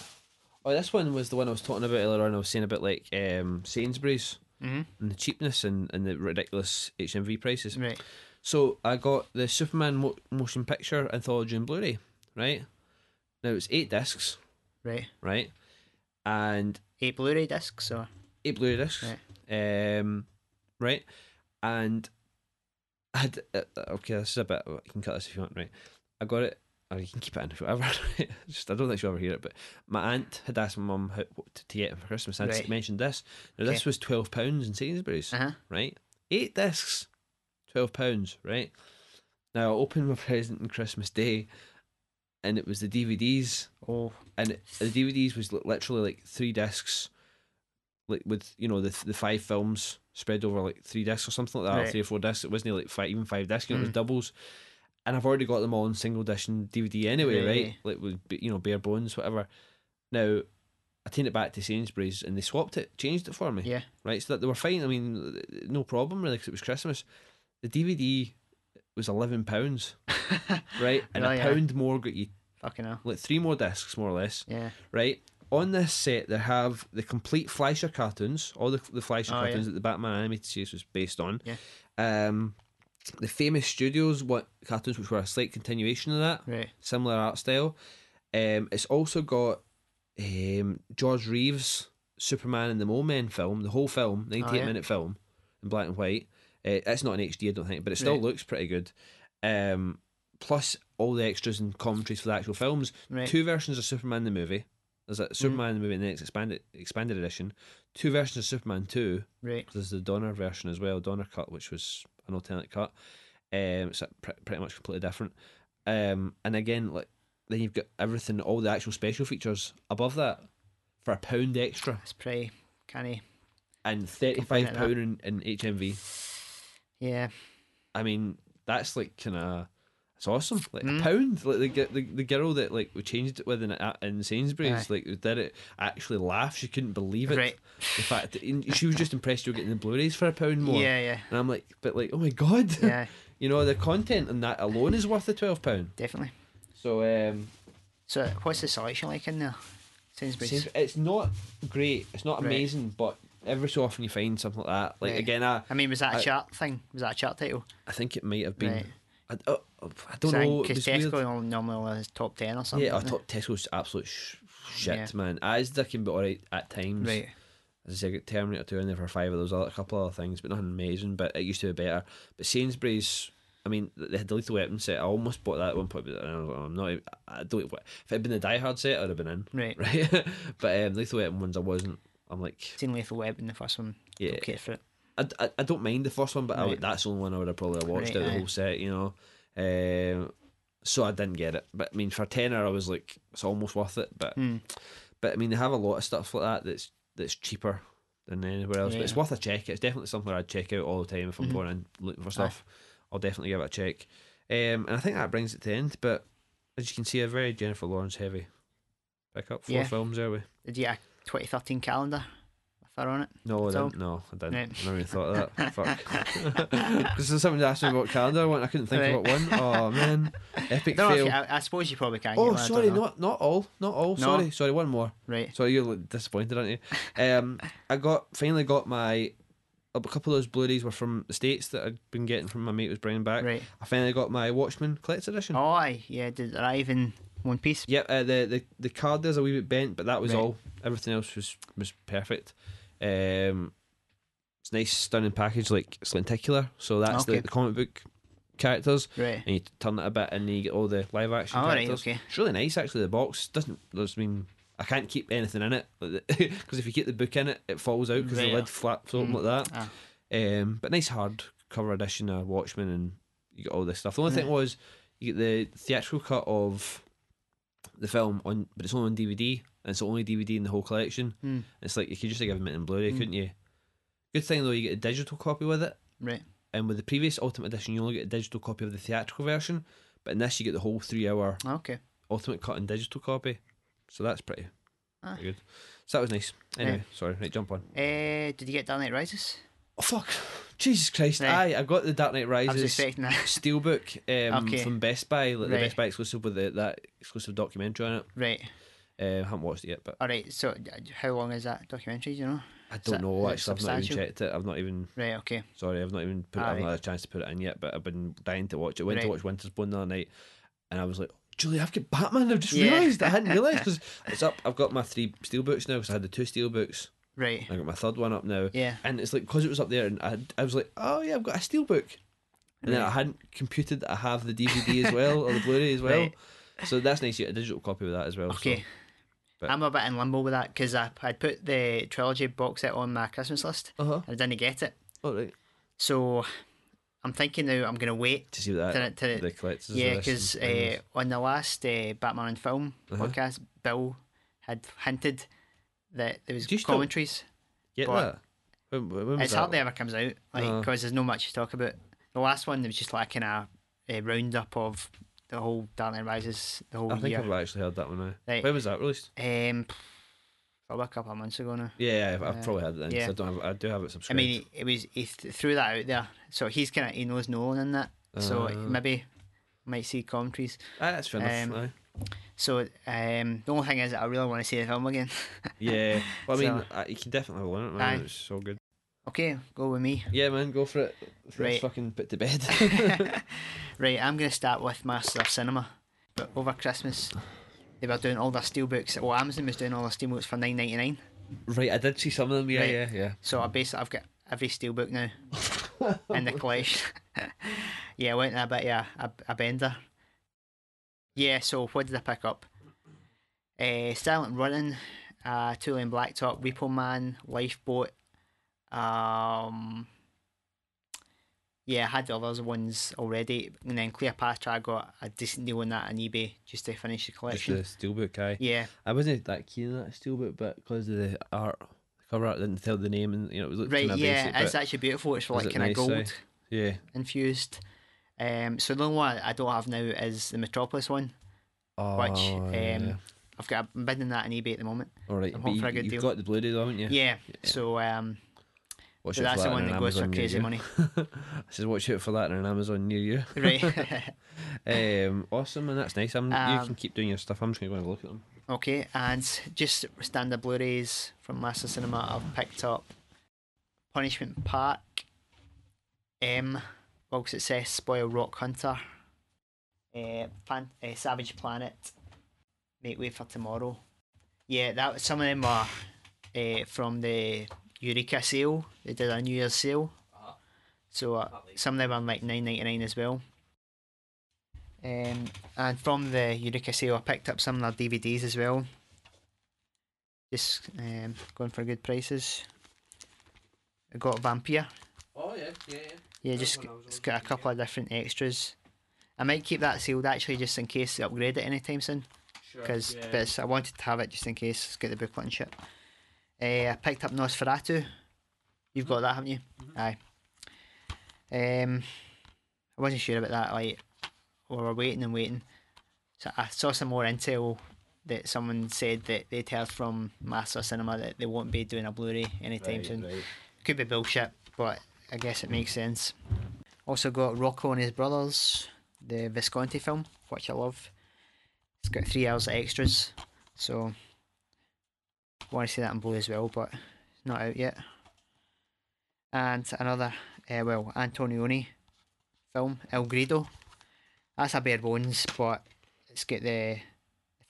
Oh, this one was the one I was talking about earlier on. I was saying about like um, Sainsbury's Mm-hmm. and the cheapness and, and the ridiculous HMV prices. Right. So I got the Superman mo- motion picture anthology and Blu-ray, right? Now it's eight discs, Right. right? And Eight Blu-ray discs or eight Blu-ray discs, um, right? And I had uh, okay, this is a bit. You can cut this if you want, right? I got it, or you can keep it in whatever. Just I don't think she'll ever hear it, but my aunt had asked my mum how, what to, to get him for Christmas. and I Right. mentioned this. Now this Okay. was twelve pounds in Sainsbury's, uh huh. right? Eight discs, twelve pounds, right? Now I opened my present on Christmas Day, and it was the DVDs Oh, and it- the DVDs was literally like three discs, like with you know the the five films spread over like three discs or something like that, or three or four discs. It wasn't like five, even five discs. You know, it was Mm. doubles. And I've already got them all in single edition DVD anyway, Right. right? Like with you know bare bones, whatever. Now, I taken it back to Sainsbury's and they swapped it, changed it for me, yeah. right? So that they were fine. I mean, no problem really because it was Christmas. The DVD was eleven pounds, right? And a yeah. pound more got you Fucking hell. like three more discs, more or less Yeah. right? On this set, they have the complete Fleischer cartoons, all the the Fleischer Oh, yeah. cartoons that the Batman animated series was based on. Yeah. Um, the famous studios what cartoons, which were a slight continuation of that, Right. similar art style. Um, it's also got um, George Reeves' Superman and the Mole Men film, the whole film, ninety-eight Oh, yeah. minute film in black and white. Uh, it's not an HD, I don't think, but it still Right. looks pretty good. Um, plus all the extras and commentaries for the actual films Right. two versions of Superman the movie. There's a Superman the movie in the it's expanded expanded edition. Two versions of Superman two. Right. There's the Donner version as well, Donner cut, which was an alternate cut. Um, it's pre- pretty much completely different. Um, and again, like then you've got everything, all the actual special features above that for a pound extra That's pretty canny. and thirty five pound five at that. pound in, in HMV. Yeah. I mean, that's like kind of. It's awesome, like a Mm. pound. Like the, the the girl that like we changed it with in, in Sainsbury's, Aye. like who did it, actually laughed. She couldn't believe it. Right. The fact that she was just impressed you were getting the Blu-rays for a pound more. Yeah. Yeah. And I'm like, but like, oh my god, Yeah. you know the content and that alone is worth the twelve pound. Definitely. So um, So, what's the selection like in there? Sainsbury's. It's not great. It's not Right. amazing, but every so often you find something like that. Like Right. again, I I mean, was that a I- chart thing? Was that a chart title? I think it might have been. Right. I, oh, I don't know. Because. Tesco normally top ten or something. Yeah, I thought Tesco's absolute sh- shit, Yeah. man. As they can be alright at times. Right. As I said, I got Terminator 2 in there for five of those, other, a couple of other things, but nothing amazing. But it used to be better. But Sainsbury's, I mean, they had the Lethal Weapon set. I almost bought that at one point, but I was like, I'm not. I don't. If it had been the Die Hard set, I'd have been in. Right. Right. but um, Lethal Weapon ones, I wasn't. I'm like, Seen Lethal Weapon, the first one. yeah. Okay for it. I, I, I don't mind the first one, but I that's the only one I would have probably watched Right, out the aye. whole set, you know. Um, so I didn't get it. But I mean, for tenner, I was like, it's almost worth it. But Hmm. but I mean, they have a lot of stuff like that that's that's cheaper than anywhere else. But it's worth a check. It's definitely something I'd check out all the time if I'm Mhm. going in looking for stuff. I'll definitely give it a check. Um, and I think that brings it to the end. But as you can see, a very Jennifer Lawrence heavy pick up. Four Yeah. films, are we? Did you get a 2013 calendar her on it? No, I So- didn't. No, I didn't. Right. I never even thought of that. Fuck. Because there's something asked me about calendar. I, couldn't think Right. about one. Oh man, epic No, fail. you, I, I suppose you probably can. oh, get one, I don't sorry, not not all, not all. No? Sorry, sorry. One more. Right. Sorry, you're disappointed, aren't you? Um, I got finally got my a couple of those Blu-rays were from the states that I'd been getting from my mate was bringing back. Right. I finally got my Watchmen collector's edition. Oh, aye. Yeah, did it arrive in one piece? Yep, uh, the the the card there's a wee bit bent, but that was Right. all. Everything else was was perfect. Um, it's nice, stunning package, like it's lenticular. So that's Okay. the, the comic book characters, Right. and you turn it a bit, and you get all the live action Oh, right, characters. okay. It's really nice, actually. The box doesn't. Does mean I can't keep anything in it because if you keep the book in it, it falls out because Right. the lid flaps open Mm. like that. Ah. Um, but nice hard cover edition of Watchmen, and you get all this stuff. The only thing was you get the theatrical cut of the film on, but it's only on DVD, and it's the only DVD in the whole collection. Hmm. It's like you could just have given it in Blu-ray, Mm. couldn't you? Good thing though, you get a digital copy with it, Right. and with the previous Ultimate Edition, you only get a digital copy of the theatrical version, but in this you get the whole three-hour Okay. Ultimate cut and digital copy. So that's pretty, Ah. pretty good. So that was nice. Anyway, sorry, right, jump on. Uh, did you get Dark Knight Rises? Oh fuck, Jesus Christ! Right. Aye, I got the Dark Knight I was Rises. expecting that. Steelbook um, Okay. from Best Buy, like the Best Buy exclusive with the, that exclusive documentary on it. right. Uh, haven't watched it yet, but All right. So, uh, how long is that documentary? Do you know? I don't know. Actually, I've not even checked it. I've not even. Right. Okay. Sorry, I've not even put. I've not had a chance to put it in yet. But I've been dying to watch it. Went to watch Winter's Bone the other night, and I was like, Julie, I've got Batman. I've just Yeah. realised I hadn't realised because it's up. I've got my three steel books now because I had the two steel books. Right. I got my third one up now, Yeah. and it's like because it was up there, and I, I was like, oh yeah, I've got a steel book, and then I hadn't computed that I have the DVD as well or the Blu-ray as well. Right. So that's nice. You get a digital copy of that as well. so- Okay. But- I'm a bit in limbo with that because I I'd put the trilogy box set on my Christmas list Uh-huh. and I didn't get it. All right. So I'm thinking now I'm gonna wait. To see what To- that to- the collectors. yeah, because uh, on the last uh, Batman on Film Uh-huh. podcast, Bill had hinted that there was Do you still- commentaries. get that. When, when It's that? hardly ever comes out, like Uh. because there's no much to talk about. The last one there was just like a a roundup of the whole Dark Knight Rises, the whole I think year. I've actually heard that one now. Right. When was that released? Um, probably a couple of months ago now. Yeah, I've, I've Uh, probably had it then. yeah. I don't have. I do have it I mean, it was he th- threw that out there, so he's kind of he knows Nolan in that, so Uh. maybe might see commentaries. Ah, that's fair enough. um. So um, the only thing is, that I really want to see the film again. Yeah, well, I mean, so- I, you can definitely learn it, man. Aye. It's so good. Okay, go with me. Yeah, man, go for it. Let's Right. fucking put to bed. right, I'm going to start with Master of Cinema. But over Christmas, they were doing all their steelbooks. Well, Amazon was doing all their steelbooks for nine ninety nine. right, I did see some of them. Yeah, Right. yeah, yeah. So I basically I've got every steelbook now in the collection. yeah, I went a bit yeah a, a bender. Yeah, so what did I pick up? Uh, Silent Running, uh, Two Lane Blacktop, Repo Man, Lifeboat. Um, yeah, I had the other ones already, and then Cleopatra. I got a decent deal on that on eBay just to finish the Just collection. the steelbook guy. Yeah, I wasn't that keen on that steelbook, but because of the art, the cover art didn't tell the name, and you know, it was right. Yeah, basic, it's actually beautiful. It's like it kind of nice, eh? gold. yeah. infused. Um, so the only one I don't have now is the Metropolis one. Oh, Which, um, yeah. I've got I'm bidding that on eBay at the moment. All right, I'm hoping you, for a good you've deal. got the Blu-ray though, haven't you? Yeah. So um, Watch so that's the one that goes for Amazon crazy money. I says watch out for that on Amazon near you. right. Um, awesome, and that's nice. I'm, you Um, can keep doing your stuff. I'm just going to go and look at them. okay. And just standard Blu-rays from Master Cinema. I've picked up Punishment Park, M, Bog Success, Spoil Rock Hunter, uh, uh, Savage Planet, Make Way for Tomorrow. Yeah, that some of them are uh, from the Eureka sale. They did a New Year's sale. So uh, some of them are like nine ninety nine as well. Um, and from the Eureka sale, I picked up some of their DVDs as well. Just um, going for good prices. I got Vampyr. Oh yeah, yeah, yeah. Yeah, just one I was it's looking got a couple of different extras. I might keep that sealed actually, just in case they upgrade it anytime soon. Sure. Because yeah. I wanted to have it just in case. It's got the booklet and shit. Uh, I picked up Nosferatu. You've got that, haven't you? Mhm. Aye. Um, I wasn't sure about that. Like, we were waiting and waiting. So I saw some more intel that someone said that they'd heard from Master Cinema that they won't be doing a Blu-ray anytime right, soon. right. Could be bullshit, but I guess it makes sense. Also got Rocco and his brothers, the Visconti film, which I love. It's got three hours of extras, so want to see that in blue as well, but it's not out yet. And another, uh, well, Antonioni film, Il Grido. That's a bare bones, but it's got the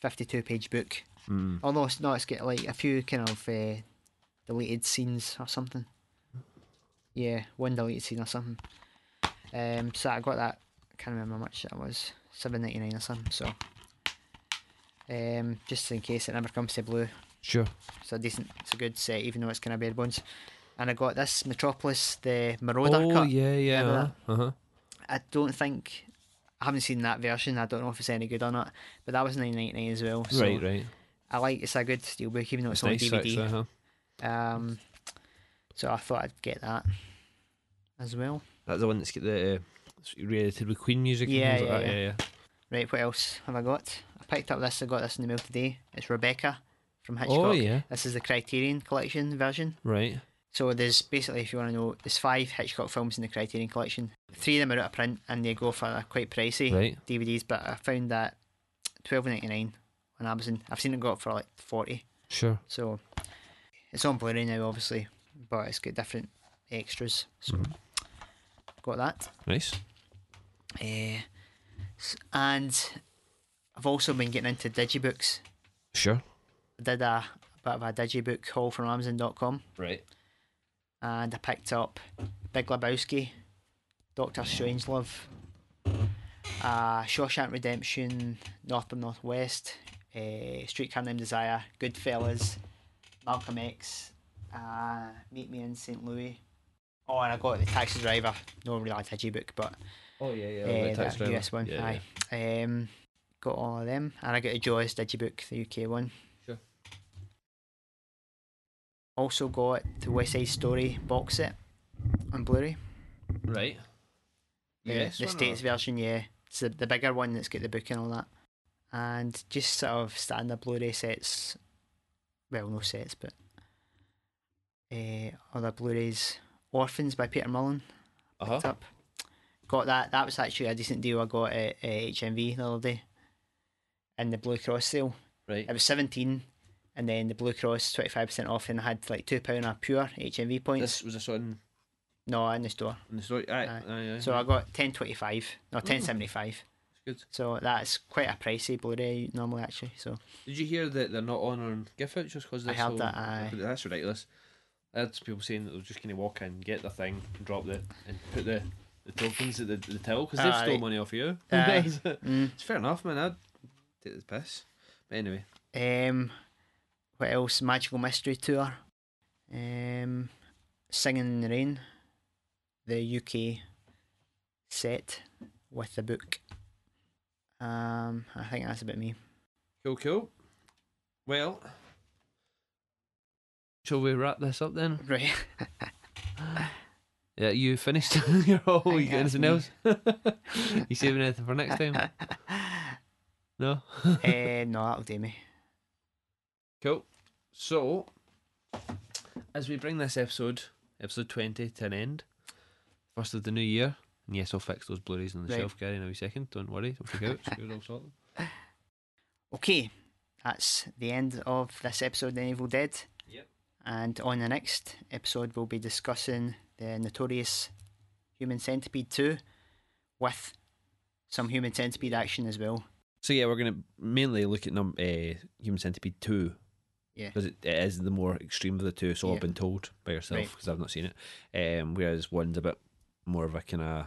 52 page book. Mm. Although it's not, it's got like a few kind of uh, deleted scenes or something. Yeah, one deleted scene or something. Um, so I got that. I can't remember how much that was. Seven ninety nine or something. So, um, just in case it never comes to blue, Sure. it's a decent, it's a good set, even though it's kind of bare bones. And I got this Metropolis, the Moroder oh cut. yeah, yeah. Uh huh. I don't think I haven't seen that version. I don't know if it's any good or not. But that was nine ninety nine as well. So Right, right. I like it's a good steelbook, even though it's, It's on nice, DVD. actually, huh? Um, so I thought I'd get that as well. That's the one that's got the uh, related with Queen music. and Yeah, like yeah, that. yeah, yeah. Right, what else have I got? I picked up this. I got this in the mail today. It's Rebecca from Hitchcock. Oh yeah, This is the Criterion Collection version. right. So there's basically, if you want to know, there's five Hitchcock films in the Criterion Collection. Three of them are out of print, and they go for quite pricey Right. DVDs. But I found that twelve ninety nine on Amazon. I've seen it go up for like forty. Sure. So It's on Blu-ray now, obviously, but it's got different extras. So got that. Nice. Uh, and I've also been getting into digibooks. Sure. Did a, bit of a digibook haul from Amazon.com, Right. and I picked up Big Lebowski, Doctor Strangelove, uh, Shawshank Redemption, North by Northwest, uh, Streetcar Named Desire, Goodfellas, Malcolm X, uh, Meet Me in St. Louis. Oh, and I got the Taxi Driver. No really a digibook, but Oh yeah, yeah. uh, the tax that driver. US one. Yeah, aye. Um, got all of them, and I got a Jaws digibook, the UK one. Also got the West Side Story box set on Blu-ray. Right. The, Yes, the? States version, yeah. It's the, the bigger one that's got the book and all that. And just sort of standard Blu-ray sets. Well, no sets, but uh, other Blu-rays. Orphans by Peter Mullan. Uh-huh. up. Got that. That was actually a decent deal I got at uh, HMV the other day. In the Blue Cross sale. Right. It was 17 and then the Blue Cross 25% off and I had like £2 of pure HMV points. This was this on No, in the store. in the story. Aye, Aye. aye, aye. So I got 1025 no 1075 good. So that's quite a pricey Blu-ray normally actually. So Did you hear that they're not honouring gift vouchers because I heard that, aye. That's ridiculous. I had people saying that they're just going to walk in, get the thing, and drop the and put the, the tokens at the, the till because they've Aye. stole money off you. It's mm. fair enough, man. I'd take the piss. But anyway, um, what else? Magical Mystery Tour, um, Singing in the Rain, the UK set with the book. Um, I think that's about me. cool, cool. Well, shall we wrap this up then? Right. Yeah, you finished your. I You got anything me. else? you saving anything for next time? No. Eh, no, that'll do me. Cool. So, as we bring this episode, episode 20, to an end, first of the new year, and yes, I'll fix those Blu rays on the Right. shelf, Gary, in a wee second. Don't worry, don't freak out. It's good, I'll sort them. Okay, that's the end of this episode of Evil Dead. Yep. And on the next episode, we'll be discussing the notorious Human Centipede 2 with some Human Centipede action as well. So, yeah, we're going to mainly look at num- uh, Human Centipede 2. Yeah. Because it, it is the more extreme of the two, so Yeah. I've been told by yourself, Right. because I've not seen it. Um, whereas one's a bit more of a kind of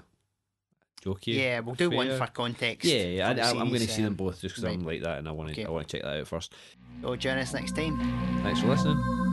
jokey. Yeah, we'll do one for context. Yeah, yeah, I, I'm going to see them um, both just because I'm like that, and I want to Okay. I want to check that out first. So join us next time. Thanks for listening.